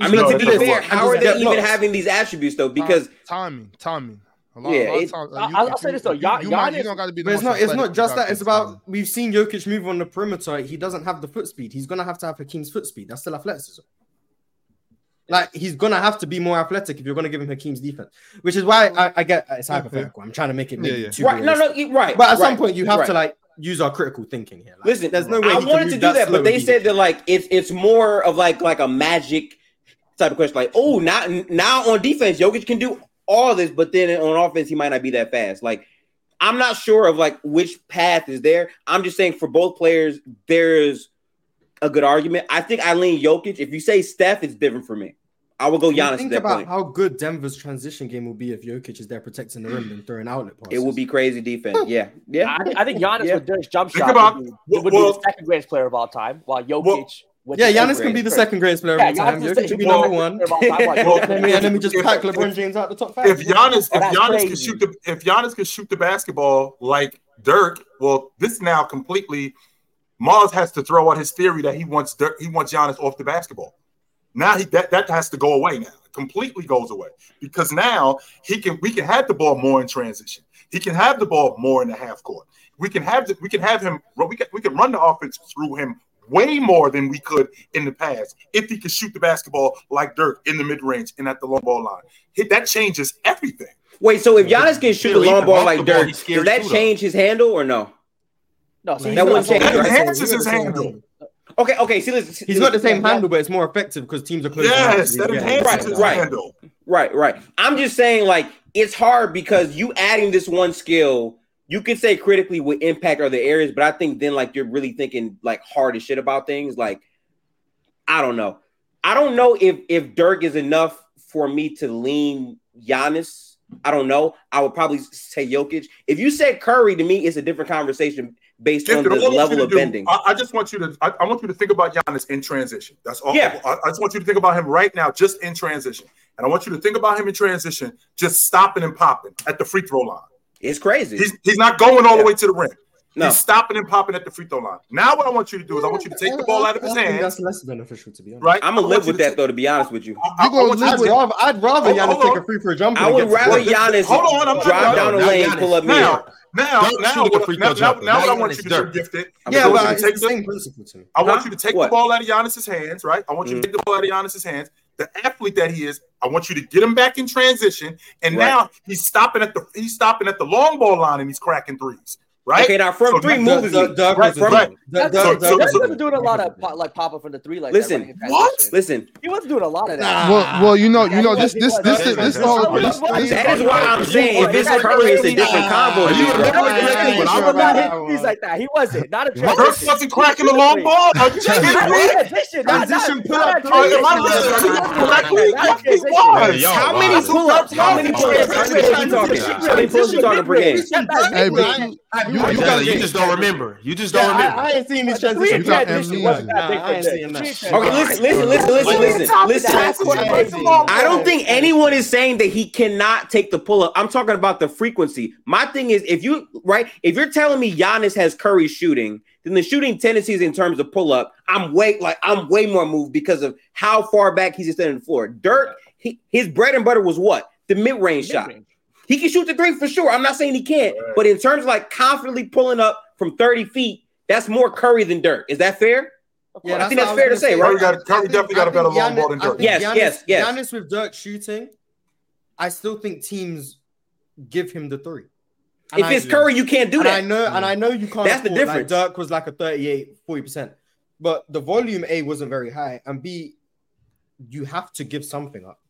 I mean, No, to be fair, work. how are they even blocks. having these attributes though? Because timing, timing. A lot, Yeah, a lot it- of times, I- you- I'll say this, though, you- Gian- you might, you don't gotta be the But it's not. It's not just that. It's about timing. we've seen Jokic move on the perimeter. He doesn't have the foot speed. He's gonna have to have Hakeem's foot speed. That's still athleticism. Like he's gonna have to be more athletic if you're gonna give him Hakeem's defense, which is why I, I get it's hypothetical. I'm trying to make it maybe Yeah, yeah. too right, no, no, right. But at some point, you have right. to like use our critical thinking here. Like, Listen, there's no way I he wanted to do that, but they said that like it's it's more of like like a magic type of question. Like, oh, now now on defense, Jokic can do all this, but then on offense, he might not be that fast. Like, I'm not sure of like which path is there. I'm just saying for both players, there's a good argument. I think I lean Jokic. If you say Steph, it's different for me. I will go Can you Giannis at Think that about point. how good Denver's transition game will be if Jokic is there protecting the rim and throwing outlet passes. It will be crazy defense. Yeah, yeah. I, I think Giannis Yeah. with Dirk's jump Think shot about- would, be, would well- be the second greatest player of all time, while Jokic. Well- Yeah, Giannis can be the second greatest player of all Yeah, time. Giannis is Jokic should be number one. player of all time, like, Well, Let me, if- let me just if- pack if- LeBron James out the top five. if Giannis, if Giannis crazy. can shoot the if Giannis can shoot the basketball like Dirk, well, this now completely Marz has to throw out his theory that he wants Dirk, he wants Giannis off the basketball. Now he that, that has to go away now. Completely goes away. Because now he can we can have the ball more in transition. He can have the ball more in the half court. We can have the, we can have him we can we can run the offense through him way more than we could in the past if he could shoot the basketball like Dirk in the mid range and at the long ball line. Hit that changes everything. Wait, so if Giannis can shoot the long ball like Dirk, does that too, though. change his handle or no? No, so Like, he's that not- wouldn't change, That right? enhances his the same handle. Okay, okay. See, listen, He's got the same yeah, handle, but it's more effective because teams are close. Yes, that enhances Right, his right. handle. Right, right. I'm just saying, like, it's hard because you adding this one skill, you could say critically would impact other areas, but I think then, like, you're really thinking like hard as shit about things. Like, I don't know. I don't know if if Dirk is enough for me to lean Giannis. I don't know. I would probably say Jokic. If you said Curry to me, it's a different conversation based on the all I want you level of do- bending. I, I just want you to I, I want you to think about Giannis in transition. That's all. Yeah. I, I just want you to think about him right now, just in transition. And I want you to think about him in transition, just stopping and popping at the free throw line. It's crazy. He's he's not going all the way to the rim. No, He's stopping and popping at the free throw line. Now what I want you to do is I want you to take the ball out of his I hands, That's less beneficial, to be honest. right? I'm gonna live with to that take- though. To be honest with you, I, I, I You go, want you I'd to take- rather, I'd rather Hold- Giannis hold take a free throw jumper. I and would get rather the rim. Giannis Hold on, I'm drive down the lane, Giannis- pull up now, mid. now, Dirk now, shooting a free now, throw now, jumper. now Now what I want you to do, Dirk. gifted. Yeah, gonna want but you to it's take the the- same principle to me. I want you to take the ball out of Giannis's hands, right? I want you to mm. take the ball out of Giannis's hands. The athlete that he is, I want you to get him back in transition. And Right. now he's stopping at the he's stopping at the long ball line and he's cracking threes. Right? Okay, now from So three that- moves, Dirk- Dirk Right, was right. thing. That's Dirk- So- Dirk- so- Dirk Dirk was wasn't doing a lot of pop, like pop up from the three like Listen. that. running What? listen. He wasn't doing a lot of that. Nah. Well, well, you know, you know, this, He this, was, this, he this, was. this, the whole. This, That is why I'm saying if it's Curry, it's a different combo. You than remember Dirk. correctly when I He was was not hitting threes like that. He wasn't. Not a Dirk transition. wasn't cracking the long ball. Are you kidding Not a me? transition. Not- Transition not- pull not a up. transition. Am I listening correctly? Not a Yes, he transition. was. Yo, How wow. many pull-ups? How many pull-ups? How many pull-ups you talking? How many pull-ups you talking per game? Hey, but you, you, You, you got you just don't remember. You just don't remember. I, I ain't seen this The three transitions. You got transition amnesia. wasn't Nah, I ain't Dirk. seeing that. Okay, listen, listen, listen, listen, listen, listen. I don't think anyone is saying that he cannot take the pull up. I'm talking about the frequency. My thing is, if you right, if you're telling me Giannis has Curry shooting, then the shooting tendencies in terms of pull up, I'm way like I'm way more moved because of how far back he's extending the floor. Dirk, he, his bread and butter was what the mid range shot. Mid-range. He can shoot the three for sure. I'm not saying he can't, Right. but in terms of like confidently pulling up from 30 feet, that's more Curry than Dirk. Is that fair? Yeah, I think that's was fair to gonna say, Curry right? got- Curry think- definitely got a I better think long ball than Dirk. Yes, Giannis- yes, yes. Giannis with Dirk shooting, I still think teams give him the three. And If I- it's Curry, you can't do and I know, and I know you can't. That's the difference. Like Dirk was like a 38, 40 percent, but the volume A wasn't very high, and B, you have to give something up.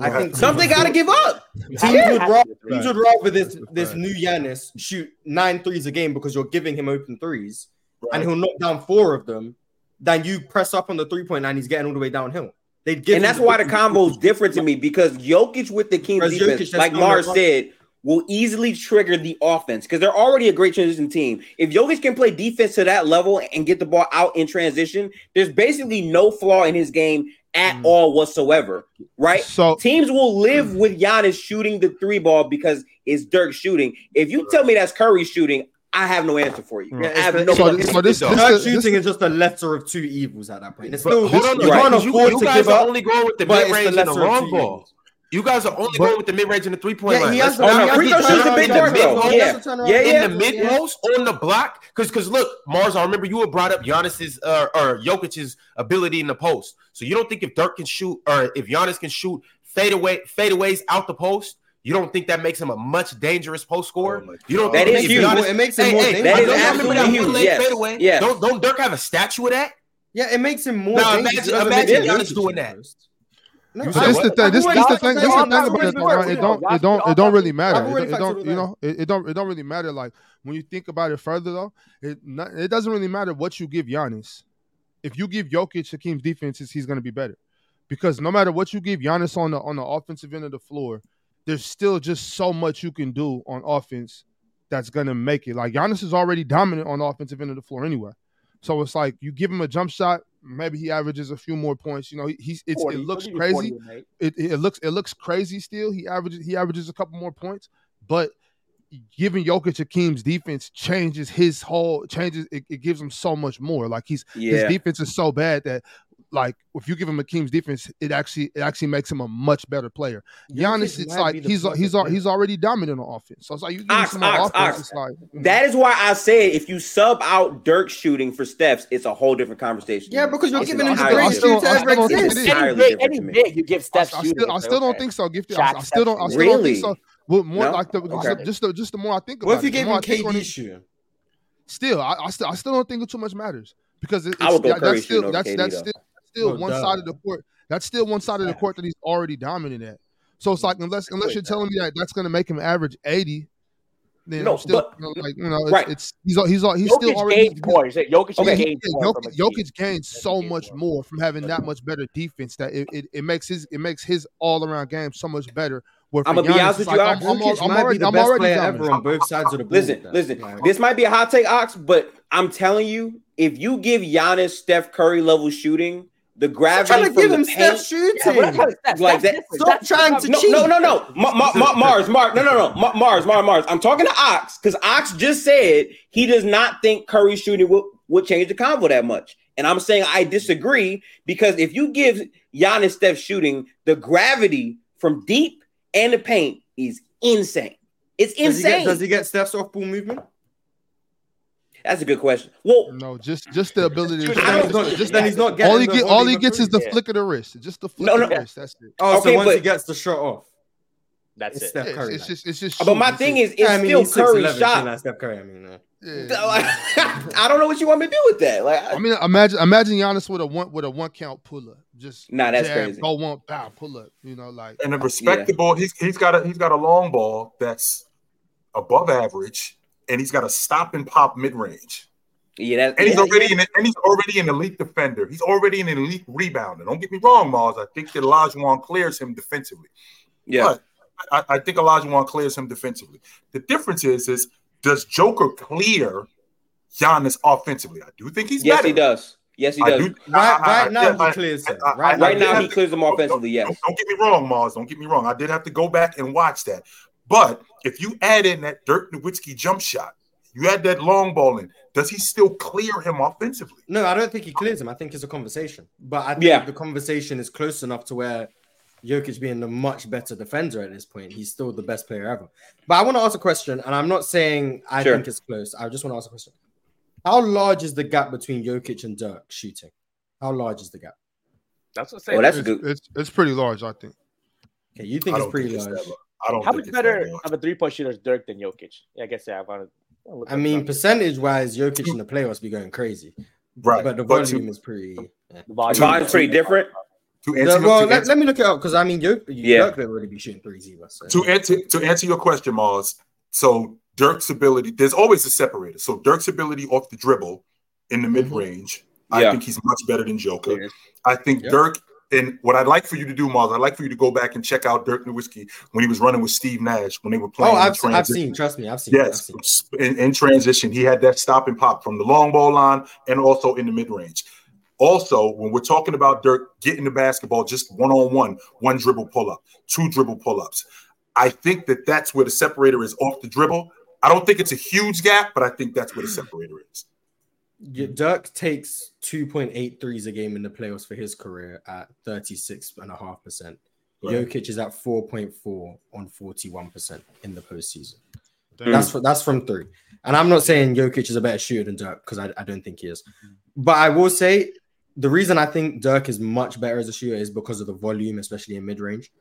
I think Something got to give up. Teams Yeah. would rather, teams would rather this this new Giannis shoot nine threes a game because you're giving him open threes, and he'll knock down four of them. Than you press up on the three point line, he's getting all the way downhill. They'd give And him that's why the open combo's different to me because Jokic with the Kings defense, Jokic like come Marz said, will easily trigger the offense because they're already a great transition team. If Jokic can play defense to that level and get the ball out in transition, there's basically no flaw in his game at Mm. all whatsoever. Right? So Teams will live with Giannis shooting the three ball because it's Dirk shooting. If you tell me that's Curry shooting, I have no answer for you. Yeah, I have no so, so this, this, this, shooting this, is just the lesser of two evils at that point. It's But still hold on, you right. can't you, afford you to guys give are up. only going with the but mid it's the range and the lesser of long ball. evils. You guys are only But- going with the mid range and the three point Yeah, line. he has Let's the- go. No, free the throw shoots a big guy. though. Yeah. the turnaround Yeah, yeah. in the mid post on the block because because look Marz I remember you had brought up Giannis's uh, or Jokic's ability in the post so you don't think if Dirk can shoot or if Giannis can shoot fade away fadeaways out the post you don't think that makes him a much dangerous post scorer Oh you don't That think is if huge. Giannis- It makes him hey, more hey, dangerous. That is don't remember absolutely that huge. Yes. fadeaway? Yes. don't don't Dirk have a statue of that Yeah, it makes him more Now, dangerous. imagine- imagine Giannis doing that. dangerous. No, this the thing. This, the thing. This the thing about it. Right? It don't. It don't. It don't really matter. It, it don't. You know. It, it don't. It don't really matter. Like when you think about it further, though, it not, it doesn't really matter what you give Giannis. If you give Jokic Hakeem's defenses, he's going to be better, because no matter what you give Giannis on the on the offensive end of the floor, there's still just so much you can do on offense that's going to make it. Like Giannis is already dominant on the offensive end of the floor anyway. So it's like you give him a jump shot, maybe he averages a few more points. You know, he, he's it's, it looks crazy it, it looks it looks crazy still. He averages he averages a couple more points, but giving Jokic Akeem's defense changes his whole changes it, it gives him so much more. Like he's his defense is so bad that like if you give him Akeem's defense, it actually it actually makes him a much better player. Giannis, it's like be the he's he's al- player. he's already dominant on offense. So it's like you give Ox, some more Ox, offense. Ox. It's like mm. That is why I said if you sub out Dirk shooting for Steph's, it's a whole different conversation. Yeah, because you're It's giving him the entirely greatest different. shoot to I ever still don't think exist. it is. Entirely Any big, different any to me. big, you give I, Steph I shooting. still I still don't think so. Gifted. Shaq, I, I still don't I Steph still don't Really? think so. Well, more No? like the Okay. just the just the more I think about What if you it, gave him I KD it- shooting? still, I, I still, I still don't think it too much matters because it, it's, I would go that- Curry that's still, that's KD, that's though. still, still Oh, one duh. side of the court. That's still one side of the court that he's already dominant at. So it's like unless unless you're telling me that that's going to make him average eighty, then No, I'm still but- you know, like you know, it's, Right. it's he's he's he's, he's still already. gained more. You said Jokic Okay. gained Yeah, more Jokic, from Jokic team. gains so gained much more. more from having that much better defense that it, it, it makes his it makes his all around game so much better. Where I'ma be honest with you, like, Ox. I'm, I'm, Jokic I'm might already, be the I'm best already player dominant. ever on both sides of the ball. Listen, with listen. Like, This might be a hot take, Ox, but I'm telling you, if you give Giannis Steph Curry level shooting, the Stop gravity trying to from give the him paint, Steph shooting. Yeah, but that's how Like that- Stop That's trying to no, cheat. no, no, no, Ma- Ma- Ma- Marz, Marz, no, no, no, Ma- Marz, Marz, Marz. I'm talking to Ox because Ox just said he does not think Curry shooting would, would change the combo that much, and I'm saying I disagree because if you give Giannis Steph shooting, the gravity from deep and the paint is insane. It's Does he, get, insane. does he get Steph's off ball movement? That's a good question. Well, No, just just the ability to I Then don't- he's not, just then he's not getting all he get all he gets is the. Yeah. flick of the wrist. Just the flick No, of no. the wrist. That's it. Oh, Okay, so once but- he gets the shot off. That's It's it. Steph Curry. it's like. just it's just. But my shooting. thing is, it's I mean, still he's Curry's shot. Like Steph Curry. I mean, uh, just- yeah. Like, I don't know what you want me to do with that. Like, I mean, imagine imagine Giannis with a one with a one count pull up. Just Nah, that's jab, crazy. Go one bow pull up. You know, like and a respectable. He's he's got a he's got a long ball that's above average, and he's got a stop and pop mid range. yeah, that, And he's yeah, already yeah. an and he's already an elite defender. He's already an elite rebounder. Don't get me wrong, Marz. I think that Olajuwon clears him defensively. yeah. But I, I think Olajuwon clears him defensively. The difference is, is does Joker clear Giannis offensively? I do think he's yes, better. he does. Yes, he does. do. right, I- I- right now yeah, he I- clears him. I- I- Right, I Right now, he to- clears them don't- offensively. Yes. Don't, don't get me wrong, Marz. Don't get me wrong. I did have to go back and watch that. But if you add in that Dirk Nowitzki jump shot, you add that long ball in, does he still clear him offensively? No, I don't think he clears him. I think it's a conversation. But I think Yeah. the conversation is close enough to where Jokic being the much better defender at this point, he's still the best player ever. But I want to ask a question, and I'm not saying I Sure. think it's close. I just want to ask a question. How large is the gap between Jokic and Dirk shooting? How large is the gap? That's what I'm saying. that's a it's, good. it's it's pretty large, I think. Okay, you think it's pretty think large. that large. I don't. How much better large. of a three point shooter is Dirk than Jokic? Yeah, I guess yeah, I want to. I mean, percentage wise, Jokic in the playoffs be going crazy. Right, But the but volume to- is pretty. yeah. the volume. Mine's pretty different. To The- answer, well, to, let, answer, let me look it up because I mean, Jokic, Yeah. Dirk don't be shooting threes either. So. to answer to answer your question, Marz. So Dirk's ability, there's always a separator. So Dirk's ability off the dribble in the Mhm. mid range, I Yeah. think he's much better than Joker. Yeah. I think Yeah. Dirk, and what I'd like for you to do, Marz, I'd like for you to go back and check out Dirk Nowitzki when he was running with Steve Nash when they were playing. Oh, I've, I've seen. Trust me, I've seen. I've Yes, seen. in, in transition, he had that stop and pop from the long ball line and also in the mid range. Also, when we're talking about Dirk getting the basketball just one on one, one dribble pull up, two dribble pull ups, I think that that's where the separator is off the dribble. I don't think it's a huge gap, but I think that's where the separator is. Yeah, mm. Dirk takes 2.83s a game in the playoffs for his career at 36.5%. Right. Jokic is at 4.4 on 41% in the postseason. Damn. That's for, that's from three. And I'm not saying Jokic is a better shooter than Dirk because I, I don't think he is. Mm-hmm. But I will say the reason I think Dirk is much better as a shooter is because of the volume, especially in mid range.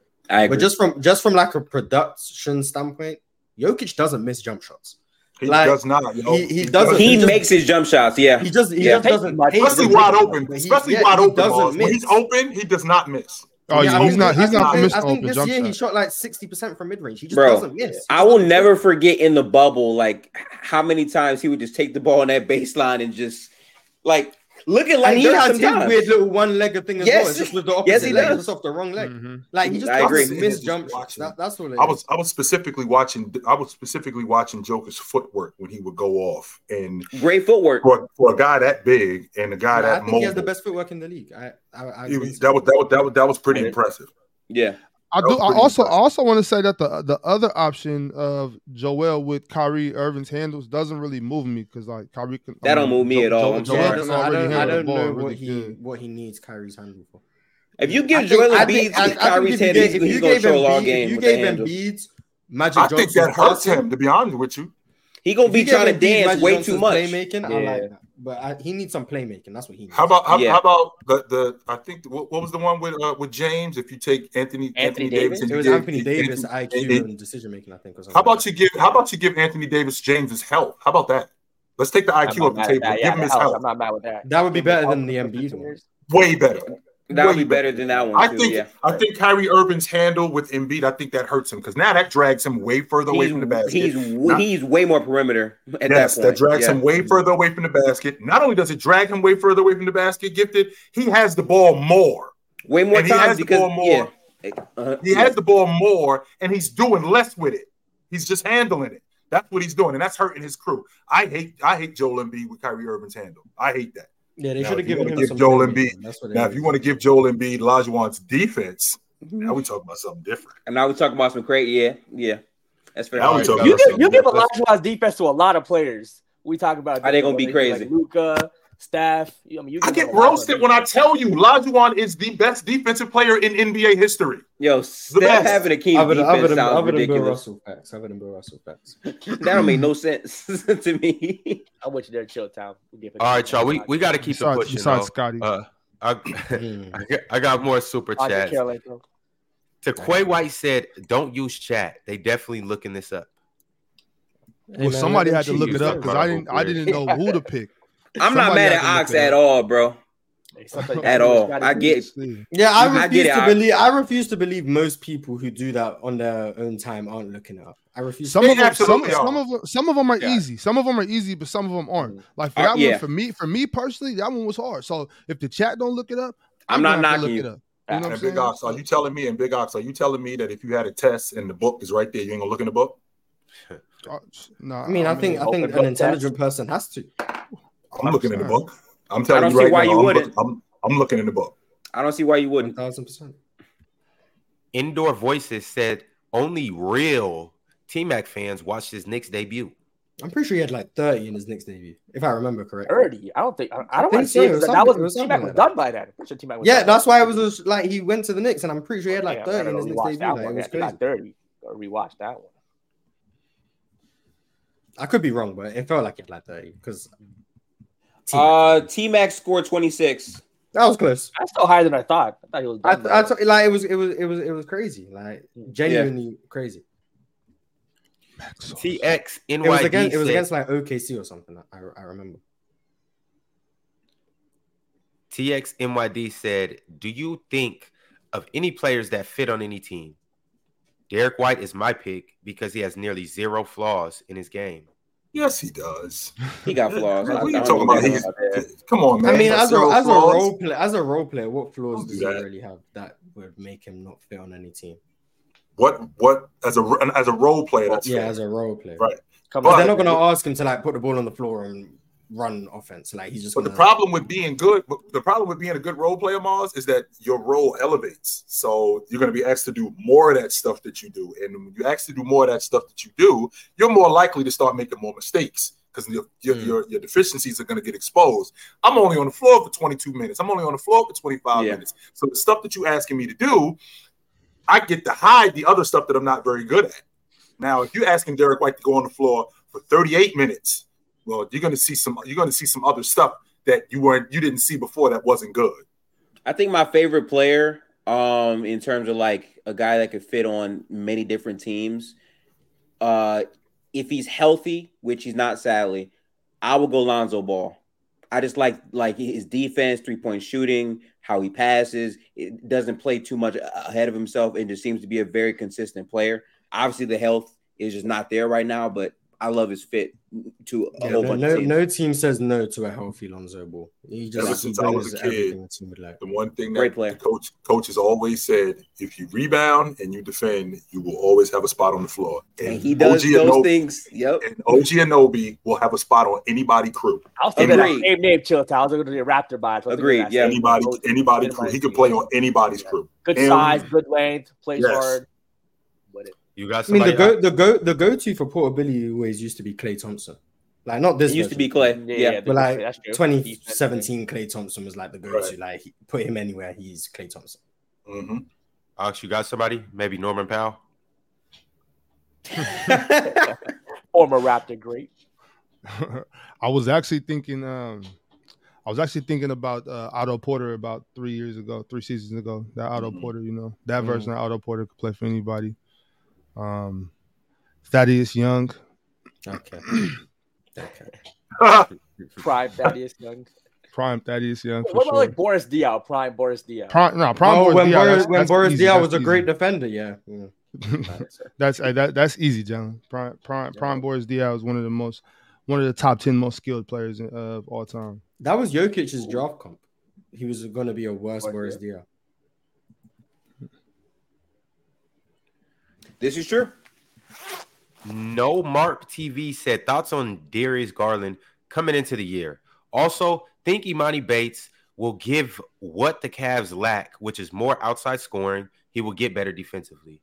But just from just from like a production standpoint, Jokic doesn't miss jump shots. He Like, does not. Yo. he- he doesn't- he just- makes his jump shots. Yeah. He just he Yeah. just doesn't Much- hate Especially them wide open. he- Especially yeah, wide open. doesn't When he's open, he does not miss. Oh yeah, I he's not. I He's think- not I, missing I think open this jump year he shot. shot like sixty percent from mid range. He just Bro, doesn't miss. I will never forget in the bubble, like how many times he would just take the ball on that baseline and just like looking like and he Dirk has his weird little one-legged thing as Yes. well. It's just with the opposite Yes, he leg, does. just off the wrong leg. Mhm. Like he just I agree. miss jump shots. That, that's what it I is. was I was specifically watching I was specifically watching Joker's footwork when he would go off and Great footwork. for, for a guy that big and a guy Yeah, I that think mobile, he has the best footwork in the league. I, I, I was, that was that was that was that was pretty impressive. Yeah. I do. I pretty also I impressive. also want to say that the the other option of Joel with Kyrie Irving's handles doesn't really move me because like Kyrie can. That don't move me at all, I'm Joel Yeah, sorry. can I don't, I don't, I don't ball know really what he good. what he needs Kyrie's handle for. If you give Joel I Embiid think- I- I Kyrie's if you he's, if you he's gonna gave show all Embiid- game If you gave him beads. Magic I Johnson think that hurts him. To be honest with you, He gonna if be trying to dance way too much. Playmaking, I Yeah. like that. But I, he needs some playmaking. That's what he needs. how about how, Yeah. how about the the I think what, what was the one with uh, with James? If you take Anthony Anthony Davis, Davis? and it was give- Anthony Davis Anthony- IQ and decision making, I think. Or something. How about you give how about you give Anthony Davis James's health? How about that? Let's take the IQ not off the table. that. Give him his health, health. I'm not mad with that. That would be better than the All Embiid one. Way better. That would be better than that one. I too, think yeah. I think Kyrie Irving's handle with Embiid, I think that hurts him because now that drags him way further away from the basket. he's Not- he's way more perimeter at yes, that that, drags yeah. him way further away from the basket. Not only does it drag him way further away from the basket, gifted, he has the ball more. way more and he has the ball more. yeah. Uh-huh. He has the ball more, and he's doing less with it. He's just handling it. That's what he's doing, and that's hurting his crew. I hate I hate Joel Embiid with Kyrie Irving's handle. I hate that. Yeah, they should have you given wanna him give some Joel playmaking. Embiid- That's what it Now, if you want to give Joel Embiid Olajuwon's defense, mm-hmm. now we talking about something different. And now we talking about some great. Yeah, yeah. That's fair. Now we You give, you give something Olajuwon's defense to a lot of players. We talk about Are they gonna be crazy? like Luka, Steph. I mean, you I get him a lot of roasted when I tell you Olajuwon is the best defensive player in NBA history. Yo, best. Steph having a key Other than, other defense than, sounds other than Bill ridiculous. Russell facts. Other than Bill Russell facts. That don't make no sense to me. I want you there, chill town. We'll All right, y'all. We, we got to keep it Besides, pushing. besides though. Scotty, Uh, I, Mm. I, got, more super Andre chats. Carolina. To Quay White said, "Don't use chat. They definitely looking this up." Hey, Well, man, somebody had to look it up because I didn't. I didn't know who to pick. I'm not Somebody mad at Ox it at all, bro. Hey, At gotta do what you all. I get Yeah, I I refuse get it, to I- believe. I refuse to believe most people who do that on their own time aren't looking up. I refuse. Some They of them, some, some are. of them, some of them are Yeah. easy. Some of them are easy, but some of them aren't. Mhm. Like for Uh, that yeah. one, for me, for me personally, that one was hard. So if the chat don't look it up, I'm gonna not have knocking look you. it up. You know And Big? Ox, are you telling me? And Big Ox, are you telling me that if you had a test and the book is right there, you ain't gonna look in the book? Uh, nah, I mean, I think I think an intelligent person has to. I'm looking in the book. I'm telling don't you see right why now. you I'm, wouldn't. look- I'm, I'm looking in the book. I don't see why you wouldn't. thousand percent. Indoor Voices said only real T Mac fans watched his Knicks debut. I'm pretty sure he had like 30 in his Knicks debut, if I remember correctly. Thirty. I don't think. I, I don't think want to so. say It was that, that something- was, it was T-Mac something was like done by then. I'm pretty sure T-Mac was Yeah, that's why it was just, like he went to the Knicks, and I'm pretty sure he had like 30 Yeah, I 30 in gotta his Knicks rewatch debut. that Like, one. it was Yeah, he crazy. got thirty. Gotta rewatch that one. I could be wrong, but it felt like it had like 30 because Uh, T Max scored 26. that was close. That's still higher than I thought. I thought he was. I, Done th- I th- like it was it was it was it was crazy, like genuinely crazy. TX It was NYD against it was against like OKC or something. I I remember. TX NYD said, "Do you think of any players that fit on any team?" Derrick White is my pick because he has nearly zero flaws in his game. Yes, he does. He got flaws. What are you talking about? nothing He's, that. come on, man. I mean, as a zero as a role player, as a role player, what flaws Don't do does he really have that would make him not fit on any team? What? What? As a as a role player, that's yeah, fair. as a role player. Right. Come But- They're not gonna ask him to like put the ball on the floor and run offense. Like he's just. But the gonna, problem with being good, the problem with being a good role player, Marz, is that your role elevates. So you're going to be asked to do more of that stuff that you do, and when you asked to do more of that stuff that you do, you're more likely to start making more mistakes because your your, Mm. your your deficiencies are going to get exposed. I'm only on the floor for 22 minutes. I'm only on the floor for 25 Yeah. minutes. So the stuff that you're asking me to do, I get to hide the other stuff that I'm not very good at. Now, if you're asking Derrick White to go on the floor for 38 minutes, well, you're going to see some you're going to see some other stuff that you weren't you didn't see before that wasn't good. I think my favorite player, um, in terms of like a guy that could fit on many different teams, uh, if he's healthy, which he's not sadly, I will go Lonzo Ball. I just like like his defense, three point shooting, how he passes. It doesn't play too much ahead of himself, and just seems to be a very consistent player. Obviously, the health is just not there right now, but I love his fit to a Yeah, whole no, bunch no, of teams. no team says no to a healthy Lonzo Ball. He just Ever he since I was brings a kid, everything a team would like. The one thing Great that player. the coach coaches always said: if you rebound and you defend, you will always have a spot on the floor. And he does OG those Anobi- things. Yep. And OG Anunoby will have a spot on anybody crew. I was thinking that Agreed. same name, Chill I was going to the Raptor bias. I Agreed, yeah. same Anybody, name. anybody crew. He could play on anybody's crew. Good And- size, good length, plays Yes. hard. With it. You got I mean, the somebody? go the go the go to for portability always used to be Klay Thompson. Like not this It used to be Klay. Yeah, Yeah. but like 2017 Klay Thompson was like the go to. Right. Like he, put him anywhere, he's Klay Thompson. hmm Ox, you got somebody? Maybe Norman Powell. Former Raptor great. I was actually thinking. Um, I was actually thinking about uh, Otto Porter about three years ago, three seasons ago. That Otto Mhm. Porter, you know, that Mhm. version of Otto Porter could play for anybody. Um, Thaddeus Young. Okay. Okay. Prime Thaddeus Young. Prime Thaddeus Young for What about sure. like Boris Diaw? Prime Boris Diaw. Prime, no, Prime oh, Boris when Diaw, Boris, that's- when that's Boris easy, Diaw that's was a easy. great defender, yeah. yeah. that's uh, that, that's easy, John. Prime Prime Prime Boris Diaw is one of the most one of the top ten most skilled players of all time. That was Jokic's draft comp. He was going to be a worse Boris Boris Diaw. This is true. No Mark TV said thoughts on Darius Garland coming into the year. Also, think Emoni Bates will give what the Cavs lack, which is more outside scoring. He will get better defensively.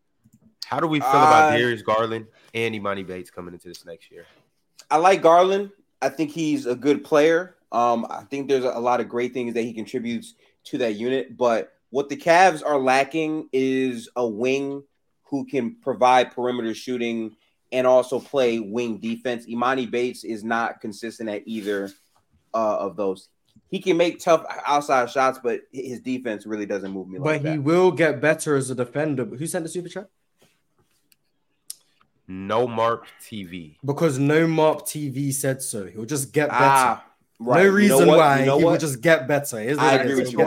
How do we feel about Uh, Darius Garland and Emoni Bates coming into this next year? I like Garland. I think he's a good player. Um, I think there's a lot of great things that he contributes to that unit. But what the Cavs are lacking is a wing who can provide perimeter shooting and also play wing defense. Emoni Bates is not consistent at either uh, of those. he can make tough outside shots, but his defense really doesn't move me like But he that. will get better as a defender. Who sent the super chat? No Mark TV. Because no Mark TV said so. He'll just get better. Ah, right. No You know reason why You know he will just get better. Isn't I it? agree with you, get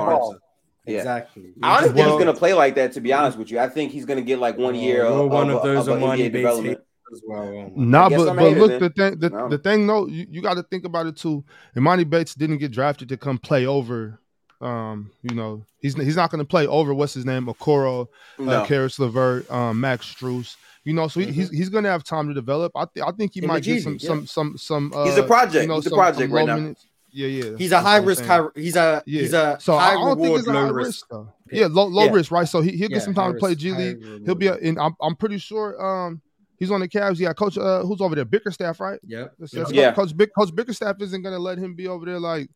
Barnes. better. Yeah. Exactly. I don't think he's gonna play like that. To be honest with you, I think he's gonna get like one year you're of, one of of, those of, Armani NBA development. as well. Oh Nah, but but hating look, then. the thing the, No. the thing though, you, you got to think about it too. Emoni Bates didn't get drafted to come play over. Um, you know, he's he's not going to play over what's his name, Okoro, No. uh, Caris LeVert, um, Max Strus. You know, so he, he's he's going to have time to develop. I th- I think he In might G get some League, some some some. Uh, He's a project. You know, He's a project right now. minutes. Yeah, yeah. He's a that's high risk, high. He's a Yeah. he's a so high I don't think reward, it's a low high risk. risk though. Yeah, low low Yeah. risk, right? So he, he'll get Yeah, some time to play risk, G League. reward. He'll be a, in. I'm, I'm pretty sure. Um, he's on the Cavs. Yeah, coach. Uh, who's over there? Bickerstaff, right? Yep. That's, that's Yeah. Coach Bick, Coach Bickerstaff isn't gonna let him be over there like,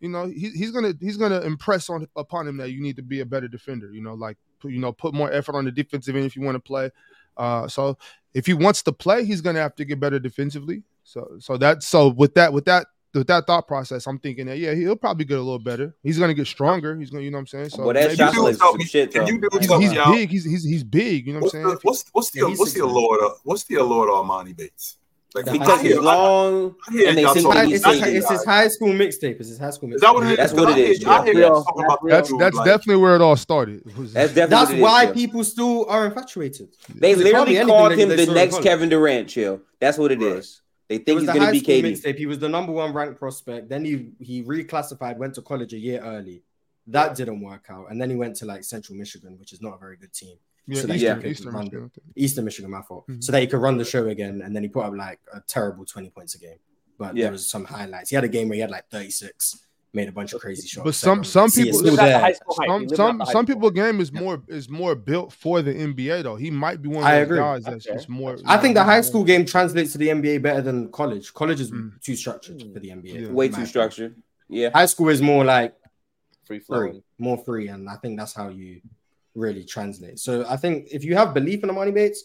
you know, he, he's gonna he's gonna impress on upon him that you need to be a better defender. You know, like you know put more effort on the defensive end if you want to play. Uh, so if he wants to play, he's gonna have to get better defensively. So so that so with that with that with that thought process, I'm thinking that yeah he'll probably get a little better. He's gonna get stronger. He's gonna you know what I'm saying. So Well, that shot you selection tell some shit can though. you do I he's, he's y'all- big. He's, he's he's big. You know what What's I'm the saying. what's what's the Yeah, he's what's the 6'8". allure to what's the allure to Armani Bates? Like Because he's long I hear and they y'all talking- High- It's his, it's his high school mixtape. It's his high school mixtape. Is that what it is? That's what it I hear- is, I hear yeah. y'all talking about that That's that's like- definitely where it all started. That's That's what it is, why Chill. people still are infatuated. They Because it can't be literally called him the next. Kevin Durant. Chill. That's what it Right. is. They It think was he's the gonna high be school KD. mixtape. He was the number one ranked prospect. Then he he reclassified, went to college a year early. That didn't work out, and then he went to like Central Michigan, which is not a very good team. yeah, so that Eastern, he could Eastern run Michigan. Eastern Michigan, my fault. Mhm. So that he could run the show again, and then he put up like a terrible twenty points a game. But Yeah. there was some highlights. He had a game where he had like thirty six, made a bunch of crazy shots. But some- some people- still Lives out the there. high school hype. He Some some some people game is more is more built for the NBA though. He might be one of I those agree. guys that's Okay. just more. I think the high school game translates to the NBA better than college. College is Mm. too structured for the NBA. Yeah. Way too opinion. structured. Yeah. High school is more like free free, flowing. more free, and I think that's how you really translate. So I think if you have belief in the Emoni Bates,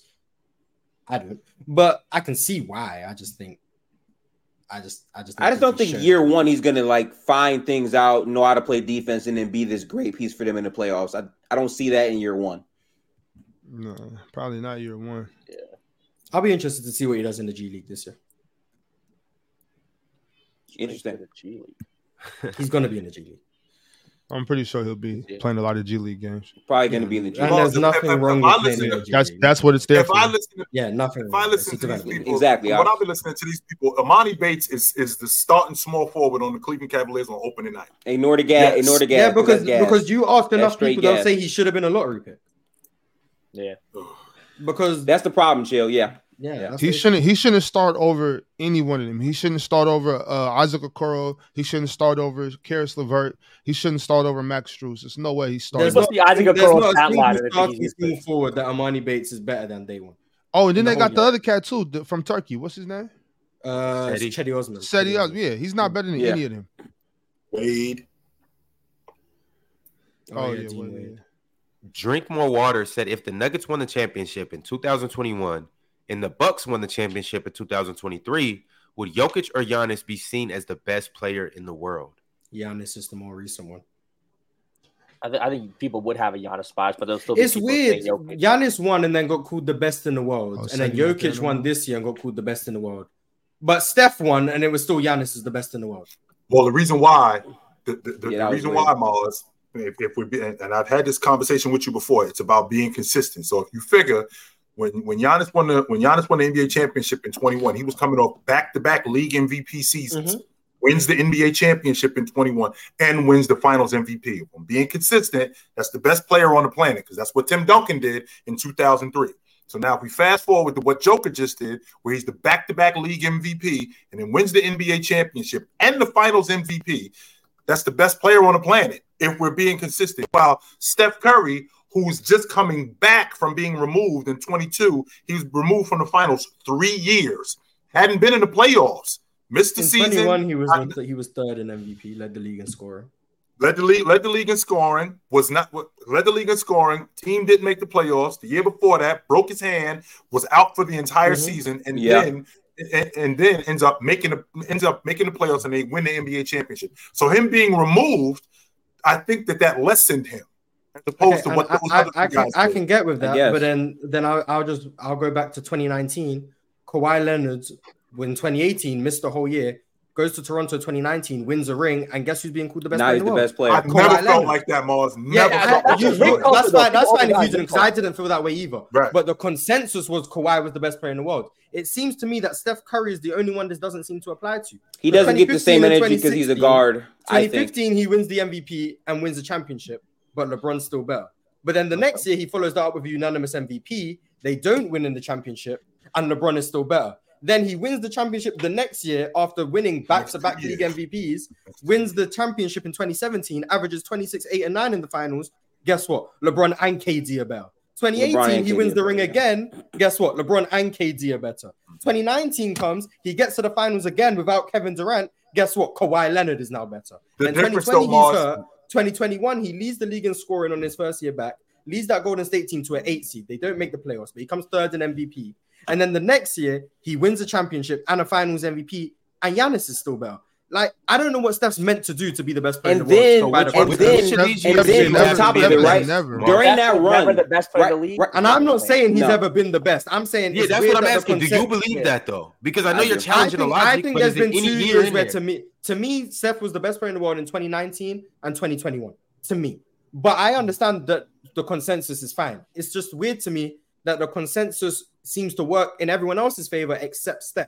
I don't, but I can see why. I just think, I just, I just, I just don't think should. year one he's gonna like find things out, know how to play defense, and then be this great piece for them in the playoffs. I, I don't see that in year one. No, probably not year one. Yeah, I'll be interested to see what he does in the G League this year. Interesting. G League. He's gonna be in the G League, I'm pretty sure he'll be Yeah. playing a lot of G League games. Probably gonna be in the G. and there's nothing if- wrong if with I playing in the G That's League. that's what it's there If for. I listen to yeah, nothing. if wrong I listen to these people, Exactly, from what I- I've been listening to these people, Emoni Bates is is the starting small forward on the Cleveland Cavaliers on opening night. Ignore the gas. Yes. Ignore the gas. Yeah, because that's gas. because you ask enough straight people, they'll say he should have been a lottery pick. Yeah. Because that's the problem, chill. Yeah. Yeah, that's He shouldn't. He shouldn't start over any one of them. He shouldn't start over uh, Isaac Okoro. He shouldn't start over Caris LeVert. He shouldn't start over Max Strus. There's no way he starts. There's What's not, the Isaac there's Okoro not a stat single that starting he's small good? forward that Emoni Bates is better than day one. oh, and then the they got whole the other cat too the- from Turkey. What's his name? Uh, Cedi. Cedi Osman. Cedi Osman. Yeah, he's not better than Yeah. any of them. Wade. Oh, yeah, yeah, Dean Wade. Drink More Water said if the Nuggets won the championship in 2021 and the Bucks won the championship in 2023, would Jokic or Giannis be seen as the best player in the world? Giannis is the more recent one. I, th- I think people would have a Giannis spot, but they'll still. Be It's weird. saying Jokic. Giannis won and then got called the best in the world, Oh, and then Cedi Jokic won this year and got called the best in the world. But Steph won, and it was still Giannis is the best in the world. Well, the reason why, the, the, the, Yeah, the reason weird. why, Marz, if, if we be, and and I've had this conversation with you before, it's about being consistent. So if you figure when when Giannis won the when Giannis won the NBA championship in 21, he was coming off back to back league MVP seasons. Mm-hmm. Wins the NBA championship in 21 and wins the finals MVP. When being consistent, that's the best player on the planet because that's what Tim Duncan did in 2003. So now, if we fast forward to what Joker just did, where he's the back-to-back league MVP and then wins the NBA championship and the Finals MVP, that's the best player on the planet. If we're being consistent, while Steph Curry, who's just coming back from being removed in 22, he was removed from the Finals three years, hadn't been in the playoffs, missed the In season, 21, he was I- he was third in MVP, led the league in scoring. led the league, led the league in scoring, was not led the league in scoring. Team didn't make the playoffs. The year before that, broke his hand, was out for the entire Mhm. season, and Yeah. then and, and then ends up making the ends up making the playoffs and they win the NBA championship. So him being removed, I think that that lessened him as opposed Okay, to what I, those I, other I two can guys I can get with that, but then then I'll, I'll just I'll go back to 2019. Kawhi Leonard, when 2018 missed the whole year, goes to Toronto 2019, wins a ring, and guess who's being called the best now player he's in the the world? best player. I've Kawhi never felt like that, Marz. Yeah, Never I- felt like that's you- a that. big that's though. fine. That's fine if you didn't, because I didn't feel that way either. Right. But the consensus was Kawhi was the best player in the world. It seems to me that Steph Curry is the only one this doesn't seem to apply to. He doesn't get the same energy because he's a 2016, guard. I think. 2015, he wins the MVP and wins the championship, but LeBron's still better. But then the next year, he follows that up with a unanimous MVP. They don't win in the championship, and LeBron is still better. Then he wins the championship the next year after winning back to back league MVPs, wins the championship in 2017, averages 26, 8, and 9 in the finals. Guess what? LeBron and KD are better. 2018, he wins the ring again. Guess what? LeBron and KD are better. 2019 comes, he gets to the finals again without Kevin Durant. Guess what? Kawhi Leonard is now better. The and difference 2020, though, he's hurt. 2021, he leads the league in scoring on his first year back, leads that Golden State team to an eight seed. They don't make the playoffs, but he comes third in MVP. And then the next year, he wins a championship and a finals MVP, and Giannis is still better. Like, I don't know what Steph's meant to do to be the best player And in the then- world. by the and fucking- then- Which of these and then on top of it, right? Never. During Steph that run, never the best player in the league. right- and I'm not saying he's No. ever been the best. I'm saying Yeah, that's what I'm that asking. Do you believe Yeah. that though? Because I know I you're challenging I the think, logic, I think but there's is it been two years where to me, to me, Steph was the best player in the world in 2019 and 2021. To me, but I understand that the consensus is fine. It's just weird to me that the consensus seems to work in everyone else's favor except Steph.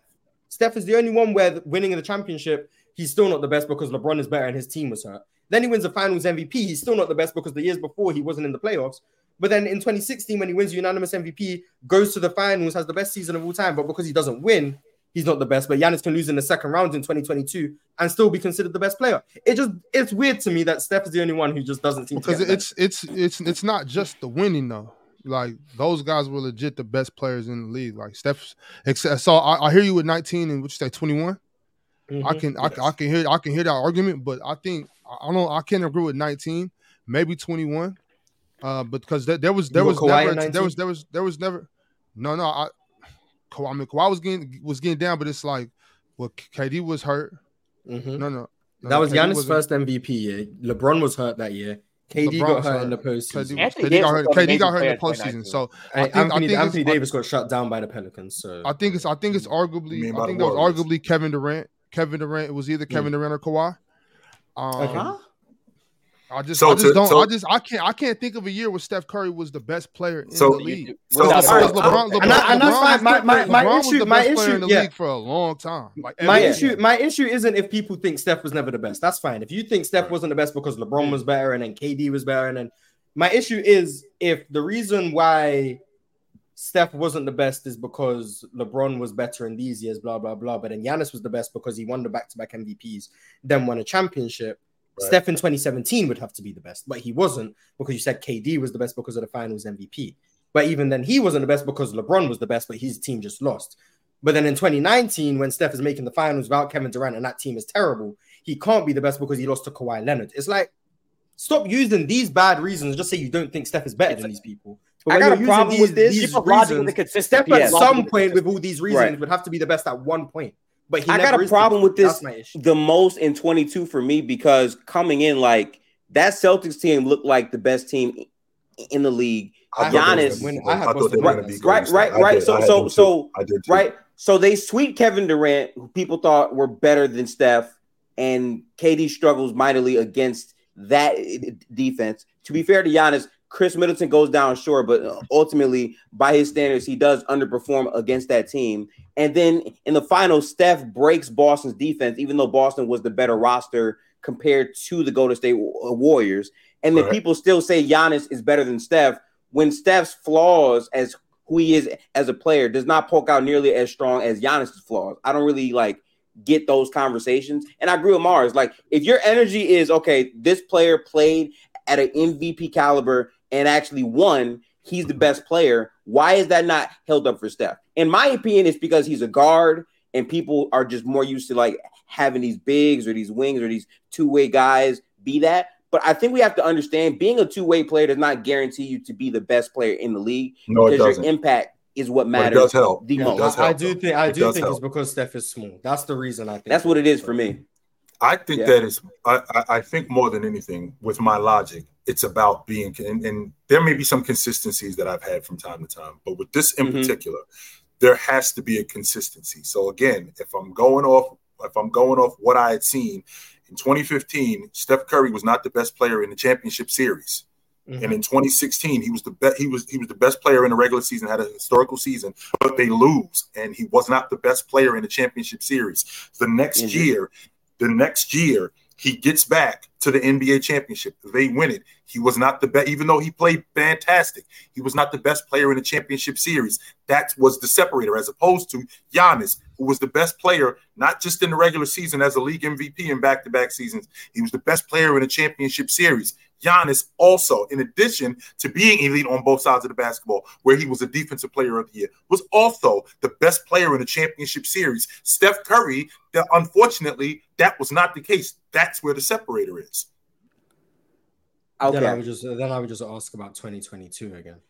Steph is the only one where winning in the championship, he's still not the best because LeBron is better and his team was hurt. Then he wins the Finals MVP. He's still not the best because the years before he wasn't in the playoffs. But then in 2016, when he wins the unanimous MVP, goes to the finals, has the best season of all time. But because he doesn't win, he's not the best. But Giannis can lose in the second round in 2022 and still be considered the best player. It just it's weird to me that Steph is the only one who just doesn't seem because it's it's it's it's not just the winning though. Like those guys were legit the best players in the league. Like Steph, except so I, I hear you with 19 and what you say 21. Better. I can I, I can hear I can hear that argument, but I think I don't I can't agree with 19, maybe 21. Uh, because there, there was there You was never at 19? there was there was there was never no no I Kawhi, I mean Kawhi was getting was getting down, but it's like well KD was hurt. Mhm. No no, no That was KD Giannis' wasn't- first MVP year. LeBron was hurt that year. KD LeBron got hurt hurt. in the postseason. KD, KD got hurt. KD got hurt in the postseason. So Hey, I think Anthony, I think Anthony Davis got shut down by the Pelicans. So I think it's I think it's arguably mean I think the that was arguably Kevin Durant. Kevin Durant it was either Kevin Durant or Kawhi. Um, Okay. I just So I just to- don't so- I just I can't I can't think of a year where Steph Curry was the best player in So- the league. So, Without Because a all right, doubt. LeBron, LeBron, And that- and LeBron fine. was My- the- my- my LeBron was the my best player in the yeah. league for a long time. Like my every- issue, my issue isn't if people think Steph was never the best. That's fine. If you think Steph wasn't the best because LeBron was better and then KD was better, and then my issue is if the reason why Steph wasn't the best is because LeBron was better in these years, blah blah blah. But then Giannis was the best because he won the back-to-back MVPs, then won a championship. Right. Steph in 2017 would have to be the best, but he wasn't because you said KD was the best because of the Finals MVP. But even then, he wasn't the best because LeBron was the best, but his team just lost. But then in 2019, when Steph is making the finals without Kevin Durant and that team is terrible, he can't be the best because he lost to Kawhi Leonard. It's like, stop using these bad reasons. Just say you don't think Steph is better than these people. But I got a using problem with this. These Keep a logic reasons, with the. Steph at logic some point with all these reasons Right. would have to be the best at one point. But he I got a is the problem with this That's my issue. the most in 22 for me because coming in like that Celtics team looked like the best team in the league. I thought they were Giannis- gonna be- When- I I thought they Boston were going to Celtics. be Right, right, right. did. So- so- so- I did too. Right? So they sweep Kevin Durant, who people thought were better than Steph, and KD struggles mightily against that eh, defense. To be fair to Giannis, Khris Middleton goes down short, but uh, ultimately, by his standards, he does underperform against that team. And then in the final, Steph breaks Boston's defense, even though Boston was the better roster compared to the Golden State Warriors. And then Right. people still say Giannis is better than Steph when Steph's flaws as who he is as a player does not poke out nearly as strong as Giannis's flaws. I don't really like get those conversations. And I agree with Marz. Like, if your energy is okay, this player played at an MVP caliber and actually won, he's the best player. Why is that not held up for Steph? In my opinion, it's because he's a guard and people are just more used to like having these bigs or these wings or these two-way guys be that. But I think we have to understand being a two-way player does not guarantee you to be the best player in the league No, it because your doesn't. impact is what But it matters does help. the It most. does I, I do think I It do think help. it's because Steph is small. That's the reason I think. That's what it is for me. I think Yeah. that is. I, I, I think more than anything, with my logic, it's about being. And, and there may be some consistencies that I've had from time to time, but with this in Mhm. particular, there has to be a consistency. So again, if I'm going off, if I'm going off what I had seen in 2015, Steph Curry was not the best player in the championship series. Mhm. And in 2016, he was the best. He was he was the best player in the regular season, had a historical season, but they lose, and he was not the best player in the championship series. The next Indeed. year, the next year, he gets back to the NBA championship. They win it. He was not the best, even though he played fantastic. He was not the best player in the championship series. That was the separator, as opposed to Giannis, who was the best player not just in the regular season as a league MVP in back-to-back seasons. He was the best player in the championship series. Giannis also, in addition to being elite on both sides of the basketball, where he was a defensive player of the year, was also the best player in the championship series. Steph Curry, that unfortunately, that was not the case. That's where the separator is. Then I Okay. would just then I would just ask about 2022 again.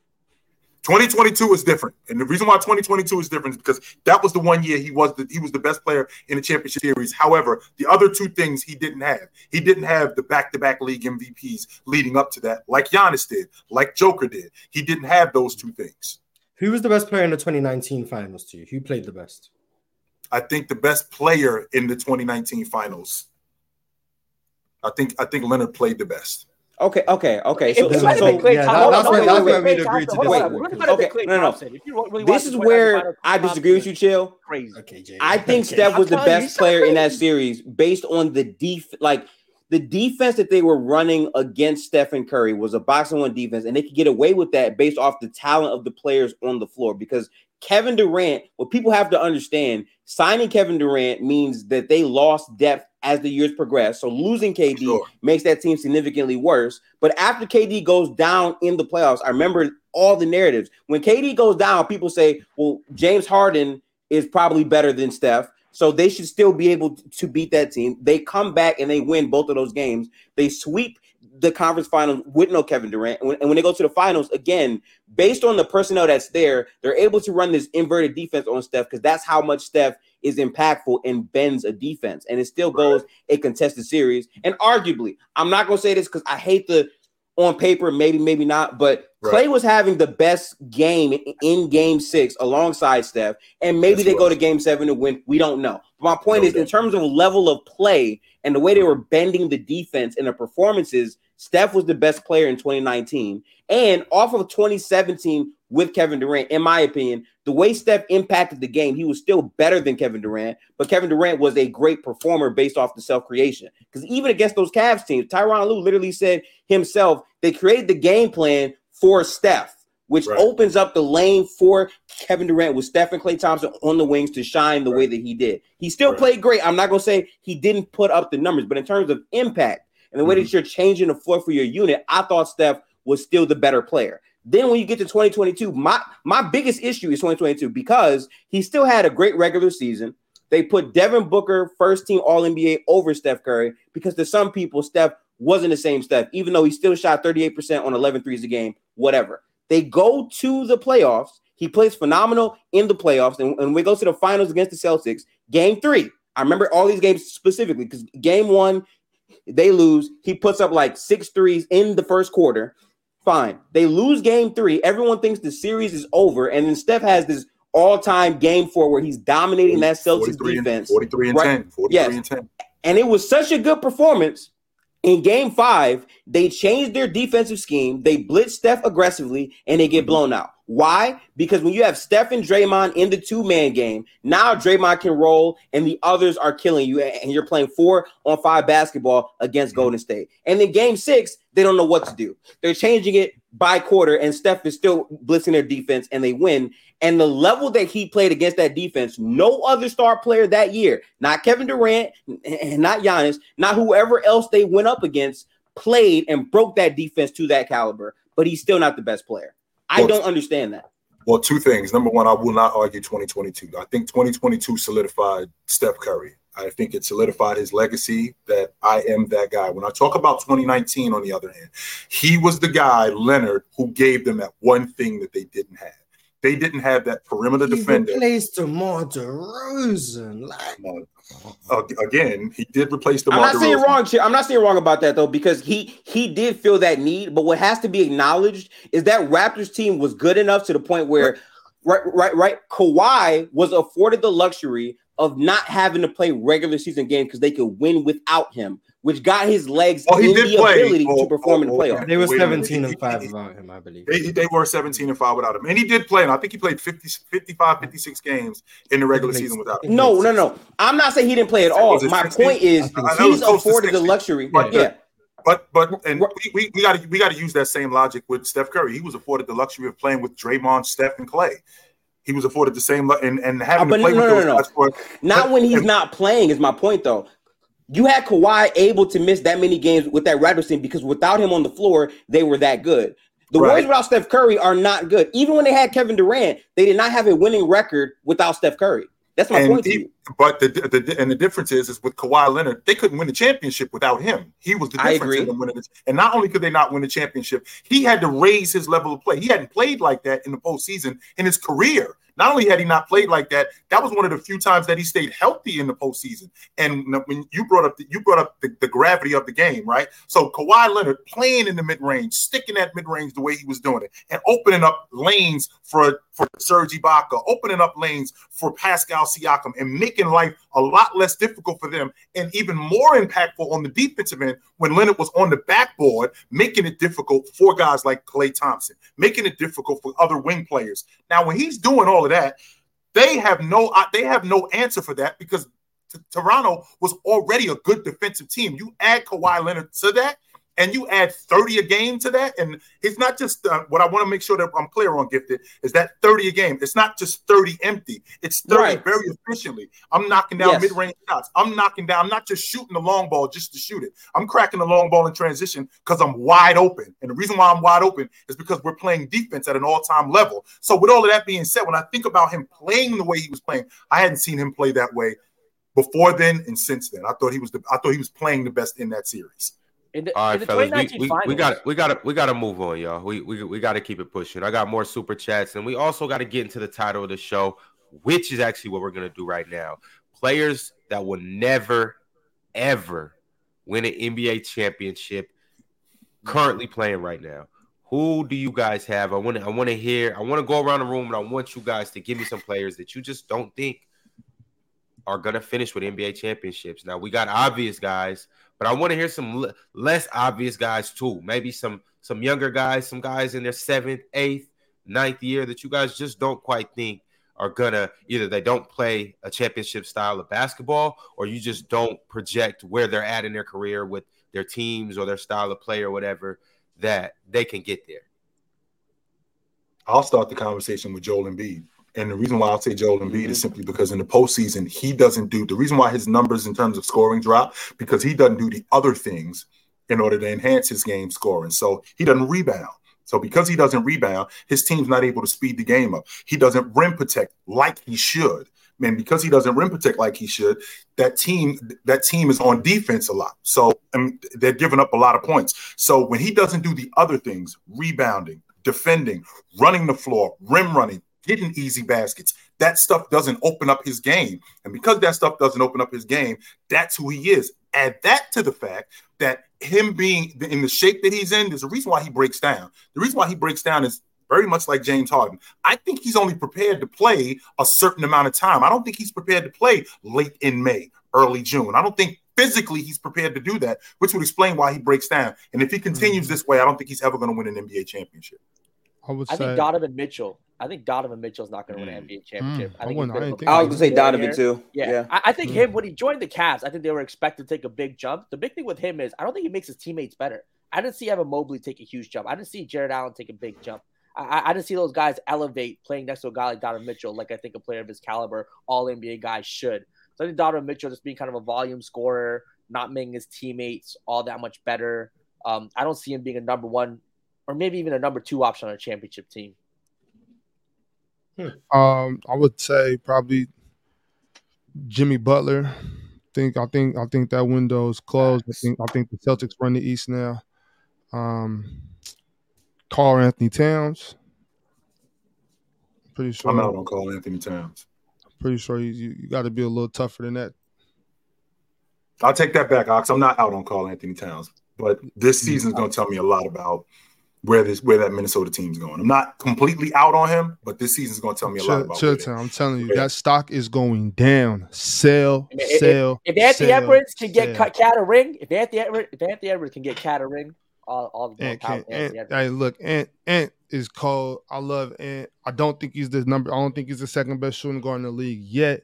2022 is different, and the reason why 2022 is different is because that was the one year he was the he was the best player in the championship series. However, the other two things he didn't have. He didn't have the back-to-back league MVPs leading up to that, like Giannis did, like Joker did. He didn't have those two things. Who was the best player in the 2019 finals to you? Who played the best? I think the best player in the 2019 finals. I think I think Leonard played the best. Okay. Okay. Okay. So, If it so, might have so been Klay yeah, Thompson- that's where- that's wait, where we'd Klay agree to Thompson, hold disagree. What if it had been Okay, Klay no, no. Thompson? If you really this is where I disagree with you, Chill. Crazy. Okay, Jay. I think Okay. Steph was the I'm telling best he's so player in that series based on the def like the defense that they were running against Stephen Curry was a boxing one defense, and they could get away with that based off the talent of the players on the floor. Because Kevin Durant, what people have to understand, signing Kevin Durant means that they lost depth as the years progress. So losing KD Sure. makes that team significantly worse. But after KD goes down in the playoffs, I remember all the narratives. When KD goes down, people say, well, James Harden is probably better than Steph. So they should still be able to beat that team. They come back and they win both of those games. They sweep the conference finals with no Kevin Durant. And when, and when they go to the finals, again, based on the personnel that's there, they're able to run this inverted defense on Steph because that's how much Steph is impactful and bends a defense. And it still goes a contested series. And arguably, I'm not going to say this because I hate the on paper, maybe, maybe not, but Right. Klay was having the best game in- game six alongside Steph. And maybe Yes, they he go to game seven to win. We don't know. But My point No is, in terms of level of play and the way they were bending the defense and the performances, Steph was the best player in 2019. And off of 2017 with Kevin Durant, in my opinion, the way Steph impacted the game, he was still better than Kevin Durant, but Kevin Durant was a great performer based off the self creation. Because even against those Cavs teams, Tyronn Lue literally said himself, they created the game plan for Steph. Which Right. opens up the lane for Kevin Durant with Steph and Klay Thompson on the wings to shine the way that he did. He still Right. played great. I'm not gonna say he didn't put up the numbers, but in terms of impact and the way Mm-hmm. that you're changing the floor for your unit, I thought Steph was still the better player. Then when you get to 2022, my my biggest issue is 2022 because he still had a great regular season. They put Devin Booker first team All NBA over Steph Curry because to some people Steph wasn't the same Steph, even though he still shot 38% on 11 threes a game, whatever. They go to the playoffs. He plays phenomenal in the playoffs. And, and we go to the finals against the Celtics, game three. I remember all these games specifically because game one, they lose. He puts up like six threes in the first quarter. Fine. They lose game three. Everyone thinks the series is over. And then Steph has this all time game four where he's dominating that Celtics 43 and- defense. 43 and Right. 10. 43 Yes. and 10. And it was such a good performance. In game five, they changed their defensive scheme. They blitz Steph aggressively and they get mm-hmm. blown out. Why? Because when you have Steph and Draymond in the two man game, now Draymond can roll and the others are killing you. And you're playing four on five basketball against mm-hmm. Golden State. And then game six, they don't know what to do. They're changing it by quarter, and Steph is still blitzing their defense and they win. And the level that he played against that defense, no other star player that year, not Kevin Durant and not Giannis, not whoever else they went up against, played and broke that defense to that caliber. But he's still not the best player. I Well, don't understand that. Well, two things. Number one, I will not argue 2022. I think 2022 solidified Steph Curry. I think it solidified his legacy that I am that guy. When I talk about 2019, on the other hand, he was the guy, Leonard, who gave them that one thing that they didn't have. they didn't have that perimeter He defender. replaced DeMar DeRozan. Like, Uh, again, he did replace the. I'm not saying wrong. I'm not saying wrong about that though, because he he did feel that need. But what has to be acknowledged is that Raptors team was good enough to the point where, right, right, right. Kawhi was afforded the luxury of not having to play regular season games because they could win without him, which got his legs Oh, he in did the play. ability Oh, to perform oh, in the okay. playoffs. they were Wait a minute. 17 and 5 without him, I believe. They, they were 17 and 5 without him. And he did play, and I think he played 50, 55, 56 games in the regular Makes- season without him. No, no, no. I'm not saying he didn't play at all. My 16? point is I think so. he's It was afforded the luxury. But- yeah. But but and we, we, we gotta we gotta use that same logic with Steph Curry. He was afforded the luxury of playing with Draymond, Steph, and Klay. He was afforded the same and, and having uh, but to play no, with no, those no, no. guys for Not But- when he's and- not playing, is my point though. You had Kawhi able to miss that many games with that Raptors team because without him on the floor, they were that good. The Right. Warriors without Steph Curry are not good. Even when they had Kevin Durant, they did not have a winning record without Steph Curry. That's my and point to he- you. But the, the and the difference is is with Kawhi Leonard, they couldn't win the championship without him. He was the difference in them winning it. And not only could they not win the championship, he had to raise his level of play. He hadn't played like that in the postseason in his career. Not only had he not played like that, that was one of the few times that he stayed healthy in the postseason. And when you brought up the, you brought up the, the gravity of the game, right? So Kawhi Leonard playing in the mid range, sticking that mid range the way he was doing it, and opening up lanes for for Serge Ibaka, opening up lanes for Pascal Siakam, and making life a lot less difficult for them, and even more impactful on the defensive end when Leonard was on the backboard, making it difficult for guys like Klay Thompson, making it difficult for other wing players. Now, when he's doing all of that, they have no they have no answer for that because Toronto was already a good defensive team. You add Kawhi Leonard to that, and you add 30 a game to that, and it's not just uh, what I want to make sure that I'm clear on. Gifted is that 30 a game. It's not just 30 empty. It's 30 Right. very efficiently. I'm knocking down Yes. mid range shots. I'm knocking down. I'm not just shooting the long ball just to shoot it. I'm cracking the long ball in transition because I'm wide open. And the reason why I'm wide open is because we're playing defense at an all time level. So with all of that being said, when I think about him playing the way he was playing, I hadn't seen him play that way before then and since then. I thought he was the I thought he was playing the best in that series. In the, All in the fellas, we, 2019 we, finals, we got we got to we got to move on, y'all. We we we got to keep it pushing. I got more super chats, and we also got to get into the title of the show, which is actually what we're gonna do right now. Players that will never, ever win an NBA championship, currently playing right now. Who do you guys have? I want to I want to hear. I want to go around the room, and I want you guys to give me some players that you just don't think are gonna finish with NBA championships. Now we got obvious guys, but I want to hear some l- less obvious guys too. Maybe some some younger guys, some guys in their seventh, eighth, ninth year that you guys just don't quite think are gonna either they don't play a championship style of basketball, or you just don't project where they're at in their career with their teams or their style of play or whatever that they can get there. I'll start the conversation with Joel Embiid. And the reason why I'll say Joel Embiid Mhm. is simply because in the postseason, he doesn't do the reason why his numbers in terms of scoring drop because he doesn't do the other things in order to enhance his game scoring. So he doesn't rebound. So because he doesn't rebound, his team's not able to speed the game up. He doesn't rim protect like he should. Man, because he doesn't rim protect like he should, that team that team is on defense a lot. So I mean, they're giving up a lot of points. So when he doesn't do the other things, rebounding, defending, running the floor, rim running, getting easy baskets, that stuff doesn't open up his game. And because that stuff doesn't open up his game, that's who he is. Add that to the fact that him being in the shape that he's in, there's a reason why he breaks down. The reason why he breaks down is very much like James Harden. I think he's only prepared to play a certain amount of time. I don't think he's prepared to play late in May, early June. I don't think physically he's prepared to do that, which would explain why he breaks down. And if he continues mm-hmm. this way, I don't think he's ever going to win an NBA championship. I would I say think Donovan Mitchell. I think Donovan Mitchell's not going to win an NBA championship. Mm, I I think he's wouldn't- a I of didn't a think I was gonna say Donovan here. too. Yeah, Yeah. I, I think Mm. him when he joined the Cavs, I think they were expected to take a big jump. The big thing with him is I don't think he makes his teammates better. I didn't see Evan Mobley take a huge jump. I didn't see Jarrett Allen take a big jump. I, I- I didn't see those guys elevate playing next to a guy like Donovan Mitchell, like I think a player of his caliber, all NBA guys should. So I think Donovan Mitchell just being kind of a volume scorer, not making his teammates all that much better. Um, I don't see him being a number one or maybe even a number two option on a championship team. Um, I would say probably Jimmy Butler. Think I think I think that window is closed. I think I think the Celtics run the East now. Um, Karl-Anthony Towns. Pretty sure. I'm out on Karl-Anthony Towns. I'm pretty sure you, you, you got to be a little tougher than that. I'll take that back, Ox. I'm not out on Karl-Anthony Towns, but this Mm-hmm. season's going to tell me a lot about where this where that Minnesota team's going. I'm not completely out on him, but this season's going to tell me a lot about. chill where. I'm telling you, that stock is going down. Sell, I mean, if- sell. If Anthony sell, Edwards can get sell. Cat Cat a ring, if Anthony Edwards, if Anthony Edwards can get Cat a ring, all all the Ant power can't. Anthony Ant, hey, look, Ant, Ant is cold. I love Ant. I don't think he's the number. I don't think he's the second best shooting guard in the league yet.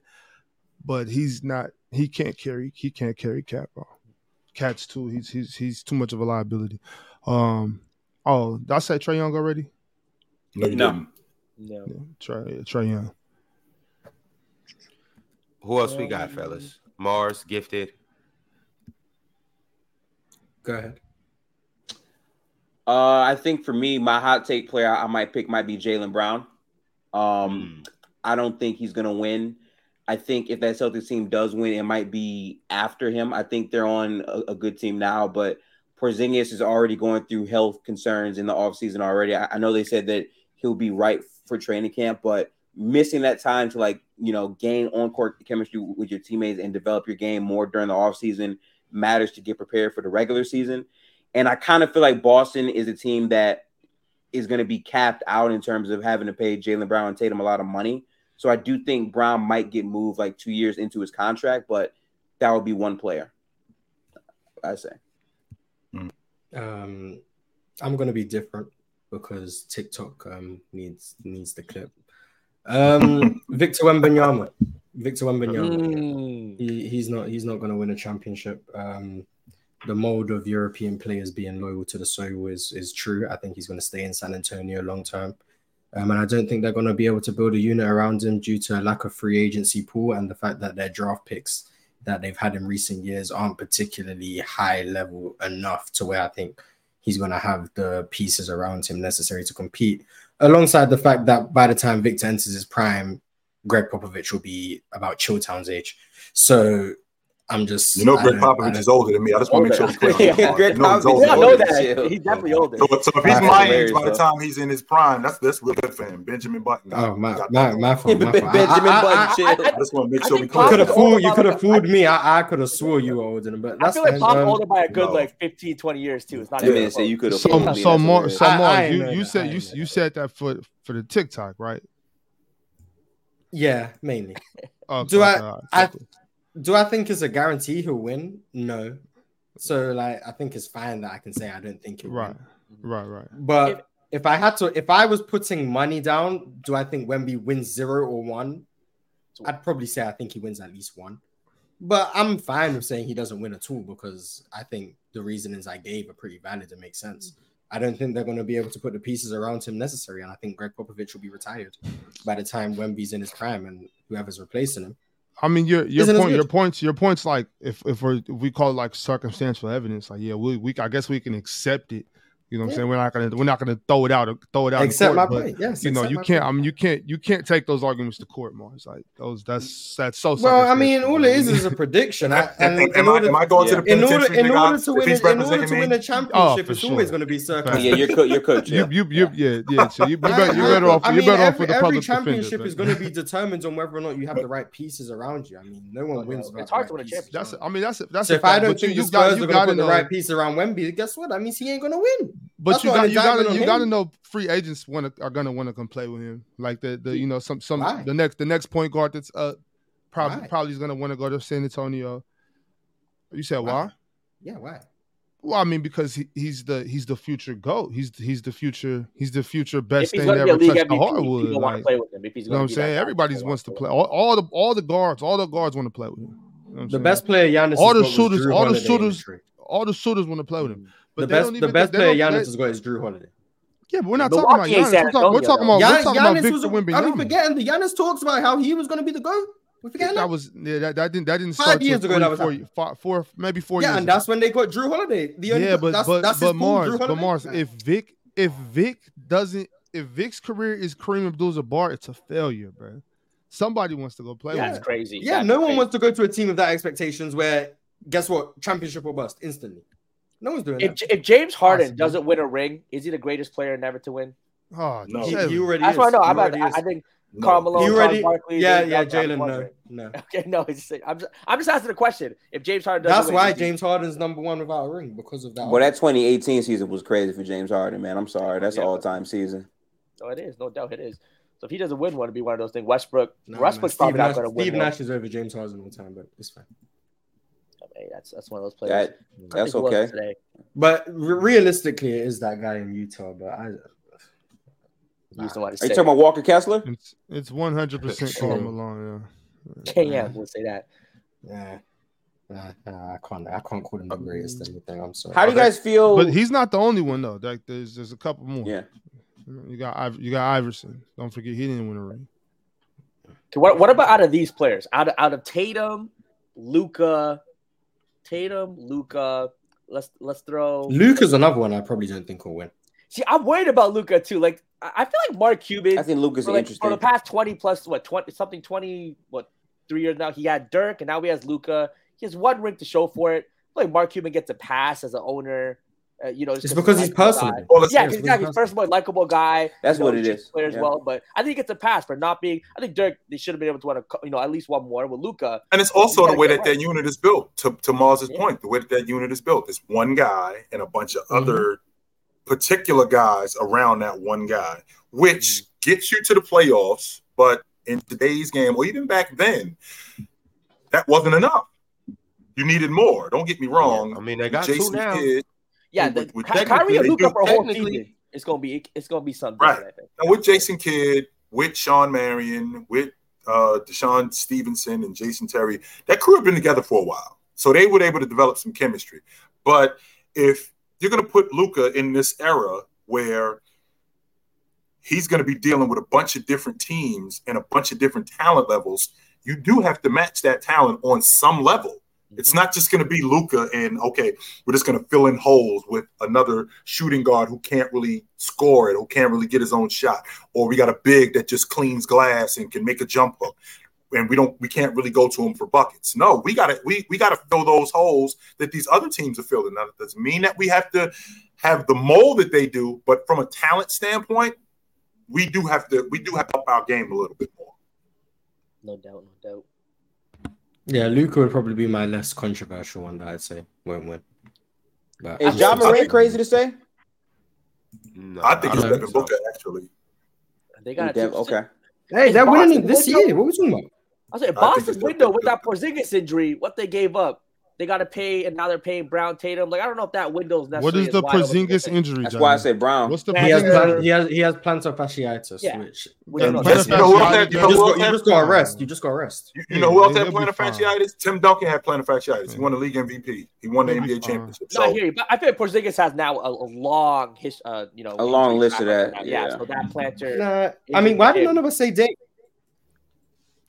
But he's not. He can't carry. He can't carry Cat, bro. Cat's too. He's he's he's too much of a liability. Um. Oh, did I say Trae Young already? No, No. No. Yeah, Trae Trae Young. Who else we got, fellas? Marz, gifted. Go ahead. Uh, I think for me, my hot take player I might pick might be Jaylen Brown. Um, I don't think he's gonna win. I think if that Celtics team does win, it might be after him. I think they're on a, a good team now, but Porzingis is already going through health concerns in the offseason already. I, I know they said that he'll be right for training camp, but missing that time to like, you know, gain on court chemistry with your teammates and develop your game more during the offseason matters to get prepared for the regular season. And I kind of feel like Boston is a team that is going to be capped out in terms of having to pay Jaylen Brown and Tatum a lot of money. So I do think Brown might get moved like two years into his contract, but that would be one player. I say. Um, I'm gonna be different because TikTok um needs needs the clip. Um, Victor Wembanyama. Victor Wembanyama. Mm. He, he's not he's not to win a championship. Um, the mold of European players being loyal to the soil is is true. I think he's to stay in San Antonio long term, um, and I don't think they're going to be able to build a unit around him due to a lack of free agency pool and the fact that their draft picks that they've had in recent years aren't particularly high level enough to where I think he's going to have the pieces around him necessary to compete. Alongside the fact that by the time Victor enters his prime, Gregg Popovich will be about Chilltown's age. So I'm just You know, I Gregg Popovich is older than me. I just want to make sure we're clear. Yeah, Gregg You know he's Popovich- older Yeah, I know that. He's definitely older. So, so if he's my age by the time he's in his prime, that's that's real good for him. Benjamin Button. Oh my Got my that. my fault. My fault. Benjamin I- I- Button, I- chill. I just want to make I sure we think clear. You could Pop have is fooled. older You by could like- have fooled me. I, I could have swore you were older than, but I that's feel like fine. Pop Um, older by a good no. like 15, 20 years too. It's not I even mean, say you could have. So, fooled me, so that's more, hilarious. so I- I Mars, ain't you, know you that. said I you ain't know you that. said that for for the TikTok, right? Yeah, mainly. Oh, Do okay, I- all right, I- cool. Do I think it's a guarantee he'll win? No. So like, I think it's fine that I can say I don't think he'll right, win. right, right. But If- if, I had to, if I was putting money down, do I think Wemby wins zero or one? I'd probably say I think he wins at least one. But I'm fine with saying he doesn't win at all because I think the reasonings I gave are pretty valid and make sense. I don't think they're going to be able to put the pieces around him necessary, and I think Gregg Popovich will be retired by the time Wemby's in his prime and whoever's replacing him. I mean, your your Isn't point, your points, your points. Like if if, if we call it like circumstantial evidence, like yeah, we, we I guess we can accept it. You know what I'm saying? We're not gonna we're not gonna throw it out throw it out. in Accept my point. Yes, You know, you can't. point. I mean, you can't. You can't take those arguments to court, Marz. Like those. That's that's so. Well, I mean, circumstantial, all it is is a prediction. I, and Am, in am I order- am I going to the in order in nigga, order to win in order to win a Oh, championship, for it's sure. always going to be yeah, you're co- you're coach. You, Yeah. you, you, yeah, yeah. So you, you I- better, you're better off. I You're mean, better off every, with the every public defender. championship is going to be determined on whether or not you have the right pieces around you. I mean, no one oh, wins. It's hard to win a championship. That's. I mean, that's. That's. If I don't but you- think you the got- Spurs you are going to gotta put the uh, right piece around Wemby, guess what? That means he ain't going to win. But you got you got to you got to know free agents want are gonna want to come play with him. Like the the you know some some Why? the next the next point guard that's uh probably Why? probably is gonna want to go to San Antonio. You said why? Why? Yeah, why? Well, I mean because he, he's the he's the future goat. He's he's the future he's the future best thing going to to be a ever league touch the MVP, hardwood. people want to play with him. If he's you know what I'm to be that saying? guy, Everybody wants to want play. All, all the all the guards, all the guards want to play with him. You know The saying? best player Giannis All the has got shooters- all the shooters- history. all the shooters want to play with him. But The best, the best player don't- Giannis they- has got is Jrue Holiday. Yeah, but we're not Milwaukee talking about San Giannis. We're talking, we're talking about Gian- we're talking Giannis about was, Victor are we Wembanyama. forgetting the Giannis talks about how he was going to be the GOAT? We're forgetting That that. was yeah, that, that didn't that didn't start Five years ago three, that was four, four, maybe four yeah, years. and that's when they got Jrue Holiday. The only, yeah, but that's, but that's but Marz, Jrue but Holiday. Marz, if Vic if Vic doesn't if Vic's career is Kareem Abdul-Jabbar, it's a failure, bro. Somebody wants to go play That's with crazy. yeah, That's no one wants to go to a team with that expectations where guess what, championship or bust instantly. No one's doing If, that. if James Harden Possible. doesn't win a ring, is he the greatest player never to win? Oh, No. He, Seven. he already That's is. what I know. I'm not, already I. I think No. Karl Malone, You Charles already, Barkley, yeah, James yeah, Jalen. No, no. Okay, no, it's just, I'm just, I'm just asking a question. If James Harden doesn't That's win, why James Harden's number one without a ring because of that. Well, that 2018 season was crazy for James Harden, man. I'm sorry. That's Yeah. an all time season. No, it is. No doubt it is. So if he doesn't win one, it'd be one of those things. Westbrook, Nah, Westbrook's man. probably Steve not going to win. Steve. Nash is over James Harden all the time, but it's fine. Hey, that's that's one of those players. That that's think who else okay. Today. But re- realistically, it is that guy in Utah. But I, You just don't to Are you talking about Walker Kessler? It's it's one hundred percent Sure. Karl Malone. Yeah. KM would say that. yeah, nah, nah, I can't. I can't call him the greatest uh, or anything. I'm sorry. How do you guys feel? But he's not the only one though. Like there's there's a couple more. yeah. You got you got Iverson. Don't forget he didn't win a ring. What what about out of these players? Out of out of Tatum, Luka, Tatum, Luka. Let's let's throw. Luka's another one I probably don't think will win. See, I'm worried about Luka too. Like I I feel like Mark Cuban. I think Lucas like, interesting. for the past 20 plus what 20 something 20 what three years now he had Dirk and now he has Luka. He has one ring to show for it. I feel like Mark Cuban gets a pass as an owner. Uh, you know, just It's 'cause because he's personal. Well, Yeah, it's exactly. He's because- personal, likable guy. That's you know, what it treats is. Players Yeah. well, but I think he gets a pass for not being. I think Dirk they should have been able to win a, you know at least one more with Luka. And it's also the way get that that unit is built. To to Marz's Yeah. point, the way that that unit is built, it's one guy and a bunch of Mhm. other particular guys around that one guy, which Mm-hmm. gets you to the playoffs. But in today's game, or even back then, that wasn't enough. You needed more. Don't get me wrong. I mean, they got Jason two now. Kidd, Yeah, With- the, with Ky- Kyrie and Luka for a whole season. It's gonna be it's gonna be something Right. different. I think. Now with Jason Kidd, with Shawn Marion, with uh DeShawn Stevenson and Jason Terry, that crew have been together for a while. So they were able to develop some chemistry. But if you're gonna put Luka in this era where he's gonna be dealing with a bunch of different teams and a bunch of different talent levels, you do have to match that talent on some level. It's not just going to be Luka and okay, we're just going to fill in holes with another shooting guard who can't really score it, who can't really get his own shot, or we got a big that just cleans glass and can make a jump hook, and we don't, we can't really go to him for buckets. No, we got to, we we got to fill those holes that these other teams are filling. Now, that doesn't mean that we have to have the mold that they do, but from a talent standpoint, we do have to, we do have to up our game a little bit more. No doubt, no doubt. Yeah, Luka would probably be my less controversial one that I'd say won't win. But Is John still- Moran crazy to say? No, I think I it's don't so. Booker actually. They got Dev- okay. Hey, they're Boston winning this window- year. What are we talking about? I said like, I Boston's window Luka. with that Porzingis injury, what they gave up, they got to pay, and now they're paying Brown Tatum. Like I don't know if that window's necessarily. What is the wide open as Porzingis injury? That's why I say Brown. What's the Yeah, He has, plan- he has he has plantar fasciitis, Yeah. which We don't know. Plantar you know who else fasciitis, had- you you just, who got, else you just got rest. You just got rest. You, you know who else had plantar fasciitis? Tim Duncan had plantar fasciitis. He won the league MVP. He won the He'll NBA fine. championship. No, I hear you, but I feel like Porzingis has now a, a long his, uh, you know, A long list of that. Yeah, yeah. so that plantar. Nah, I mean, why did none of us say Dave?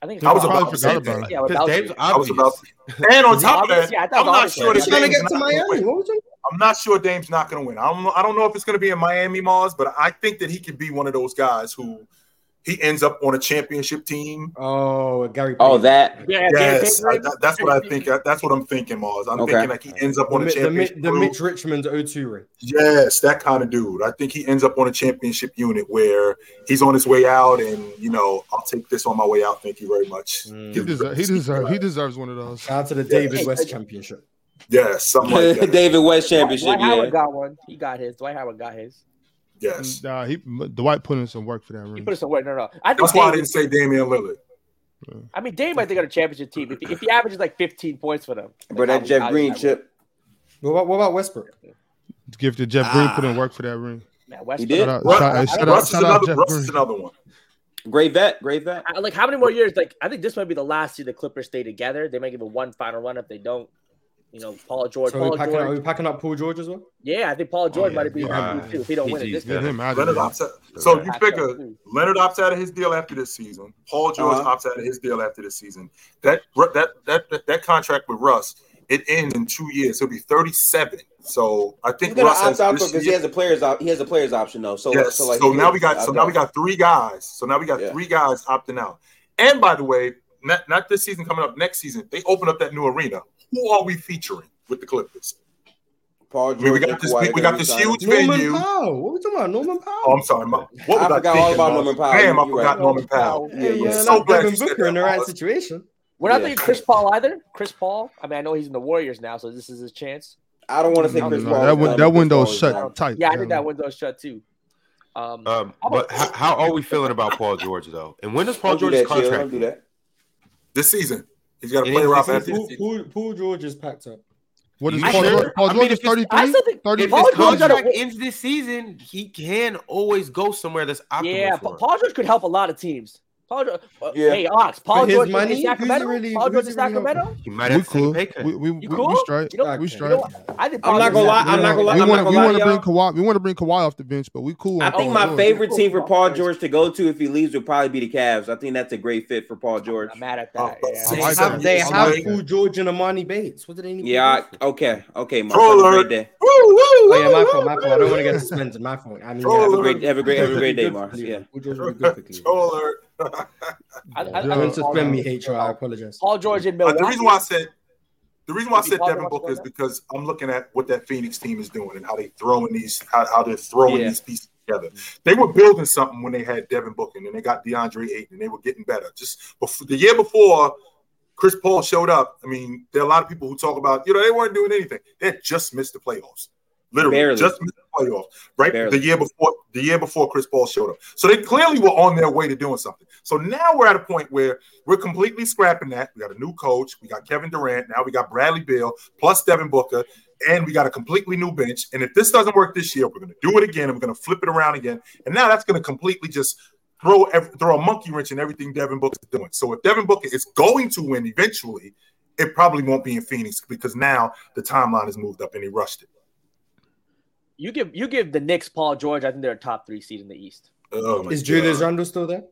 I think I was Probably about to say that. Yeah, Because without Dave's you. I was obvious. about and on top of that, yeah, I thought I'm not sure that He's trying to get to not gonna Miami. win. What was it? I'm not sure Dame's not going to win. I don't. I don't know if it's going to be in Miami, Marz, but I think that he could be one of those guys who he ends up on a championship team. Oh, Gary. Oh, that. Yeah, Yes, Gary I, that- that's what I think. That's what I'm thinking, Marz. I'm Okay. thinking like he ends up the, on a Mi- the, Mi- championship. the crew. Mitch Richmond O2 ring. Yes, that kind of dude. I think he ends up on a championship unit where he's on his way out, and you know, I'll take this on my way out. Thank you very much. Mm. He deserves. He deserves. He deserves one of those. Shout out to the Yeah. David West Championship. Yes, something like that. David West championship. Dwight Howard Yeah. got one. He got his. Dwight Howard got his. Yes, Nah, he Dwight put in some work for that ring. He ring. put us some work. No, no. I that's why I didn't say Damian Lillard. I mean, Dame, I think on a championship team. If he, if he averages like 15 points for them, But that Jeff Green chip. What about, what about Westbrook? Give to Jeff Green Ah. put in work for that ring. Man, Westbrook. He did? Shout out, shout, out, shout out another. Russ is another one. Great vet. Great vet. I- Like how many more years? Like I think this might be the last year the Clippers stay together. They might give it one final run if they don't. You know, Paul George. So Paul we're packing, are we packing up Paul George as well? Yeah, I think Paul George yeah, might be been yeah. Too if he don't win it this PG's year. Get him out of Leonard opts out. So you Packed figure. Leonard opts out of his deal after this season. Paul George Uh-huh. opts out of his deal after this season. That that that that, that contract with Russ it ends in two years. He'll be thirty seven. So I think gonna Russ opt has out this because he has a players op- he has a players option though. So Yes. so So, like he now could we got so now out. we got three guys. So now we got Yeah. three guys opting out. And by the way, not, not this season coming up, next season, they open up that new arena who are we featuring with the Clippers? Paul George I mean, we got this. We, got this huge Norman venue. Powell. What are we talking about? Norman Powell. Oh, I'm sorry. My, what was I, I all about Norman Powell. Damn, I forgot right. Norman Powell. Yeah, yeah. yeah so glad Devin Booker in the right situation. We're not yeah. thinking Chris Paul either. Chris Paul. I mean, I know he's in the Warriors now, so this is his chance. I don't want to think Chris Paul. That, that, that window's shut tight. Yeah, I think that window shut too. Um, um but how, how, are we feeling about Paul George though? And when does Paul George's contract? Do that. This season. He's got to play Rob F. Paul, Paul, Paul George is packed up. What is Paul, sure? Paul George? I mean, is 33? I still think If his contract ends this season, he can always go somewhere that's optimal. Yeah, Paul George could help a lot of teams. Paul George. Uh, yeah. Hey, Ox. Paul George money, in Sacramento. Really, Paul George in Sacramento. Really, you might have cool. to cool. We, we, we, cool? we strike. You know, we strike. You know, I did I'm not gonna lie. I'm not gonna lie. We want to bring Kawhi. We want to bring Kawhi off the bench, but we cool. I think my favorite team for Paul George to go to if he leaves would probably be the Cavs. I think that's a great fit for Paul George. I'm mad at oh, that. Oh, they have Paul George and Amani Bates. What did they need? Yeah. Okay. Okay. My Great day. Oh yeah, my fault. My fault. I don't want to get suspended. My phone. I mean, have a great, have a great, have a great day, Mark. Yeah. Troll. I, I, don't suspend me, HR. I apologize. Paul George and Milwaukee. Uh, the reason why I said the reason why I said Devin Booker is because I'm looking at what that Phoenix team is doing and how they throwing these how, how they're throwing yeah. these pieces together. They were building something when they had Devin Booker and they got DeAndre Ayton and they were getting better. Just before, the year before Chris Paul showed up, I mean, there are a lot of people who talk about, you know, they weren't doing anything. They just missed the playoffs. Literally, Barely. just missed the playoffs. Right, Barely. the year before, the year before Chris Paul showed up. So they clearly were on their way to doing something. So now we're at a point where we're completely scrapping that. We got a new coach. We got Kevin Durant. Now we got Bradley Beal plus Devin Booker and we got a completely new bench. And if this doesn't work this year, we're going to do it again, and we're going to flip it around again. And now that's going to completely just throw every, throw a monkey wrench in everything Devin Booker is doing. So if Devin Booker is going to win eventually, it probably won't be in Phoenix because now the timeline has moved up and he rushed it you give you give the Knicks Paul George. I think they're a top three seed in the East. Oh Is Julius Randle still there?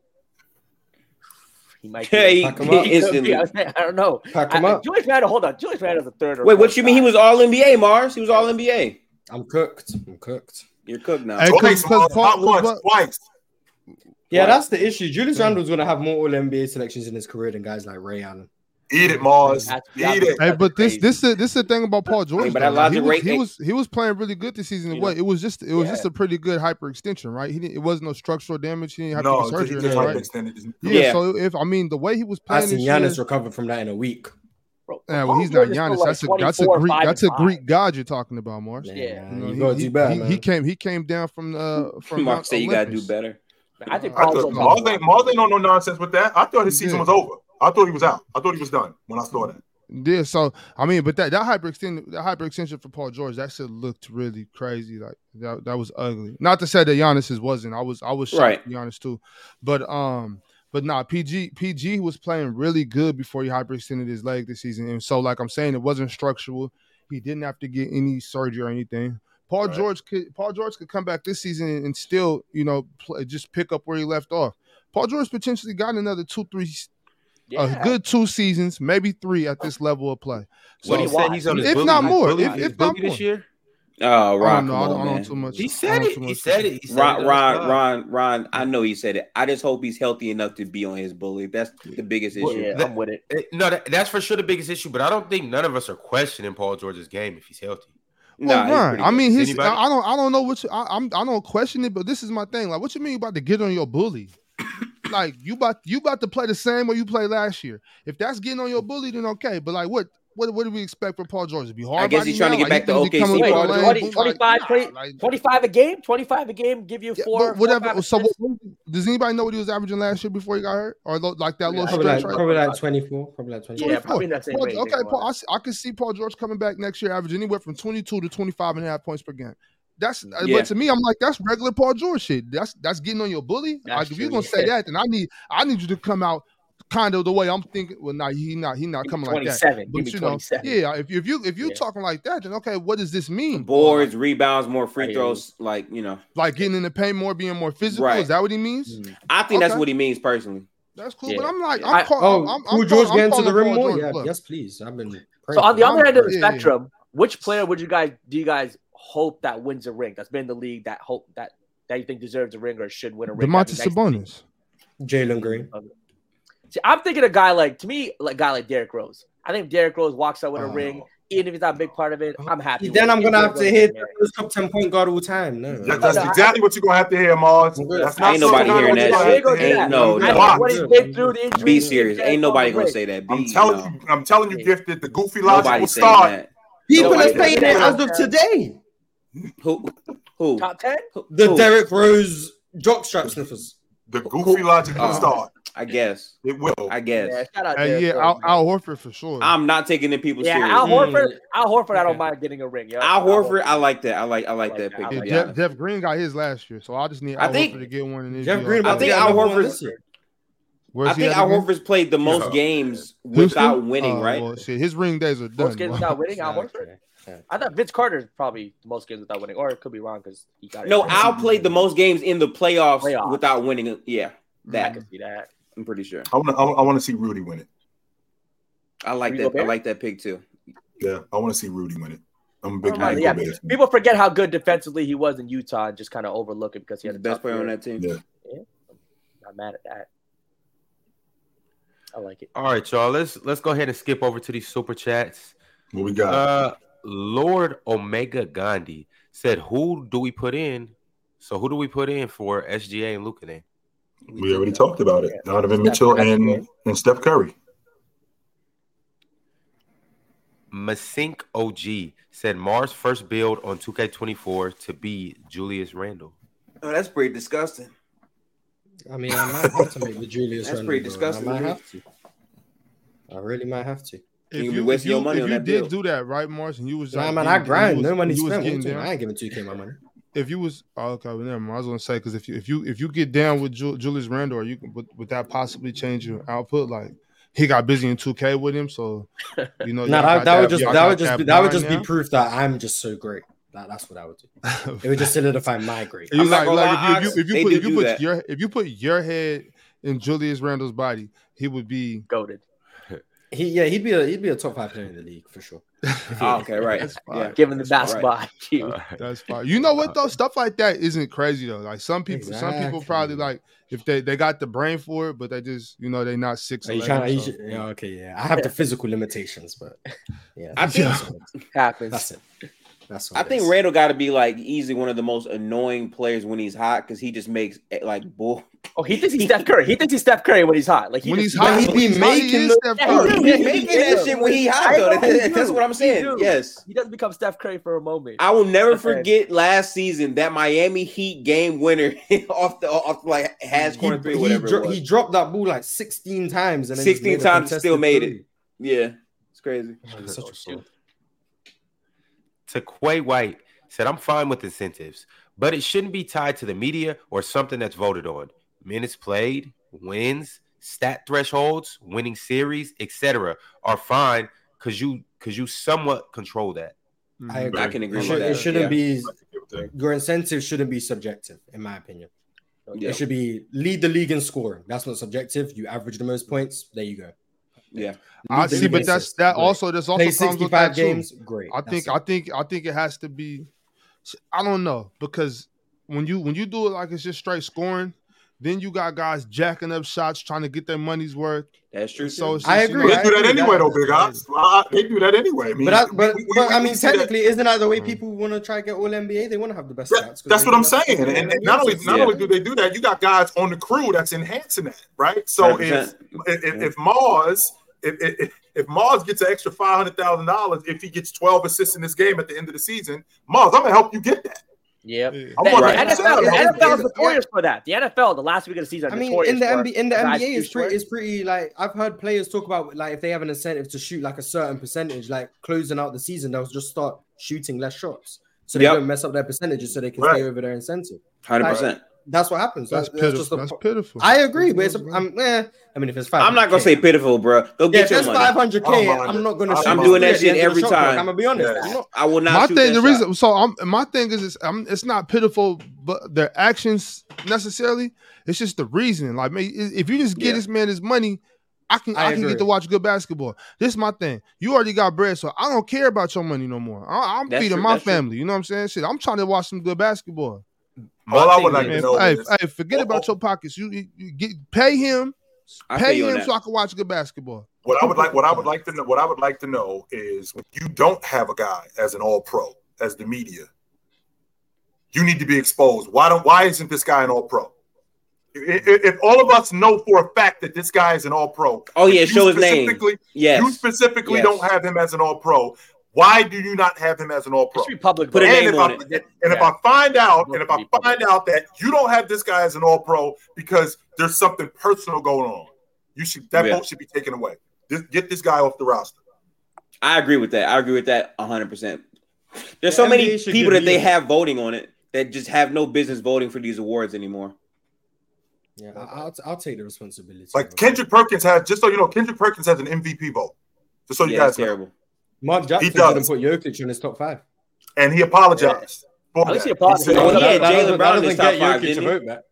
He might yeah, he, I don't know. Pack him I, up. Julius Randle, hold on. Julius Randle's a third. Wait, what you mean? He was all NBA, Marz. He was all NBA. I'm cooked. I'm cooked. You're cooked now. Hey, twice, Paul, not twice. twice. Yeah, that's the issue. Julius Randle's going to have more All NBA selections in his career than guys like Ray Allen. Eat it, Marz. Eat it. Hey, but this this is this is the thing about Paul George. But I love he, was, he was he was playing really good this season. What it was just it was yeah. just a pretty good hyperextension, right? He didn't, it wasn't no structural damage. He didn't have no, to surgery. Just right? yeah, yeah, So if I mean the way he was playing, I seen Giannis recovered from that in a week. Bro, yeah, well, he's not Giannis. Like that's a that's a Greek that's a Greek god you're talking about, Marz. Yeah, you know, he, he, better, he, came he came down from uh from Mark said you gotta do better. I think Marz ain't Marz ain't on no nonsense with that. I thought his season was over. I thought he was out. I thought he was done when I saw that. Yeah, so I mean, but that that hyperextension, that hyperextension for Paul George, that shit looked really crazy. Like that, that was ugly. Not to say that Giannis wasn't. I was I was shocked, right. to be honest too. But um, but nah, PG PG was playing really good before he hyperextended his leg this season. And so, like I'm saying, it wasn't structural. He didn't have to get any surgery or anything. Paul right. George could Paul George could come back this season and still, you know, play, just pick up where he left off. Paul George potentially got another two, three, yeah. a good two seasons, maybe three at this level of play. So what he said he's on his if boogie, not more, if, if not more this year. Uh, oh, Ron, I don't know, I don't, on, too much. He said it. He said it. He said Ron, it Ron, Ron, Ron. I know he said it. I just hope he's healthy enough to be on his bully. That's the biggest issue. Well, yeah, that, I'm with it. it no, that, that's for sure the biggest issue. But I don't think none of us are questioning Paul George's game if he's healthy. Well, nah, Ron, I mean, his, I, I don't, I don't know what you, I, I'm, I don't question it, but this is my thing. Like, what you mean about to get on your bully? like you about you about to play the same way you played last year. If that's getting on your bully, then okay. But like what what, what do we expect from Paul George to be hard? I guess he's trying now? to get back to OKC. Wait, 20, 25, like, 20, like, 25 a game, 25 a game, give you four. Yeah, whatever. Four, so, what, does anybody know what he was averaging last year before he got hurt, or like that yeah, little probably stretch? Like, right? Probably like 24, probably like 24. Yeah, probably that same Paul, Okay, Paul, I, I, can see Paul George coming back next year, averaging anywhere from 22 to 25 and a half points per game. That's uh, yeah. but to me, I'm like that's regular Paul George shit. That's that's getting on your bully. Like, true, if you're gonna yeah. say that, then I need I need you to come out kind of the way I'm thinking. Well, not nah, he not he not coming like that. But you know, yeah. If, if you if you yeah. talking like that, then okay, what does this mean? Boards, rebounds, more free throws, like you know, like getting in the paint more, being more physical. Right. Is that what he means? Mm-hmm. I think okay. that's what he means personally. That's cool, yeah. but I'm like, I'm, I, call, oh, I'm, I'm, George I'm getting to the rim more? Yeah, yes, please. I've been so on the other end of the spectrum. Which player would you guys do you guys hope that wins a ring. That's been the league that hope that that you think deserves a ring or should win a ring. Domantas Sabonis, Jalen Green. See, I'm thinking a guy like to me, like a guy like Derrick Rose. I think Derrick Rose walks out with a oh. ring. Even if he's not a big part of it, I'm happy. Then I'm gonna have to hit this top ten point guard all time. No, that, that's exactly what you're gonna have to hear, Marz. That's not ain't nobody hearing that. Shit. Ain't, no, no. What through the injury. Be serious. Ain't nobody gonna say that. Be, I'm telling no. you, I'm telling you, gifted. The goofy logic will start. People are saying that as of today. Who? Who? Top ten. The Who? Derrick Rose jockstrap sniffers. The goofy logic will Oh. start. I guess. It will. I guess. Yeah, shout out Hey, Derrick yeah, Al. Al Horford for sure. I'm not taking the people Yeah, serious. Al Mm. Horford. Al Horford. I don't Okay. mind getting a ring. Yeah, Al Horford, I like that. I like. I like Like that that. pick. I Yeah, to be Jeff, honest. Jeff Green got his last year, so I just need I Al think- Horford to get one in this Jeff year. Green I about think Al another one Horford's- this year. Where's I think Al? Horford's played the most Yeah. games without winning, Oh, right? Well, shit, his ring days are done. Most games without winning. Al Horford. Okay. Yeah. I thought Vince Carter's probably the most games without winning, or it could be wrong because he got it. No, Al played the most games in the playoffs, Playoffs. without winning. Yeah, I that can see that. I'm pretty sure. I want to. I want to see Rudy win it. I like Rudy that. I like that pick too. Yeah, I want to see Rudy win it. I'm a big Rudy yeah, Gobert people forget how good defensively he was in Utah and just kind of overlook it because he had the best tough player on that team. Yeah. Not mad at that. I like it. All right, y'all. Let's let's go ahead and skip over to these super chats. What we got? Uh, Lord Omega Gandhi said, "Who do we put in? So who do we put in for SGA and Luka? Then we already talked about it. Yeah. Donovan Steph Mitchell Curry. and and Steph Curry. Masink OG said Marz first build on 2K24 to be Julius Randle. Oh, that's pretty disgusting. I mean, I might have to make the Julius. That's Randle pretty build. disgusting I might have to. I really might have to. You gonna be your money if on you that did build. do that, right, Marz, and you was Nah, like, man, you- I grind. no money you was spent. What you getting down- I ain't giving two k my money. if you was oh, okay, well, never mind. I was gonna say because if you if you if you get down with Ju- Julius Randle, you can would, would that possibly change your output? Like he got busy in two K with him, so you know. No, y'all that, that would just that would just be, that would bond just be proof that I'm just so great. That, that's what I would do. It would just solidify my great. You I'm like, gonna like if you, if you, if you put if you put your if you put your head in Julius Randle's body, he would be Goaded. He yeah, he'd be a he'd be a top five player in the league for sure. Oh, okay, right. That's fine. Yeah. Given the That's basketball IQ. All right. That's fine. You know what though? Stuff like that isn't crazy though. Like some people, some people probably like if they they got the brain for it, but they just you know they're not six. Are you trying to, you should- yeah, okay, yeah. I have the physical limitations, but yeah, I think- Happens. that's it. That's I what it think is. Randle got to be like easily one of the most annoying players when he's hot because he just makes eh, like bull. Oh, he thinks he's Steph Curry. He thinks he's Steph Curry when he's hot. Like he when just- he's hot, he when be he making the- Steph Curry. he He's making that shit when he hot though. know he That- that's what I'm saying. do. Yes. He doesn't become Steph Curry for a moment. I will never Okay. forget last season that Miami Heat game winner off the off like has corner he, three, he whatever. dro- it was. he dropped that ball like 16 times and then 16 just made a times, still contested made it. yeah, it's crazy. Oh, he's such a fraud. To Quay White said, I'm fine with incentives, but it shouldn't be tied to the media or something that's voted on. Minutes played, wins, stat thresholds, winning series, etc. are fine because you because you somewhat control that. Mm-hmm. I agree. I can agree It, should, it shouldn't yeah. be your incentive shouldn't be subjective, in my opinion. Yeah. It should be lead the league in scoring. That's not subjective. You average the most points. There you go. Yeah, I see, but that's that great. also. There's also Play comes with that 65 too. games. Great. I That's think it. I think I think it has to be. I don't know because when you when you do it like it's just straight scoring, then you got guys jacking up shots trying to get their money's worth. that's true. So too. it's I just, you agree. know, They do that agree. anyway, though, big odds. They do that anyway. I mean, But, I, but, we- we- but I mean, technically, isn't that the way people want to try to get all NBA? They want to have the best Yeah, stats. 'cause that's what I'm saying. And, and not only not Yeah. only do they do that, you got guys on the crew that's enhancing that, right? So 100%. if, if, if Marz if, if, if Marz gets an extra five hundred thousand dollars if he gets twelve assists in this game at the end of the season, Marz, I'm gonna help you get that. Yep. Yeah. I'm The, one Right. hundred the NFL, the. NFL is Yeah. notorious for that. The NFL, the last week of the season, I mean, in the for NBA, in the NBA, too it's pretty, short. it's pretty like I've heard players talk about like if they have an incentive to shoot like a certain percentage, like closing out the season, they'll just start shooting less shots, so they Yep. don't mess up their percentages, so they can Right. stay over their incentive. Hundred percent. That's what happens. That's That's, pitiful. just the- That's pitiful. I agree, but it's a, I'm, eh, I mean, if it's five, I'm not gonna say pitiful, bro. Go Yeah, get if your it's money. five hundred I k, don't mind I'm not gonna. I'm doing that shit end of the every time. I'm gonna be honest. Yeah. I'm not- I will not. my thing, the that reason, so I'm my thing is, is um, it's not pitiful, but their actions necessarily. It's just the reason. Like, man, if you just give Yeah. this man his money, I can I I, can get to watch good basketball. This is my thing. You already got bread, so I don't care about your money no more. I, I'm That's feeding true, my that's true. family. You know what I'm saying? Shit, I'm trying to watch some good basketball. My All I would like is- to know hey, is- hey, forget Oh, about your pockets. You, you, you get pay him, I pay him so I can watch good basketball. What I would like, what I would like to know, what I would like to know is when you don't have a guy as an All Pro, as the media, you need to be exposed. Why don't? Why isn't this guy an All Pro? If, if all of us know for a fact that this guy is an All Pro, Oh yeah, you show his name. specifically- Yes. You specifically Yes. don't have him as an All Pro. Why do you not have him as an All Pro? Just be public. Put a about And name if, on I, it. and if I find out, and if I find out that you don't have this guy as an All Pro because there's something personal going on, you should that Yeah. vote should be taken away. This, get this guy off the roster. I agree with that. I agree with that 100%. There's The so many people that they Leo- have voting on it that just have no business voting for these awards anymore. Yeah, I- I'll, I'll take the responsibility. Like of. Kendrick Perkins has, just so you know, Kendrick Perkins has an MVP vote. Just so you yeah, guys it's know. Terrible. Mark Jackson does. didn't put Jokic on his top five. And he apologized. for At least that. he apologized. said- Oh, Well, he had that Jalen doesn't- Brown that in his doesn't top get five, Jokic didn't a he? vote back.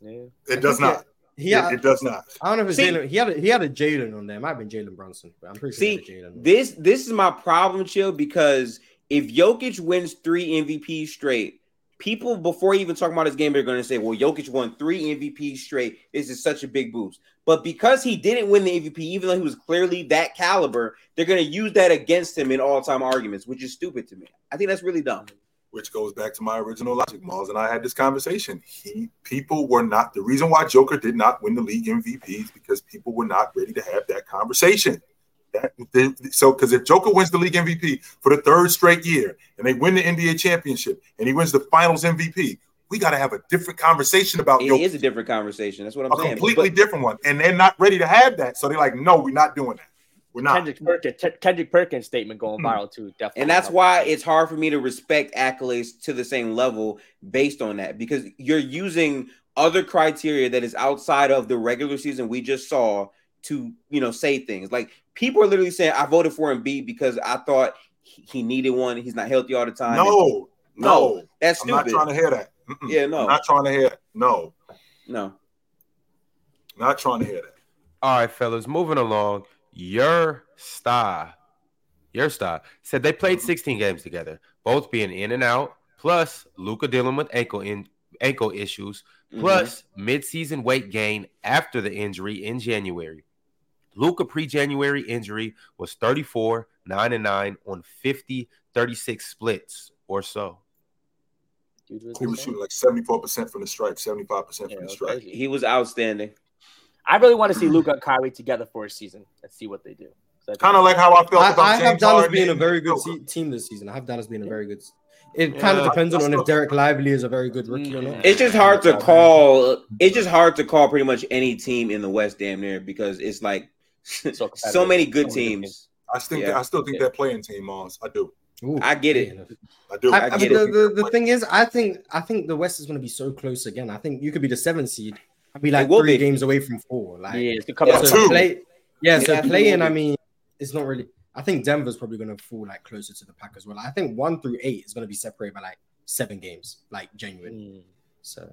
Yeah. it does not. He It, had, it does not. I don't know if it's Jalen. He had a, he had a Jalen on there. It might have been Jalen Brunson, but I'm pretty sure See, he Jalen. this this is my problem, chill, because if Jokic wins three MVPs straight, people before even talking about his game they're going to say, "Well, Jokic won three MVPs straight. This is such a big boost." But because he didn't win the MVP, even though he was clearly that caliber, they're going to use that against him in all-time arguments, which is stupid to me. I think that's really dumb. Which goes back to my original logic. Miles and I had this conversation. He people were not the reason why Joker did not win the league MVP is because people were not ready to have that conversation. That they, so because if Joker wins the league MVP for the third straight year and they win the NBA championship and he wins the finals MVP, we got to have a different conversation about It Jokic. is a different conversation. That's what I'm a saying. A completely But- different one. And they're not ready to have that. So they're like, no, we're not doing that. We're not. Kendrick Perkins, Ted- Kendrick Perkins statement going mm-hmm. viral too. Definitely, And that's why it's hard for me to respect accolades to the same level based on that because you're using other criteria that is outside of the regular season we just saw to, you know, say things. Like people are literally saying, I voted for him B because I thought he he needed one. He's not healthy all the time. No, no, no. that's I'm not trying to hear that. Mm-mm. Yeah, no. I'm not trying to hear that. No, no. not trying to hear that. All right, fellas, moving along. Your star, your star said they played 16 games together, both being in and out, plus Luka dealing with ankle in ankle issues, Mhm. plus midseason weight gain after the injury in January. Luka pre-January injury was 34, 9 and 9 on 50, 36 splits or so. Dude was He was shooting like 74% from the stripe, 75% Yeah, from the it stripe. crazy. he was outstanding. I really want to see Luka and Kyrie together for a season and see what they do. So I think- Kind of like how I felt I, about I have James Dallas Harden being a very good Joker. te- team this season. I have Dallas being a very good. It Yeah, kind of depends I- I on if Dereck Lively is a very good rookie or not. Mm. It's just hard to call. It's just hard to call pretty much any team in the West, damn near, because it's like So so, many good So many good teams. I still, Yeah. I still think Yeah. they're playing team, Marz. I do. Ooh, I get it. I do. I, I I- get the, it. the, the thing is, I think I think the West is going to be so close again. I think you could be the seventh seed. I'd be like three be. games away from four. Like, Yeah, it's gonna come Yeah, out so two. play, yeah. It So absolutely playing, I mean, it's not really. I think Denver's probably going to fall like closer to the pack as well. I think one through eight is going to be separated by like seven games, like genuine. Mm. So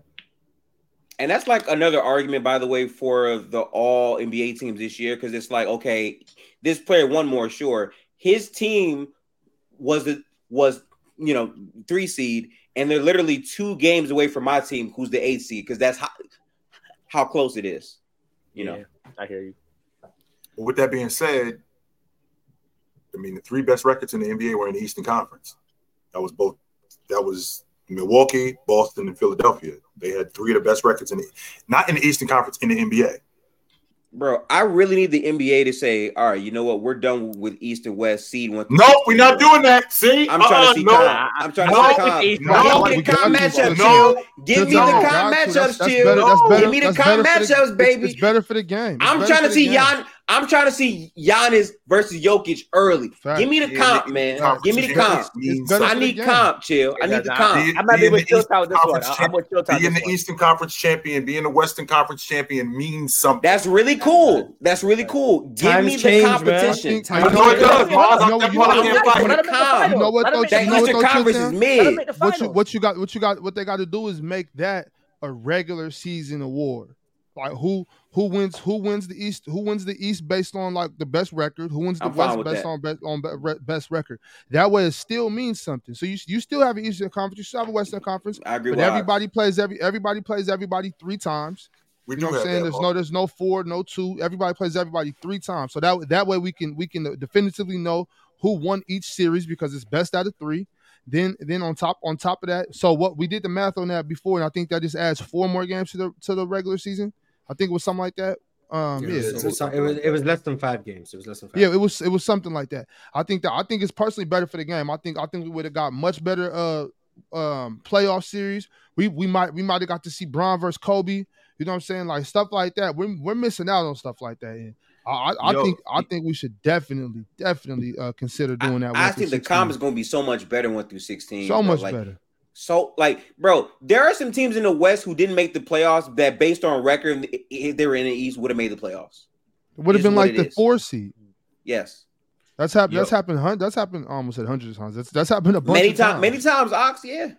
And that's like another argument, by the way, for the all NBA teams this year, because it's like, okay, this player won more, sure. His team was the was you know three seed, and they're literally two games away from my team, who's the eight seed, because that's how how close it is. You know, I hear you. Well, with that being said, I mean, the three best records in the NBA were in the Eastern Conference. That was both. That was Milwaukee, Boston, and Philadelphia. They had three of the best records in the, not in the Eastern Conference, in the NBA. Bro. I really need the NBA to say, all right, you know what, we're done with East and West seed one. through Nope, we're not doing that. See, I'm trying Uh-uh, to see no. comp. I'm trying to No, see it's comp. East, No, Give we me the got comp to, matchups, bro. chill. Give me the no, comp got to. matchups, That's- that's chill. better- that's better- Give me the that's comp better for the- matchups, it's- baby. It's better for the game. It's I'm trying to the see game. Gian. I'm trying to see Giannis versus Jokic early. Fact. Give me the Yeah, comp, the man. conference Give me the comp. means I for something. the need comp, chill. I need the comp. Be- I might be being with the Tilt out this one. Conference I- I'm champ- with Tilt out Being this the one. Eastern Conference champion, being the Western Conference champion means something. That's really cool. That's really cool. Give Times me the change, man. competition. I think- I know it does, Marz. You know- you I know- can't you know- Let him make the comp. You know what, though? the That You know what, Eastern Conference is Chilton? Let him mid. what you what you got what you got what they got to do is make that a regular season award. Like who who wins who wins the East who wins the East based on like the best record who wins the I'm West based that. on best on be- best record. That way it still means something. So you you still have an Eastern Conference, you still have a Western Conference, I agree but with everybody plays every everybody plays everybody three times. We You know what I'm saying? that, There's Mark. no there's no four, no two. Everybody plays everybody three times. So that that way we can we can definitively know who won each series because it's best out of three. Then then on top on top of that, so what we did the math on that before, and I think that just adds four more games to the to the regular season. I think it was something like that. Um, Yeah, yeah, it, was, so- it, was, it, was, it was less than five games. It was less than five. yeah, it was it was something like that. I think that I think it's personally better for the game. I think I think we would have got much better uh um playoff series. We we might we might have got to see Bron versus Kobe. You know what I'm saying? Like stuff like that. We're we're missing out on stuff like that. And I I, I think I think we should definitely definitely uh consider doing that. I, I one through think the 16. comp is going to be so much better one through sixteen. so much Like, better. So, like, bro, there are some teams in the West who didn't make the playoffs that, based on record, if they were in the East, would have made the playoffs. It would have been like the is. four seed. Yes, That's happened. That's happened. That's happened. I almost said hundreds of times. That's that's happened a bunch many of times, times. many times, Ox. Yeah,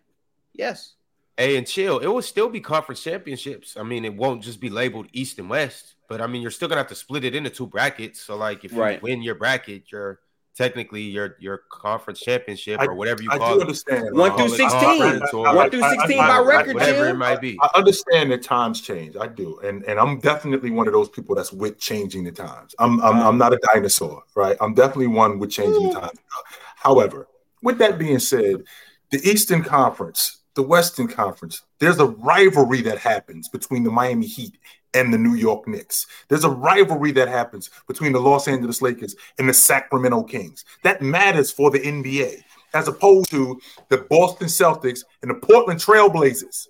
yes. Hey, and chill. It will still be conference championships. I mean, it won't just be labeled East and West, but I mean, you're still gonna have to split it into two brackets. So, like, if you Right. win your bracket, you're technically your your conference championship or whatever you I call do it. understand. One through I- 16. I- I- One through I- I- 16 by record, whatever it might be. I understand that times change. I do, and and I'm definitely one of those people that's with changing the times. I'm I'm, I'm not a dinosaur, right? I'm definitely one with changing the times. However, with that being said, the Eastern Conference, the Western Conference, there's a rivalry that happens between the Miami Heat and the New York Knicks. There's a rivalry that happens between the Los Angeles Lakers and the Sacramento Kings. That matters for the NBA, as opposed to the Boston Celtics and the Portland Trailblazers.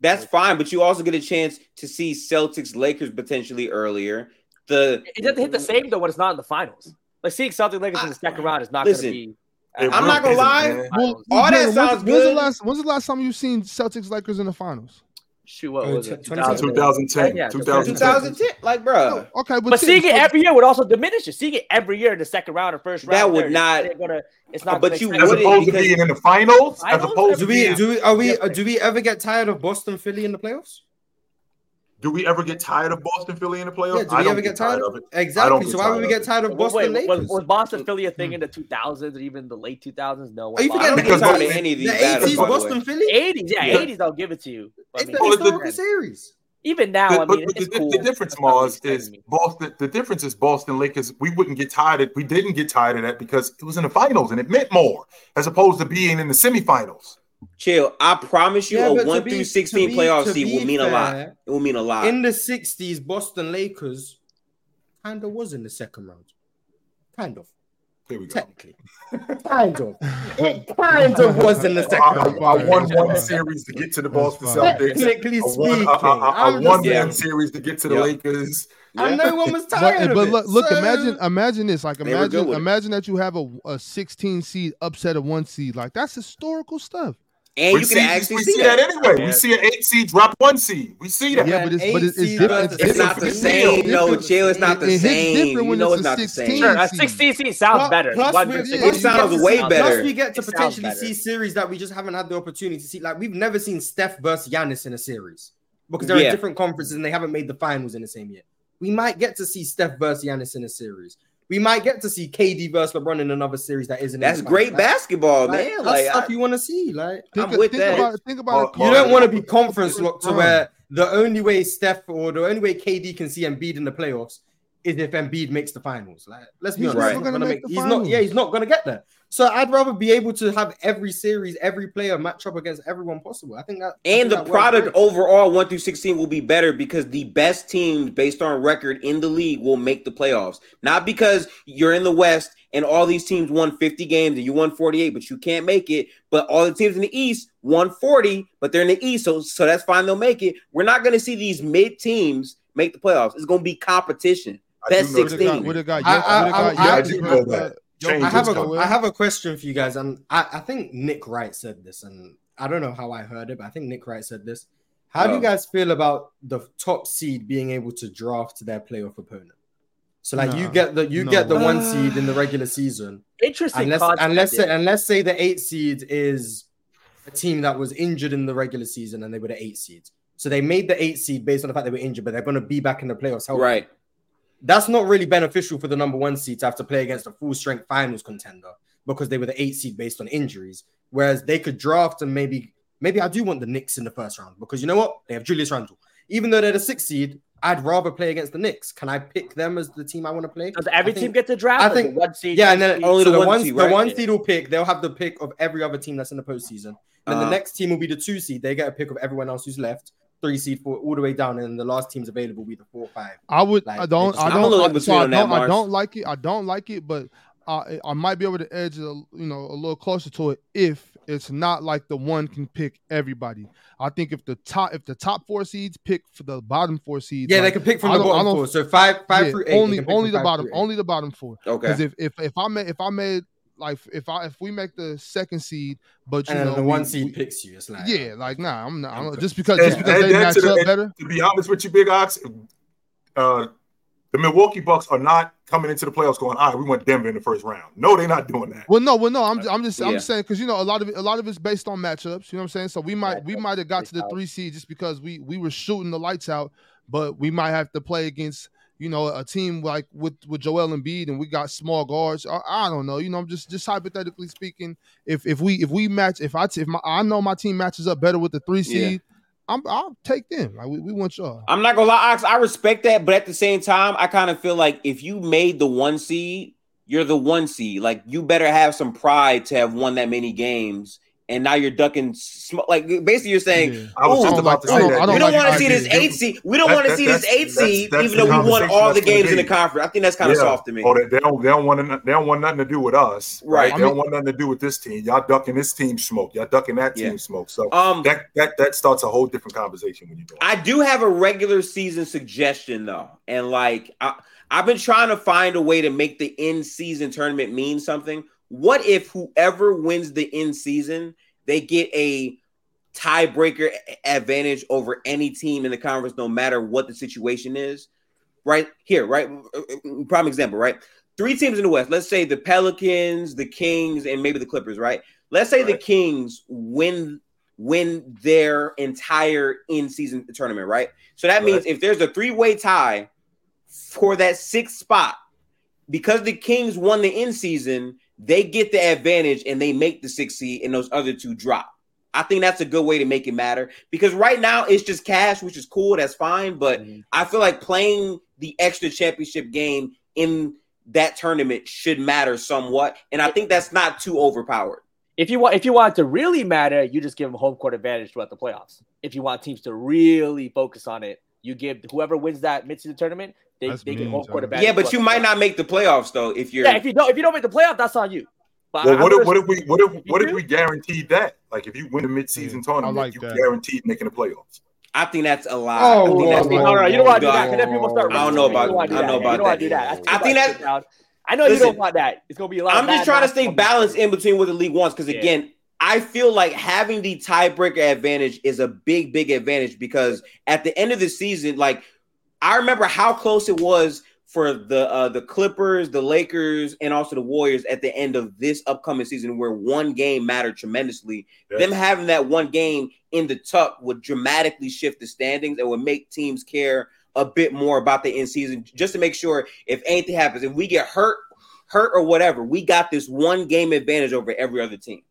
That's fine, but you also get a chance to see Celtics Lakers potentially earlier. The It doesn't hit the same though when it's not in the finals. Like seeing Celtic Lakers in the second round is not Listen, going to be. I'm not gonna lie. man. Well, All that Jalen, when's- sounds when's, the last when's the last time you've seen Celtics Lakers in the finals? Shoot, what Uh, was it? tw- 2010. 2010, Yeah, 2010. 2010, like, bro, Okay, but, But seeing it every year would also diminish it. Seeing it every year in the second round or first round, That would they're- not- they're Gonna, it's not. But you make As opposed to because- being in the finals, as opposed Do to we being, do we are we different. do we ever get tired of Boston Philly in the playoffs? Do we ever get tired of Boston Philly in the playoffs? Yeah, do I we don't ever get tired of it. it? Exactly. So why would we get tired of Boston wait, was, Lakers? was Boston Philly a thing in hmm. the 2000s or even the late 2000s? No. Are you Well, forgetting Because Boston- of any of the these battles. eighties by Boston. Philly? 80s, yeah, Yeah. 80s. I'll give it to you. I It's mean, the historical series. even now, The, I mean, but it's the, cool. the difference, It's Marz, is. Boston. The difference is Boston Lakers. We wouldn't get tired of. We didn't get tired of that because it was in the finals and it meant more, as opposed to being in the semifinals. Chill. I promise you, Yeah, a one be, through sixteen be- playoff seed will be mean a lot. It will mean a lot. In the sixties, Boston Lakers kind of was in the second round. Kind of. Here we go. Technically. kind of. It kind of was in the second I- round. I won one series to get to the Boston. Celtics. Technically speaking. I, I, I I'm won one saying. series to get to the Yeah. Lakers. And no one was But, tired but of it. look, look So- imagine, imagine this. Like, They imagine, it. imagine that you have a, a 16 seed upset of one seed. Like, that's historical stuff. And we you see, can actually we see see that, that. anyway. Yeah. We see an eight seed drop one seed. We see that. Yeah, but it's but it's, it's different. seed It's not the same. real. No, Different. chill. It's not the It hits same. different You when know it's it's a not the 16. same. Sure, a 16 seed sounds Plus- better. plus One we- yeah, it sounds sounds way better. better. Plus, we get to It potentially see series that we just haven't had the opportunity to see. Like we've never seen Steph versus Giannis in a series because they're Yeah. in different conferences and they haven't made the finals in the same year. We might get to see Steph versus Giannis in a series. We might get to see KD versus LeBron in another series that isn't. That's great. Like- basketball, like, man. that's Like, stuff I- you want to see. Like Think, I'm with think that. about. Think about Well, it. you don't want to be conference locked to where the only way Steph or the only way KD can see Embiid in the playoffs is if Embiid makes the finals. Like, let's be He's honest, never he's, gonna not gonna make make, he's not. Yeah, he's not gonna get there. So I'd rather be able to have every series, every player match up against everyone possible. I think that and think the that product great. overall, one through sixteen, will be better because the best teams, based on record in the league, will make the playoffs. Not because you're in the West and all these teams won 50 games and you won 48, but you can't make it. But all the teams in the East won 40, but they're in the East, so so that's fine. They'll make it. We're not going to see these mid teams make the playoffs. It's going to be competition. I Best know Would have 16. got, would got, I- Jokic- I- would have got I- I Jokic do know versus, that. Change Jokic I have is a coming. I have a question for you guys, and I, I think Nick Wright said this, and I don't know how I heard it, but I think Nick Wright said this. How do you guys feel about the top seed being able to draft their playoff opponent? So like you get the you no get the one seed in the regular season, Interesting. and let's and let's say yeah. and let's say the eight seed is a team that was injured in the regular season, and they were the eight seeds. So they made the eight seed based on the fact they were injured, but they're going to be back in the playoffs. healthy. Right. That's not really beneficial for the number one seed to have to play against a full strength finals contender because they were the eight seed based on injuries. Whereas they could draft and maybe maybe I do want the Knicks in the first round because you know what? They have Julius Randle. even though they're the sixth seed, I'd rather play against the Knicks. Can I pick them as the team I want to play? Does every think- team get to draft? I think- one seed, Yeah, and then only so the one seed, the one seed will pick. They'll have the pick of every other team that's in the postseason. Then Uh, the next team will be the two seed. They get a pick of everyone else who's left. Three seed, four, all the way down, and the last team's available will be the four five. I would. Like, I don't. I don't. I, so I don't. I don't like it. I don't like it, but I I might be able to edge, a, you know, a little closer to it if it's not like the one can pick everybody. I think if the top if the top four seeds pick for the bottom four seeds, Yeah, they can pick from the bottom four. So five, five yeah, through eight. only only the bottom only the bottom four. okay. Because if, if if I made if I made like if I if we make the second seed, but you and know the we- one we- seed picks you. It's like yeah, like nah, I'm not I'm, Okay. just because And- just because and they then match to the- up and- better. To be honest with you, Big Ox, uh, the Milwaukee Bucks are not coming into the playoffs going, all right, we want Denver in the first round. No, they're not doing that. Well, no, well, no, I'm, I'm just, I'm Yeah. just saying because you know a lot of it, a lot of it's based on matchups. You know what I'm saying? So we might, we might have got to the three seed just because we we were shooting the lights out, but we might have to play against you know a team like with with Joel Embiid and we got small guards. I, I don't know. You know, I'm just just hypothetically speaking, if if we if we match, if I t- if my, I know my team matches up better with the three Yeah. seed, I'm I'll take them. Like we, we want y'all. I'm not gonna lie, Ox. I respect that, but at the same time, I kind of feel like if you made the one seed, you're the one seed. Like you better have some pride to have won that many games, and now you're ducking. Sm- like basically, you're saying Yeah. I was Ooh, just about like- to I say don't- that. I don't we don't like want to see this eight seed. We don't want to see this eight that's- seed, even though we won all the games in the conference. I think that's kind of Yeah. soft to me. Or they, they don't they don't want to, they don't want nothing to do with us. Right. They I don't want nothing to do with this team. Y'all ducking this team smoke. Y'all ducking that team Yeah. smoke. So Um, that that that starts a whole different conversation when you do. I do have a regular season suggestion though, and like I, I've been trying to find a way to make the in season tournament mean something. What if whoever wins the in season they get a tiebreaker advantage over any team in the conference, no matter what the situation is? Right here, right? Prime example, right? Three teams in the West. Let's say the Pelicans, the Kings, and maybe the Clippers. Right? Let's say the Kings win win their entire in season tournament, right? So that means if there's a three way tie for that sixth spot, because the Kings won the in season, they get the advantage and they make the sixth seed, and those other two drop. I think that's a good way to make it matter because right now it's just cash, which is cool. That's fine, but Mhm. I feel like playing the extra championship game in that tournament should matter somewhat, and I think that's not too overpowered. If you want, if you want it to really matter, you just give them home court advantage throughout the playoffs. If you want teams to really focus on it, you give whoever wins that midseason tournament, they, That's they get mean, home court John. Yeah, but you might not make the playoffs though if you're. Yeah, if you don't, if you don't make the playoff, that's on you. But Well, I'm what if, what if we what if You what if do? we guaranteed that? Like if you win the midseason Yeah, tournament, like you that. guaranteed making the playoffs. I think that's a lie. Oh, I think that's whoa, no, no, you don't want to do that because then people start. I don't know about- You don't wanna do I don't know about You don't want that. do that. I think that- I know you don't want that. It's gonna be a lot. I'm just trying to stay balanced in between what the league wants because again, I feel like having the tiebreaker advantage is a big, big advantage because at the end of the season, like I remember how close it was for the uh, the Clippers, the Lakers, and also the Warriors at the end of this upcoming season, where one game mattered tremendously. Yes. Them having that one game in the tuck would dramatically shift the standings and would make teams care a bit more about the end season, just to make sure if anything happens, if we get hurt, hurt or whatever, we got this one game advantage over every other team.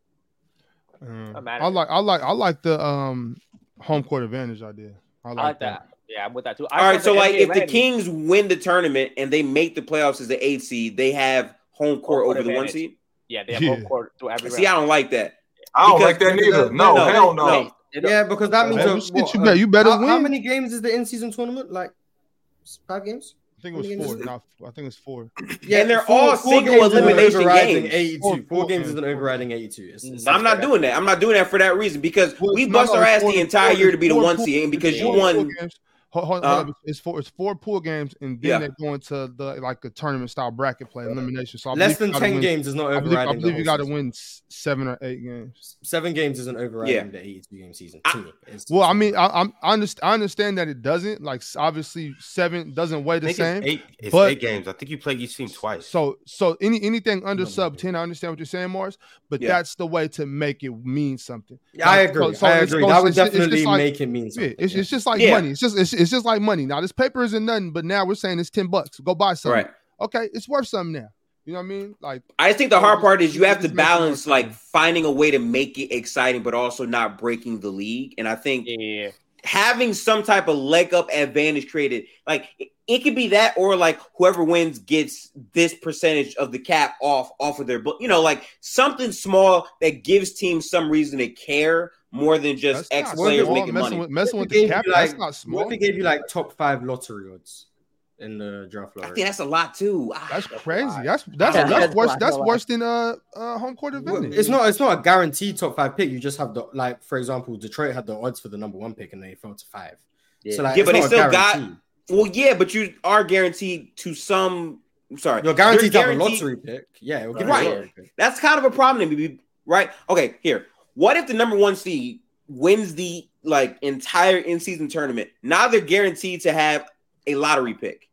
Um. I like I like I like the um home court advantage idea. I like, I like that. Yeah, I'm with that too. I All right, so like NBA if the Kings win the tournament and they make the playoffs as the eighth seed, they have home court court over the one seed. yeah, they have Yeah. home court through every See, I don't like that. I don't Because- like that because neither. No, no, hell no. no. Don't- Yeah, because that means Man, a- you shit, you better- you better how, how many games is the in-season tournament? Like five games? I think it was How many four. Not, I think it's four. Yeah, And they're all single games is an elimination overriding games. 82. Four- Four, four games is an overriding 82. It's, it's- I'm not doing that. I'm not doing that for that reason because Well, we bust no, our ass four- the entire four- year to be the one pool- seed and because it's you four pool won. Games. Hold, hold, Uh. It's four. It's four pool games, and then Yeah. they go into the like a tournament style bracket play elimination. So I less than 10 win- games is not I believe, I believe you got to win seven or eight games. Seven games isn't overriding Yeah. the 82 game season I- me. Well, I mean. I, I'm I understand, I understand that it doesn't. Like obviously, seven doesn't weigh I the think same. it's eight. It's but- eight games. I think you play each team twice. So so any anything under No, sub no. ten, I understand what you're saying, Marz. But Yeah. that's the way to make it mean something. Yeah, I agree. so- so I agree. so That would it's just- definitely like- make it mean something. it's, yeah. it's just like Yeah. money. It's just it's, it's just like money. Now this paper isn't nothing, but now we're saying it's ten bucks. Go buy something. Right. Okay, it's worth something now. You know what I mean? Like I think the hard part is you have to just make it more balance like finding a way to make it exciting, but also not breaking the league. And I think Yeah, having some type of leg up advantage created. Like it, it could be that, or like whoever wins gets this percentage of the cap off off of their book. You know, like something small that gives teams some reason to care more than just X not players making messing money. With, messing with the gave cap, you, that's like- not What if they gave you like top five lottery odds in the draft I lottery? think that's a lot too. Ah, That's That's crazy. That's that's that's that's worse. That's That's worse than uh, uh home court advantage. It's not. It's not a guaranteed top five pick. You just have the like, for example, Detroit had the odds for the number one pick and they fell to five. Yeah. So like, Yeah, but they not a still got- Well, yeah, but you are guaranteed to some. I'm sorry, You're guaranteed to have a lottery pick. Yeah, it'll give Right. a lottery pick. That's kind of a problem to me, right? Okay, here. What if the number one seed wins the like entire in-season tournament? Now they're guaranteed to have a lottery pick.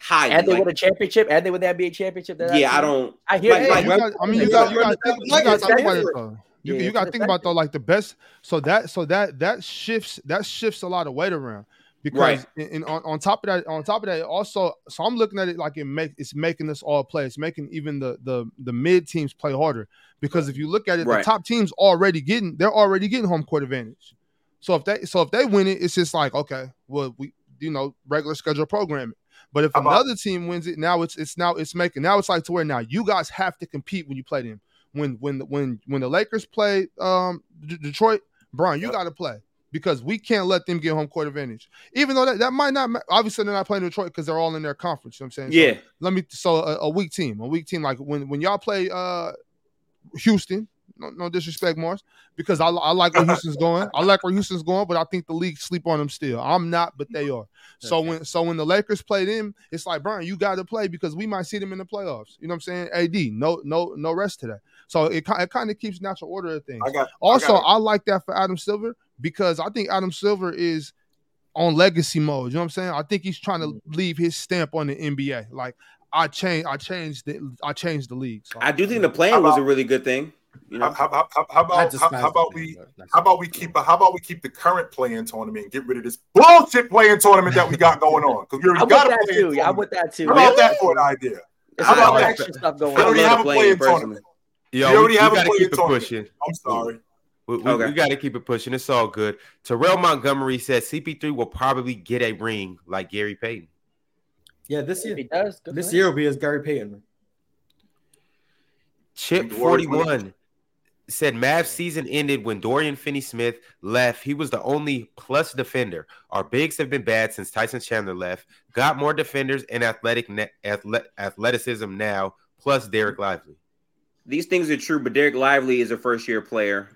High. And they like, win a championship, and they win the NBA championship. That yeah, I team. don't. I hear like- you. like- got, I mean, you got, you got, you yeah, got to think about yeah. it though. You, Yeah, you got to think about though, like the best. So that, so that, that shifts, that shifts a lot of weight around because, Right. in, in- on, on top of that, on top of that, also, so I'm looking at it like it make it's making us all play. It's making even the the the mid teams play harder because if you look at it, Right. the top teams already getting, they're already getting home court advantage. So if they, so if they win it, it's just like okay, well, we, you know, regular schedule programming. But if about- another team wins it, now it's it's now it's making now it's like to where now you guys have to compete when you play them. When when when when the Lakers play um D- Detroit, Brian, you Yep. got to play because we can't let them get home court advantage. Even though that, that might not obviously they're not playing Detroit because they're all in their conference. You know what I'm saying? So Yeah, let me so a, a weak team, a weak team like when when y'all play uh Houston. No, no disrespect, Morris, because I, I like where Houston's going. I like where Houston's going, but I think the league sleep on them still. I'm not, but they are. So when so when the Lakers play them, it's like Brian, you got to play because we might see them in the playoffs. You know what I'm saying? AD, no no no rest today. So it, it kind of keeps natural order of things. I got Also, got I, like that for Adam Silver because I think Adam Silver is on legacy mode. You know what I'm saying? I think he's trying to mm. leave his stamp on the NBA. Like I changed, I changed the, I changed the league. So, I do think the plan How was a really good thing. You know, how, how, how, how about how, how about we thing, but that's- how about we keep how about we keep the current playing tournament and get rid of this bullshit playing tournament that we got going on because we I'm already with got a that playing too. Yeah, I'm with that too. How about that for an idea? There's How a about that? extra stuff going We I already have a playing playing personally. Yo, We already we, have a got to player keep it tournament. pushing. I'm sorry. We, we, Okay. got to keep it pushing. It's all good. Terrell Montgomery said CP3 will probably get a ring like Gary Payton. Yeah, this year. he does, good This him. year will be as Gary Payton. Chip 41 said Mavs season ended when Dorian Finney Smith left. He was the only plus defender. Our bigs have been bad since Tyson Chandler left. Got more defenders and athletic ne- athle- athleticism now, plus Dereck Lively. These things are true, but Dereck Lively is a first year player.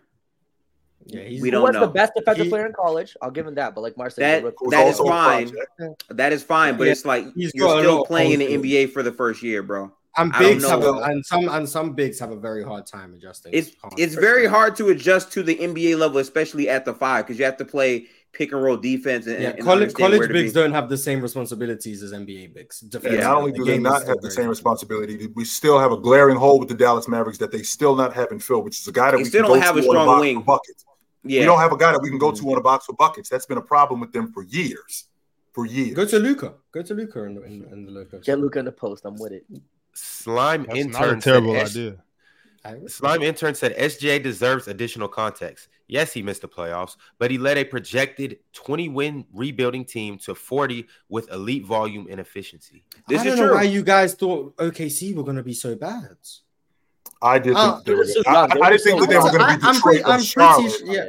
Yeah, he's We Who don't was know. the best defensive He- player in college? I'll give him that. But like Mark said, That- he's a rookie. Who's That is fine. project. That is fine, but Yeah, it's like he's you're got a lot still playing in the holes. NBA for the first year, bro. and I don't bigs have a, and some and some bigs have a very hard time adjusting. It's past it's very year. hard to adjust to the NBA level, especially at the five, because you have to play pick and roll defense. And, Yeah, and college college bigs be. don't have the same responsibilities as NBA bigs. Yeah, not only the they not have the same responsibility, we still have a glaring hole with the Dallas Mavericks that they still not having filled, which is a guy that They we still can don't go have a strong wing. for buckets. Yeah, We don't have a guy that we can go to mm-hmm. on a box for buckets. That's been a problem with them for years. For years. Go to Luka. Go to Luka in, in, in the locals. Get Luka in the post. I'm with it. Slime That's intern not a said terrible S- idea. Slime intern said SJ deserves additional context. Yes, he missed the playoffs, but he led a projected 20 win rebuilding team to 40 with elite volume and efficiency. This I is don't know true. why you guys thought OKC were going to be so bad. I did Uh, think they were. they're so I, young. I didn't think that they were going to I- be I'm Detroit pretty- or I'm pretty Charlotte. sure- yeah.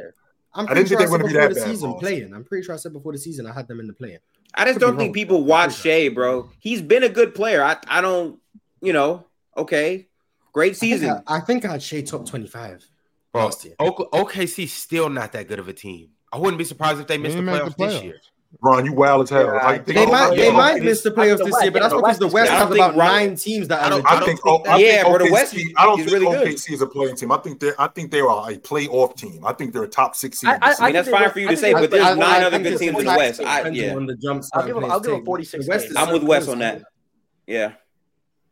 I'm I didn't think they were said gonna be before that the bad, season boss. playing. I'm pretty sure I said before the season I had them in the playing. I just Could don't think people watch pretty sure. Shai, bro. He's been a good player. I I don't, you know, okay, great I think season. I, I think I had Shai top 25 Bro, last year. OK- OKC's still not that good of a team. I wouldn't be surprised if they They missed the didn't playoffs, this year. Ron, you wild as hell. Yeah, How think- They Oh, might, they might miss the playoffs this West, year, but that's the because the West West is- I has about think Ron- nine teams that I are don't- legit. I think, think I Yeah, think bro, the West I don't is think really good. OKC is a playing team. I think they I think they are a playoff team. I think they're a top six seed. I- I- I mean, that's fine for you to think say, but there's I- I nine other good teams in the West. I, Depends yeah, on the jumps I'll that give him- players I'll give him take. 46 The West games. is I'm with Wes close, on that. yeah.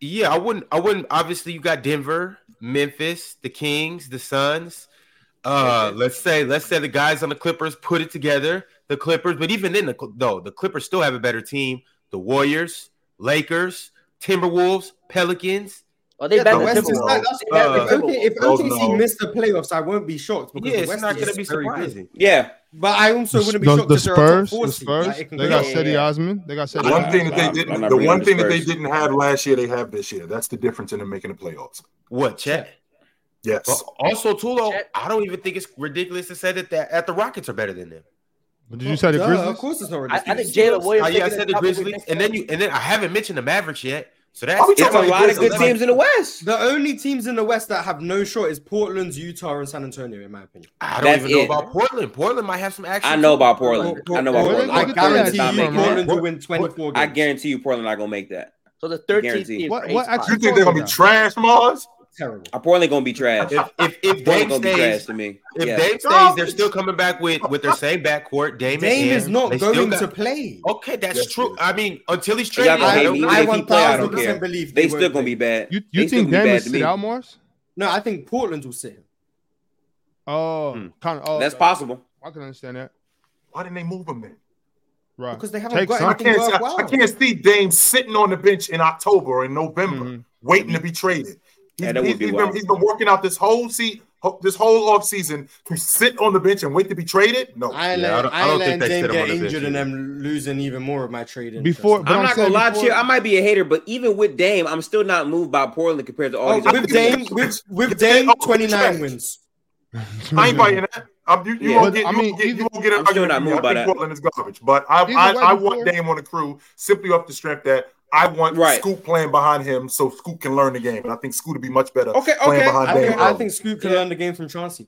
Yeah, I wouldn't. I wouldn't. Obviously, you got Denver, Memphis, the Kings, the Suns. Uh, let's say, let's say the guys on the Clippers put it together. The Clippers, but even then, the though the Clippers still have a better team. The Warriors, Lakers, Timberwolves, Pelicans. Oh, they Yeah, better the than West is Timberwolves. like, that's, They better uh, if, OK, if Timberwolves. Those OKC no. missed the playoffs, I won't be shocked because Yeah, the it's West not going to be very good. surprising. Yeah, But I also The, wouldn't be the- shocked the if they're a Spurs, the seed. Like, Spurs, they go- got Yeah, Cedi yeah. Osman. They got Cedi The one I'm- thing that they didn't, the bringing one the thing that they didn't have last year, they have this year. That's the difference in them making the playoffs. What, Chet? Yes. Well, also, Tulo, Chet- I don't even think it's ridiculous to say that the, that the Rockets are better than them. But did you say the Duh, Grizzlies? Of course, it's not I. I think Jalen Williams. Oh, yeah, I said the the top of Grizzlies, and then you, and then I haven't mentioned the Mavericks yet. So that's Are we It's a lot of good teams in the West. The only teams in the West that have no shot is Portland, Utah, and San Antonio, in my opinion. I don't That's even know it. about Portland. Portland might have some action. I know about Portland. I know about Portland- Portland. I guarantee that you. Portland will win 24 I guarantee you, Portland not gonna make that. So the 13th Guaranteed. team. What- for what. You think they're gonna be trash, Marz? Terrible. Uh, Portland gonna be trash. If if, if Dame gonna be trash stays, to me. if Yeah. Dame stays, they're still coming back with with their same backcourt. Dame, Dame and is not They going got- to play. Okay, that's Yes, true. he. I mean, until he's Y'all traded, I hate don't me. know. Even I if he play, I 1000% don't care. believe They they still gonna be bad. You They you still think gonna be Dame bad will sit out, Marz? No, I think Portland will sit him. Oh, Hmm. kind of. Oh, That's possible. I can understand that. Why didn't they move him then? Right. Because they haven't Take got some. I can't. I, worthwhile. I can't see Dame sitting on the bench in October or in November, Mhm. waiting to be traded. He's, Yeah, that would be he's wild. been, he's been working out this whole se- ho- this whole off season to sit on the bench and wait to be traded. No, I Yeah, I don't- I I don't letting think they Dame get on the bench injured and either. them losing even more of my trade. interest. Before- but I'm, I'm not gonna lie, before- Chill. I might be a hater, but even with Dame, I'm still not moved by Portland compared to all Oh, these with teams. Dame, with, with Dame, oh, 29 wins. I ain't biting that. I'm, you, you Yeah. won't But, get, I you mean, won't get, either- you won't get an I'm still not from me. moved I by think that. Portland is garbage, but I, Either I, way, I before- want Dame on the crew simply off the strength that I want Right. Scoot playing behind him so Scoot can learn the game, and I think Scoot would be much better Okay, playing okay. behind I Dame. think, I think Scoot can Yeah. learn the game from Chauncey.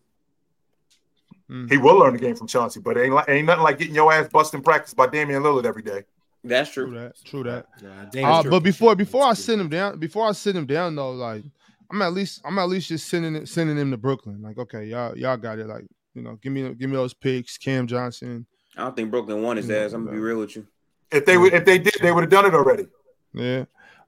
he will learn the game from Chauncey, but ain't like, ain't nothing like getting your ass busted in practice by Damian Lillard every day. That's True true. that. True that. Nah, Dame Uh, true. but before before I sit him down, before I sit him down though, like I'm at least I'm at least just sending it, sending him to Brooklyn. Like, okay, y'all y'all got it. Like, you know, give me give me those picks, Cam Johnson. I don't think Brooklyn won his ass. I'm gonna be real with you. If they would, if they did, they would have done it already. Yeah.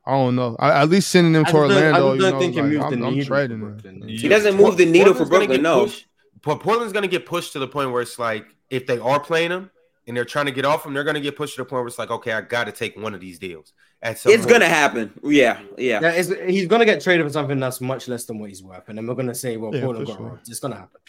I don't know. I, at least sending him to just don't- I Orlando. just You don't know, think it like, moves the I'm, I'm trading him. Brooklyn. He doesn't move the needle for Portland's gonna Brooklyn, no. pushed- But Portland's going to get pushed to the point where it's like if they are playing him and they're trying to get off him, they're going to get pushed to the point where it's like, okay, I got to take one of these deals. At some It's gonna happen. Yeah, yeah. Yeah, it's, he's gonna get traded for something that's much less than what he's worth, and then we're gonna say, "Well, Yeah, Portland got sure. robbed." It's gonna happen.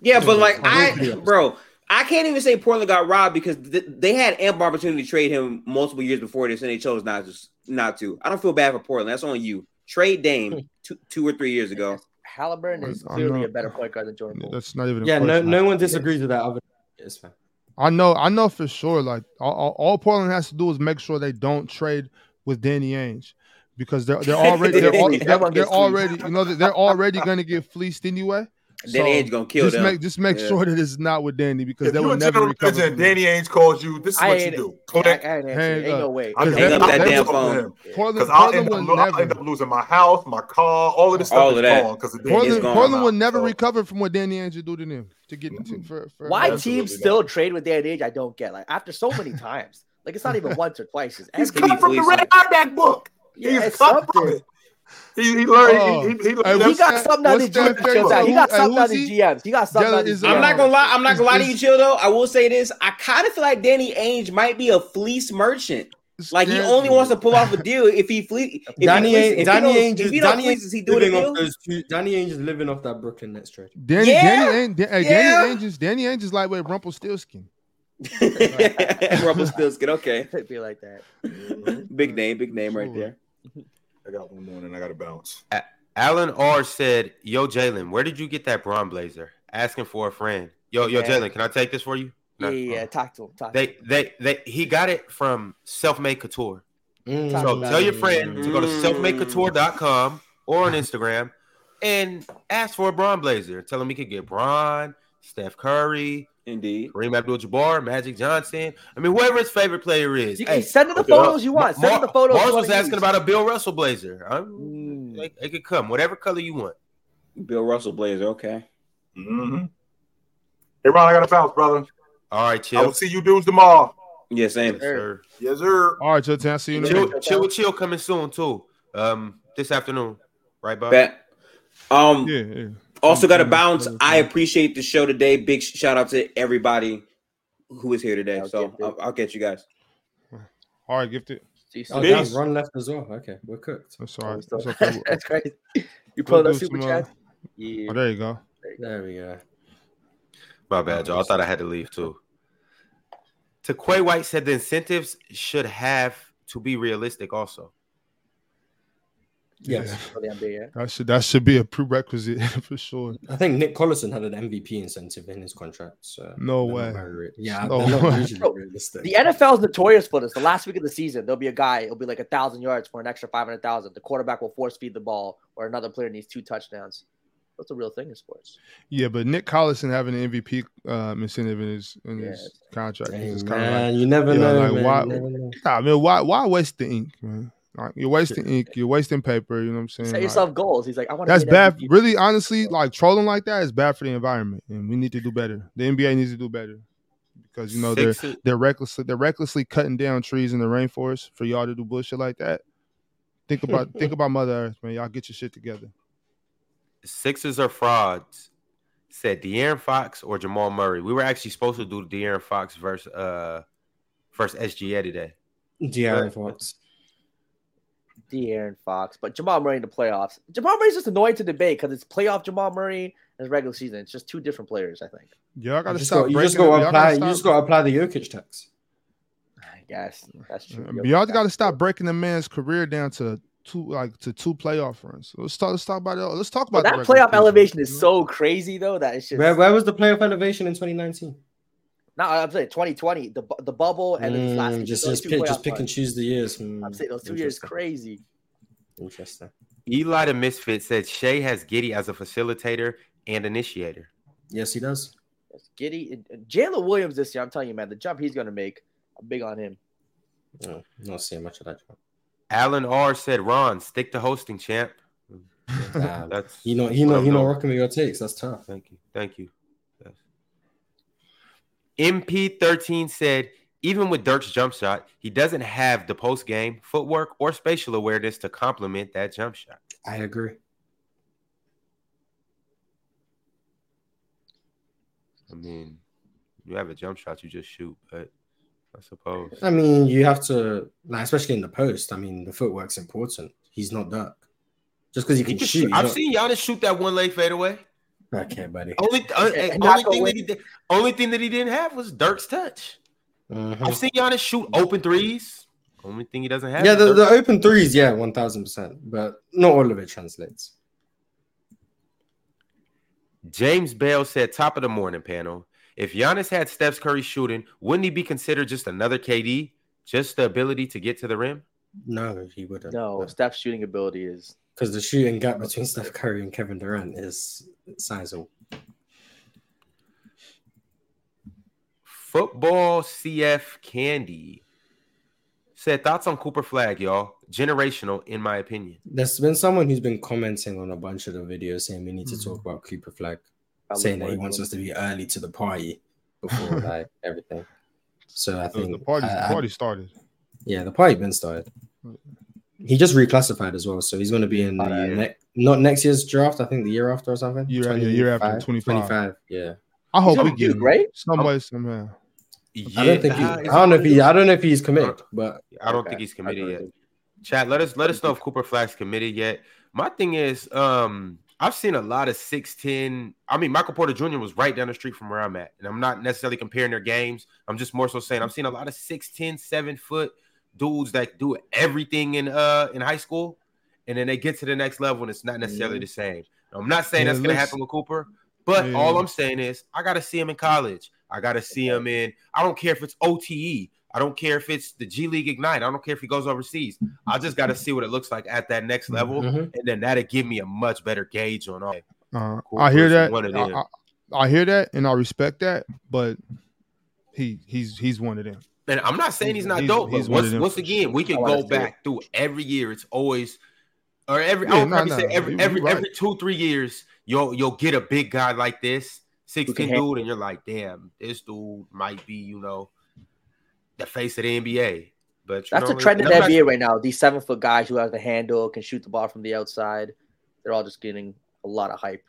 Yeah, but like I I, agree with you. bro, I can't even say Portland got robbed because th- they had ample opportunity to trade him multiple years before this, and they chose not to. Not to. I don't feel bad for Portland. That's on you. Trade Dame hmm. two, two or three years ago. Halliburton is clearly know. a better point guard than Jordan Poole. That's not even. Yeah, no, no one disagrees with that. Other, it's fine. I know, I know for sure. Like all, all, all Portland has to do is make sure they don't trade with Danny Ainge because they're they're already they're, al- they're, they're already you know they're already going to get fleeced anyway. Then Edge gonna kill just them. Make, just make Yeah. sure that it's not with Danny because If they you're will never recover. and from it. Danny Ainge calls you, this is I what you ain't, do. I, I ain't answer. Ain't no way. I just Hang hanging up up that that damn phone. phone. Portland, Because I'll, end Portland up will lo- I'll end never. up losing my house, my car, all of this stuff All of that. gone because Portland, It's Ainge. gone. Portland will never So, recover from what Danny Ainge would do to them to get to, for, for Why Absolutely teams not. still trade with Danny Ainge? I don't get. Like after so many times, like it's not even once or twice. It's He's every- cut from the. Red Auerbach book. Yeah, He's it's cut from it. He, he learned. Oh. He, he, he, Hey, He got that- something on what's his that GMs. favorite- Chill out. He got something on who's his he? GMs. He got something Yeah, on his GMs. I'm not gonna lie. I'm not gonna lie to you, chill though. I will say this. I kind of feel like Danny Ainge might be a fleece merchant. Like he only wants to pull off a deal if he flee. If Danny he Ainge, if Danny he Ainge, don't, if is he don't Danny fleece, Ainge is he doing a deal? off those two. Danny Ainge is living off that Brooklyn Nets trade. Danny, Yeah. Danny, Ainge, Da- hey, Yeah. Danny Ainge is Danny Ainge is lightweight Rumpelstiltskin. Rumpelstiltskin. Okay, It'd be like that. big name, big name right there. I got one more and I got to bounce. Alan R said, "Yo, Jalen, where did you get that Braun blazer? Asking for a friend. Yo, yo, Yeah. Jalen, can I take this for you? Yeah, No. yeah, yeah. Talk to him. Talk to They, him. they, they. He got it from Self Made Couture. Mm. So tell your friend to go to Mm. selfmadecouture.com or on Instagram and ask for a Braun blazer. Tell him he could get Braun, Steph Curry, Indeed. Kareem Abdul-Jabbar, Magic Johnson. I mean, whoever his favorite player is. You Hey, can send him the look it up. photos you want. Send Mar- him the photos. Marz was wanna asking use. about a Bill Russell blazer. I'm, Mm. it, it could come, whatever color you want. Bill Russell Blazer. Okay. Mm-hmm. Hey, Ron, I got to bounce, brother. All right, I will see you dudes tomorrow. Yes, same. Sir. Yes, sir. All right, Joe. I'll see you in a Chill, minute. chill with chill coming soon too. Um, this afternoon, right, Bob? Bet. Um. Yeah, yeah. Also, got to bounce. I appreciate the show today. Big shout out to everybody who is here today. I'll So get. I'll, I'll get you guys. All right, gifted. See you Oh, soon. damn, run left as well. Okay, we're cooked. That's all right. So- That's okay. That's crazy. You We'll pulled up super uh, chat. Yeah. Oh, there you go. There we go. My bad, Joe. I thought I had to leave too. To Quay White said the incentives should have to be realistic also. Yes. For the NBA, yeah. That should that should be a prerequisite for sure. I think Nick Collison had an MVP incentive in his contract. So No way. re- yeah, No they're not way. The NFL is notorious for this. The last week of the season, there'll be a guy. It'll be like a thousand yards for an extra five hundred thousand. The quarterback will force feed the ball, or another player needs two touchdowns. That's a real thing in sports. Yeah, but Nick Collison having an MVP um, incentive in his in Yeah. his contract Dang, is kind of like you never you know, know. like, man, why- never know. Nah, man, why why waste the ink, man? Like you're wasting ink, you're wasting paper. You know what I'm saying? Set Like, yourself goals. He's like, I want. that's bad. Really, honestly, like trolling like that is bad for the environment, and we need to do better. The NBA needs to do better because you know they're Sixers, they're recklessly they're recklessly cutting down trees in the rainforest for y'all to do bullshit like that. Think about think about Mother Earth, man. Y'all get your shit together. Sixers are frauds. Said De'Aaron Fox or Jamal Murray. We were actually supposed to do De'Aaron Fox versus uh first SGA today. De'Aaron Fox. De'Aaron Fox, but Jamal Murray in the playoffs. Jamal Murray's just annoying to debate because it's playoff Jamal Murray and regular season. It's just two different players, I think. Y'all gotta just stop. got, you just breaking got it- to apply. You just got to apply the Jokic tax. I guess that's true. Y'all got to stop breaking the man's career down to two like to two playoff runs. Let's talk. Let's talk about it. Let's talk But about that playoff season, elevation is so crazy though that it's just. Where, where was the playoff elevation in 2019? No, I'm saying 2020, the the bubble, and then this last Mm, just just pick, just pick and choose the years. Hmm, I'm saying those two years crazy. Interesting. Eli the Misfit said Shai has Giddey as a facilitator and initiator. Yes, he does. Yes, Giddey, and- and Jalen Williams this year. I'm telling you, man, the jump he's gonna make. I'm big on him. No, not seeing much of that. job. Alan R said Ron, stick to hosting, champ. Damn. That's You know, he what know, I'm he know, doing. rocking with your takes. That's tough. Thank you. Thank you. Yes. MP13 said, even with Dirk's jump shot, he doesn't have the post game footwork or spatial awareness to complement that jump shot. I agree. I mean, you have a jump shot, you just shoot, but I suppose. I mean, you have to, like, especially in the post. I mean, the footwork's important. He's not Dirk. Just because you He can shoot. I've don't- seen Giannis shoot that one leg fadeaway. Okay, buddy. Only, uh, And not only go thing that he did, only thing that he didn't have was Dirk's touch. Mhm. I've seen Giannis shoot open threes. Only thing he doesn't have. Yeah, the, the open threes, yeah, one thousand percent, but not all of it translates. James Bell said, top of the morning panel. If Giannis had Steph Curry shooting, wouldn't he be considered just another KD? Just the ability to get to the rim? No, he wouldn't. No, Steph's shooting ability is. Because the shooting gap between Steph Curry and Kevin Durant is sizable. Football CF Candy said, thoughts on Cooper Flagg, y'all. Generational, in my opinion. There's been someone who's been commenting on a bunch of the videos saying we need to talk about Cooper Flagg, I saying that he wants us to be early to the party before like everything. So I think the party, I- the party started. yeah, the party been started. He just reclassified as well, so he's going to be in the yeah. ne- not next year's draft. I think the year after or something. Year- yeah, year after, 25, 25. Yeah, I hope we get him great. some I'm- way somehow. I don't think he. Yeah, I don't know if he. I don't know if he's committed, but I don't Okay. think he's committed yet. with Chat, let us let us know if Cooper Flagg's committed yet. My thing is, um, I've seen a lot of 6'10. I mean, Michael Porter Jr. was right down the street from where I'm at. And I'm not necessarily comparing their games. I'm just more so saying I've seen a lot of 6'10, 7 foot dudes that do everything in uh in high school. And then they get to the next level and it's not necessarily the same. I'm not saying Yeah, that's gonna happen with Cooper, but Yeah. all I'm saying is I gotta see him in college. I gotta see him in, I don't care if it's OTE. I don't care if it's the G League Ignite. I don't care if he goes overseas. I just got to see what it looks like at that next level, Mhm. and then that'll give me a much better gauge on all. Uh, Cool I hear that. one of I. I, I hear that, and I respect that. But he he's he's one of them. And I'm not saying he's not He's- dope, he's but one once, once again, we can go see back through every year. It's always or every Yeah, I would nah, probably nah, say every you- every right. every two three years you'll you'll get a big guy like this, sixteen Who can ten handle dude, and you're like, damn, this dude might be you know the face of the NBA. But That's know, a trend in and the I'm NBA right now. These seven foot guys who have the handle, can shoot the ball from the outside. They're all just getting a lot of hype.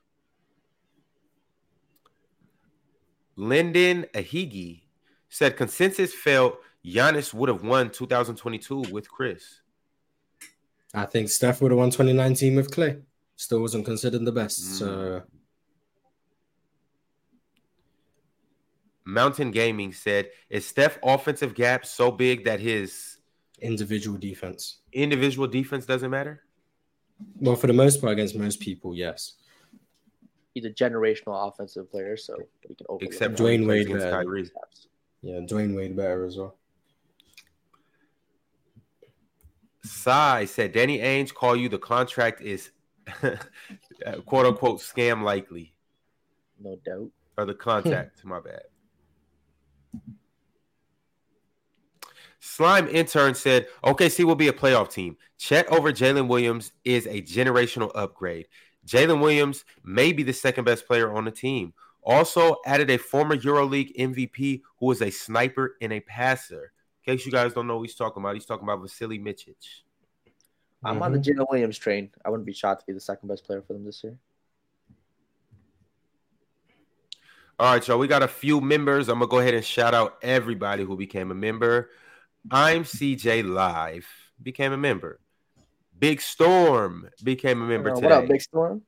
Lyndon Ahigi said consensus felt Giannis would have won 2022 with Chris. I think Steph would have won 2019 with Klay. Still wasn't considered the best. Mm. So Mountain Gaming said, "Is Steph offensive gap so big that his Individual defense. individual defense doesn't matter?" Well, for the most part, against most people, yes. He's a generational offensive player, so we can open. Except that. when he Dwyane Wade against better. Kyrie. Yeah, Dwyane Wade better as well. Sai said, "Danny Ainge call you the contract is quote unquote scam likely no doubt. or the contact. my bad." Slime intern said, OKC will be a playoff team. Chet over Jalen Williams is a generational upgrade. Jalen Williams may be the second best player on the team. Also added a former EuroLeague MVP who is a sniper and a passer. In case you guys don't know what he's talking about, he's talking about Vasilije Micić. I'm on the mm-hmm. Jalen Williams train. I wouldn't be shocked to be the second best player for them this year. All right, y'all. We got a few members. I'm gonna go ahead and shout out everybody who became a member. I'm CJ Live became a member. Big Storm became a member Uh, today. what up, Big Storm?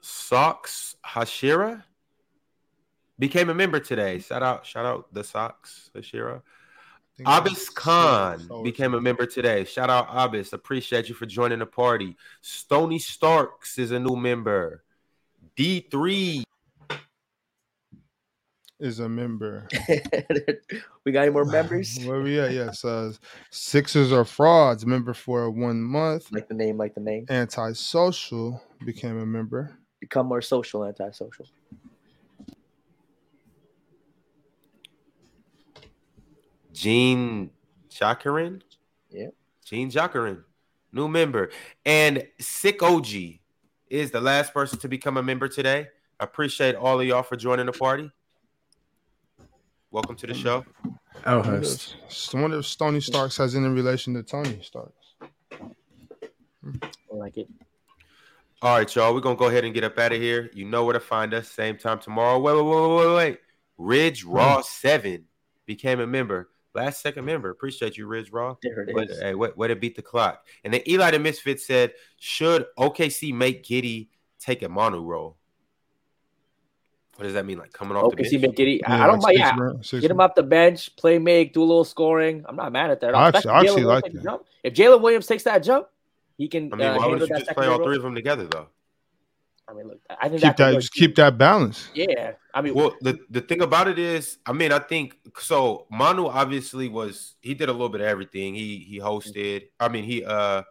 Socks Hashira became a member today. Shout out, shout out the Socks Hashira. think Abis so- Khan so- became a member today. Shout out Abis. Appreciate you for joining the party. Stony Starks is a new member. D3 is a member. we got any more members? Where we at? Yes, uh, Sixers are frauds. Member for one month. like the name, like the name. Antisocial became a member. Become more social, antisocial. Gene Jacquerin. Yeah. Gene Jacquerin, new member. And Sick OG is the last person to become a member today. I appreciate all of y'all for joining the party. Welcome to the show. I'll I wonder host. if- I wonder if Stony Starks has any relation to Tony Starks. I like it. All right, y'all. We're gonna go ahead and get up out of here. You know where to find us. Same time tomorrow. Wait, wait, wait, wait, wait, wait. Ridge hmm. Raw Seven became a member. Last second member. Appreciate you, Ridge Raw. There it Way, is. hey, way, way to beat the clock. And then Eli the Misfit said, "Should OKC make Giddey take a mono role?" What does that mean? Like coming off the bench? McGiddy. I I don't mind. six Yeah, round- get him round. off the bench, play make, do a little scoring. I'm not mad at that. at all. I actually- I actually Jalen like that. jump. If Jalen Williams takes that jump, he can. I mean, uh, why handle wouldn't you just play all three of them together though? I mean, look, I think Keep that's a that. Just keep that balance. Yeah, I mean, Well, the, the thing about it is, I mean, I think so. Manu obviously was he did a little bit of everything. He he hosted. I mean, he uh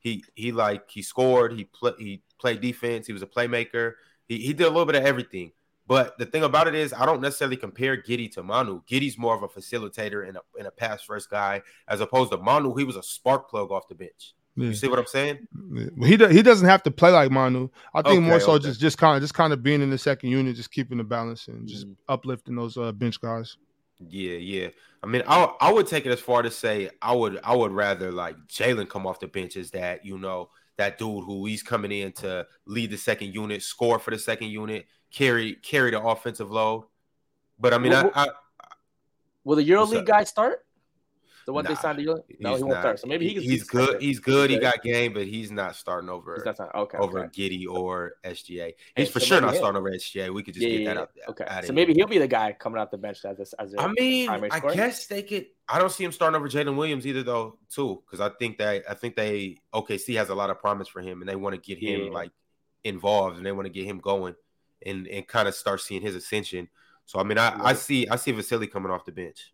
he he like he scored. He play he played defense. He was a playmaker. He he did a little bit of everything. But the thing about it is, I don't necessarily compare Giddey to Manu. Giddey's more of a facilitator and a, and a pass first guy, as opposed to Manu. He was a spark plug off the bench. Yeah. You see what I'm saying? Yeah. He do, he doesn't have to play like Manu. I think Okay, more so okay. just just kind of just kind of being in the second unit, just keeping the balance and just Mhm. uplifting those uh, bench guys. Yeah, yeah. I mean, I I would take it as far to say I would I would rather like Jalen come off the bench as that you know that dude who he's coming in to lead the second unit, score for the second unit, carry carry the offensive load. But I mean, I, I will the EuroLeague guy start? The one they signed the EuroLeague? No, he's he won't not. start. So maybe he can. He's start good. He's good. He got game, but he's not starting over He's not starting. Okay. over okay. Giddey or SGA. Hey, He's for so sure not him. starting over SGA. We could just Yeah, get yeah, that yeah. out. Okay. outta So maybe he'll be the guy coming off the bench as a, as a I mean, I guess they could. I don't see him starting over Jalen Williams either, though, too, because I think that I think they OKC has a lot of promise for him, and they want to get him like involved, and they want to get him going, and and kind of start seeing his ascension. So I mean, I, I see I see Vasily coming off the bench.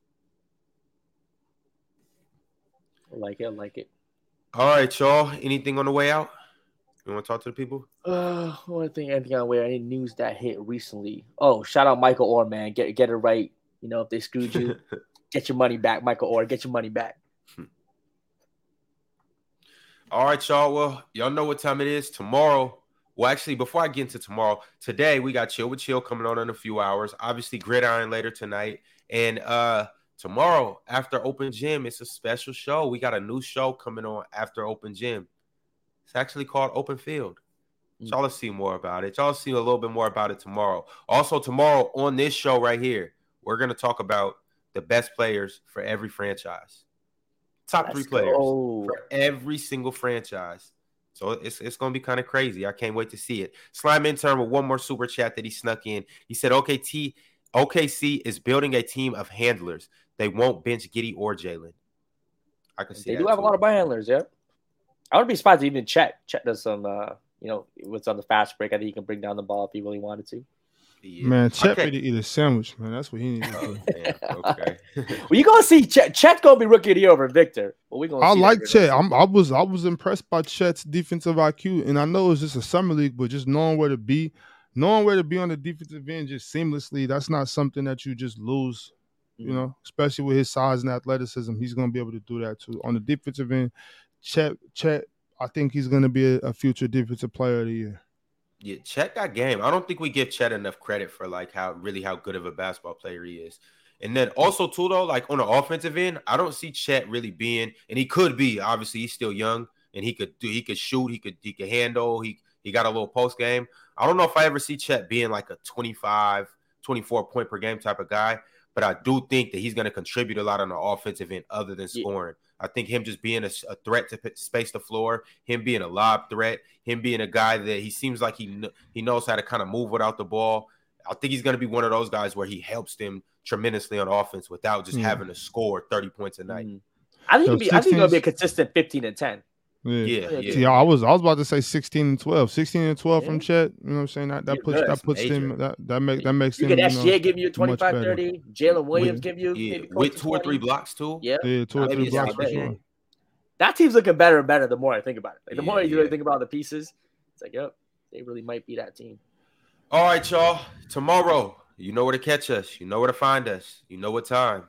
I like it. I like it. All right, y'all. Anything on the way out? You want to talk to the people? Uh, I want to think anything on where any news that hit recently. Oh, shout out Michael Oher, man. Get get it right. You know, if they screwed you, get your money back, Michael Oher. Get your money back. All right, y'all. Well, y'all know what time it is. Tomorrow. Well, actually, before I get into tomorrow, today we got Chill with Chill coming on in a few hours. Obviously, Gridiron later tonight. And uh tomorrow, after Open Gym, it's a special show. We got a new show coming on after Open Gym. It's actually called Open Field. Mm. Y'all will see more about it. Y'all see a little bit more about it tomorrow. Also, tomorrow on this show right here, we're gonna talk about the best players for every franchise. Top three Let's players go. for every single franchise. So it's it's gonna be kind of crazy. I can't wait to see it. Slime intern with one more super chat that he snuck in. He said, "Okay, T, OKC is building a team of handlers. They won't bench Giddey or Jalen. I can see They do have a lot of handlers, yeah. I would be surprised if even Chet. Chet does some, uh, you know, what's on the fast break. I think he can bring down the ball if he really wanted to. Yeah. Man, Chet Okay. ready to eat a sandwich, man. That's what he needs to Oh, do. Okay. Well, you gonna see Chet. Chet's gonna be rookie of the year over Victor. Well, we gonna. I see like. Chet. I'm, I was I was impressed by Chet's defensive IQ, and I know it's just a summer league, but just knowing where to be, knowing where to be on the defensive end just seamlessly. That's not something that you just lose. You Mhm. know, especially with his size and athleticism, he's going to be able to do that too. On the defensive end, Chet, Chet, I think he's going to be a, a future defensive player of the year. Yeah, Chet got game. I don't think we give Chet enough credit for like how really how good of a basketball player he is. And then hmm. also too though, like on the offensive end, I don't see Chet really being, and he could be. Obviously, he's still young and he could do, he could shoot, he could he could handle, he he got a little post game. I don't know if I ever see Chet being like a 25, 24 point per game type of guy, but I do think that he's going to contribute a lot on the offensive end other than scoring. I think him just being a, a threat to p- space the floor, him being a lob threat, him being a guy that he seems like he kn- he knows how to kind of move without the ball. I think he's going to be one of those guys where he helps them tremendously on offense without just Yeah. having to score 30 points a night. Mhm. I think So he'll be. I think he's gonna 16 be a consistent fifteen and ten. Yeah. Yeah, Yeah, yeah. See, I was I was about to say 16 and 12. 16 and 12 from Yeah. Chet, you know what I'm saying? That that Yeah, puts that's that puts major. him that that make that makes You him get you know, give you a 25, 30. Jalen Williams give you Yeah, with to two or three blocks too. Yeah, yeah, two or three blocks for sure. that team's looking better and better the more I think about it. Like the more Yeah, you really think about the pieces, it's like, yep, they really might be that team. All right, y'all. Tomorrow, you know where to catch us. You know where to find us. You know what time.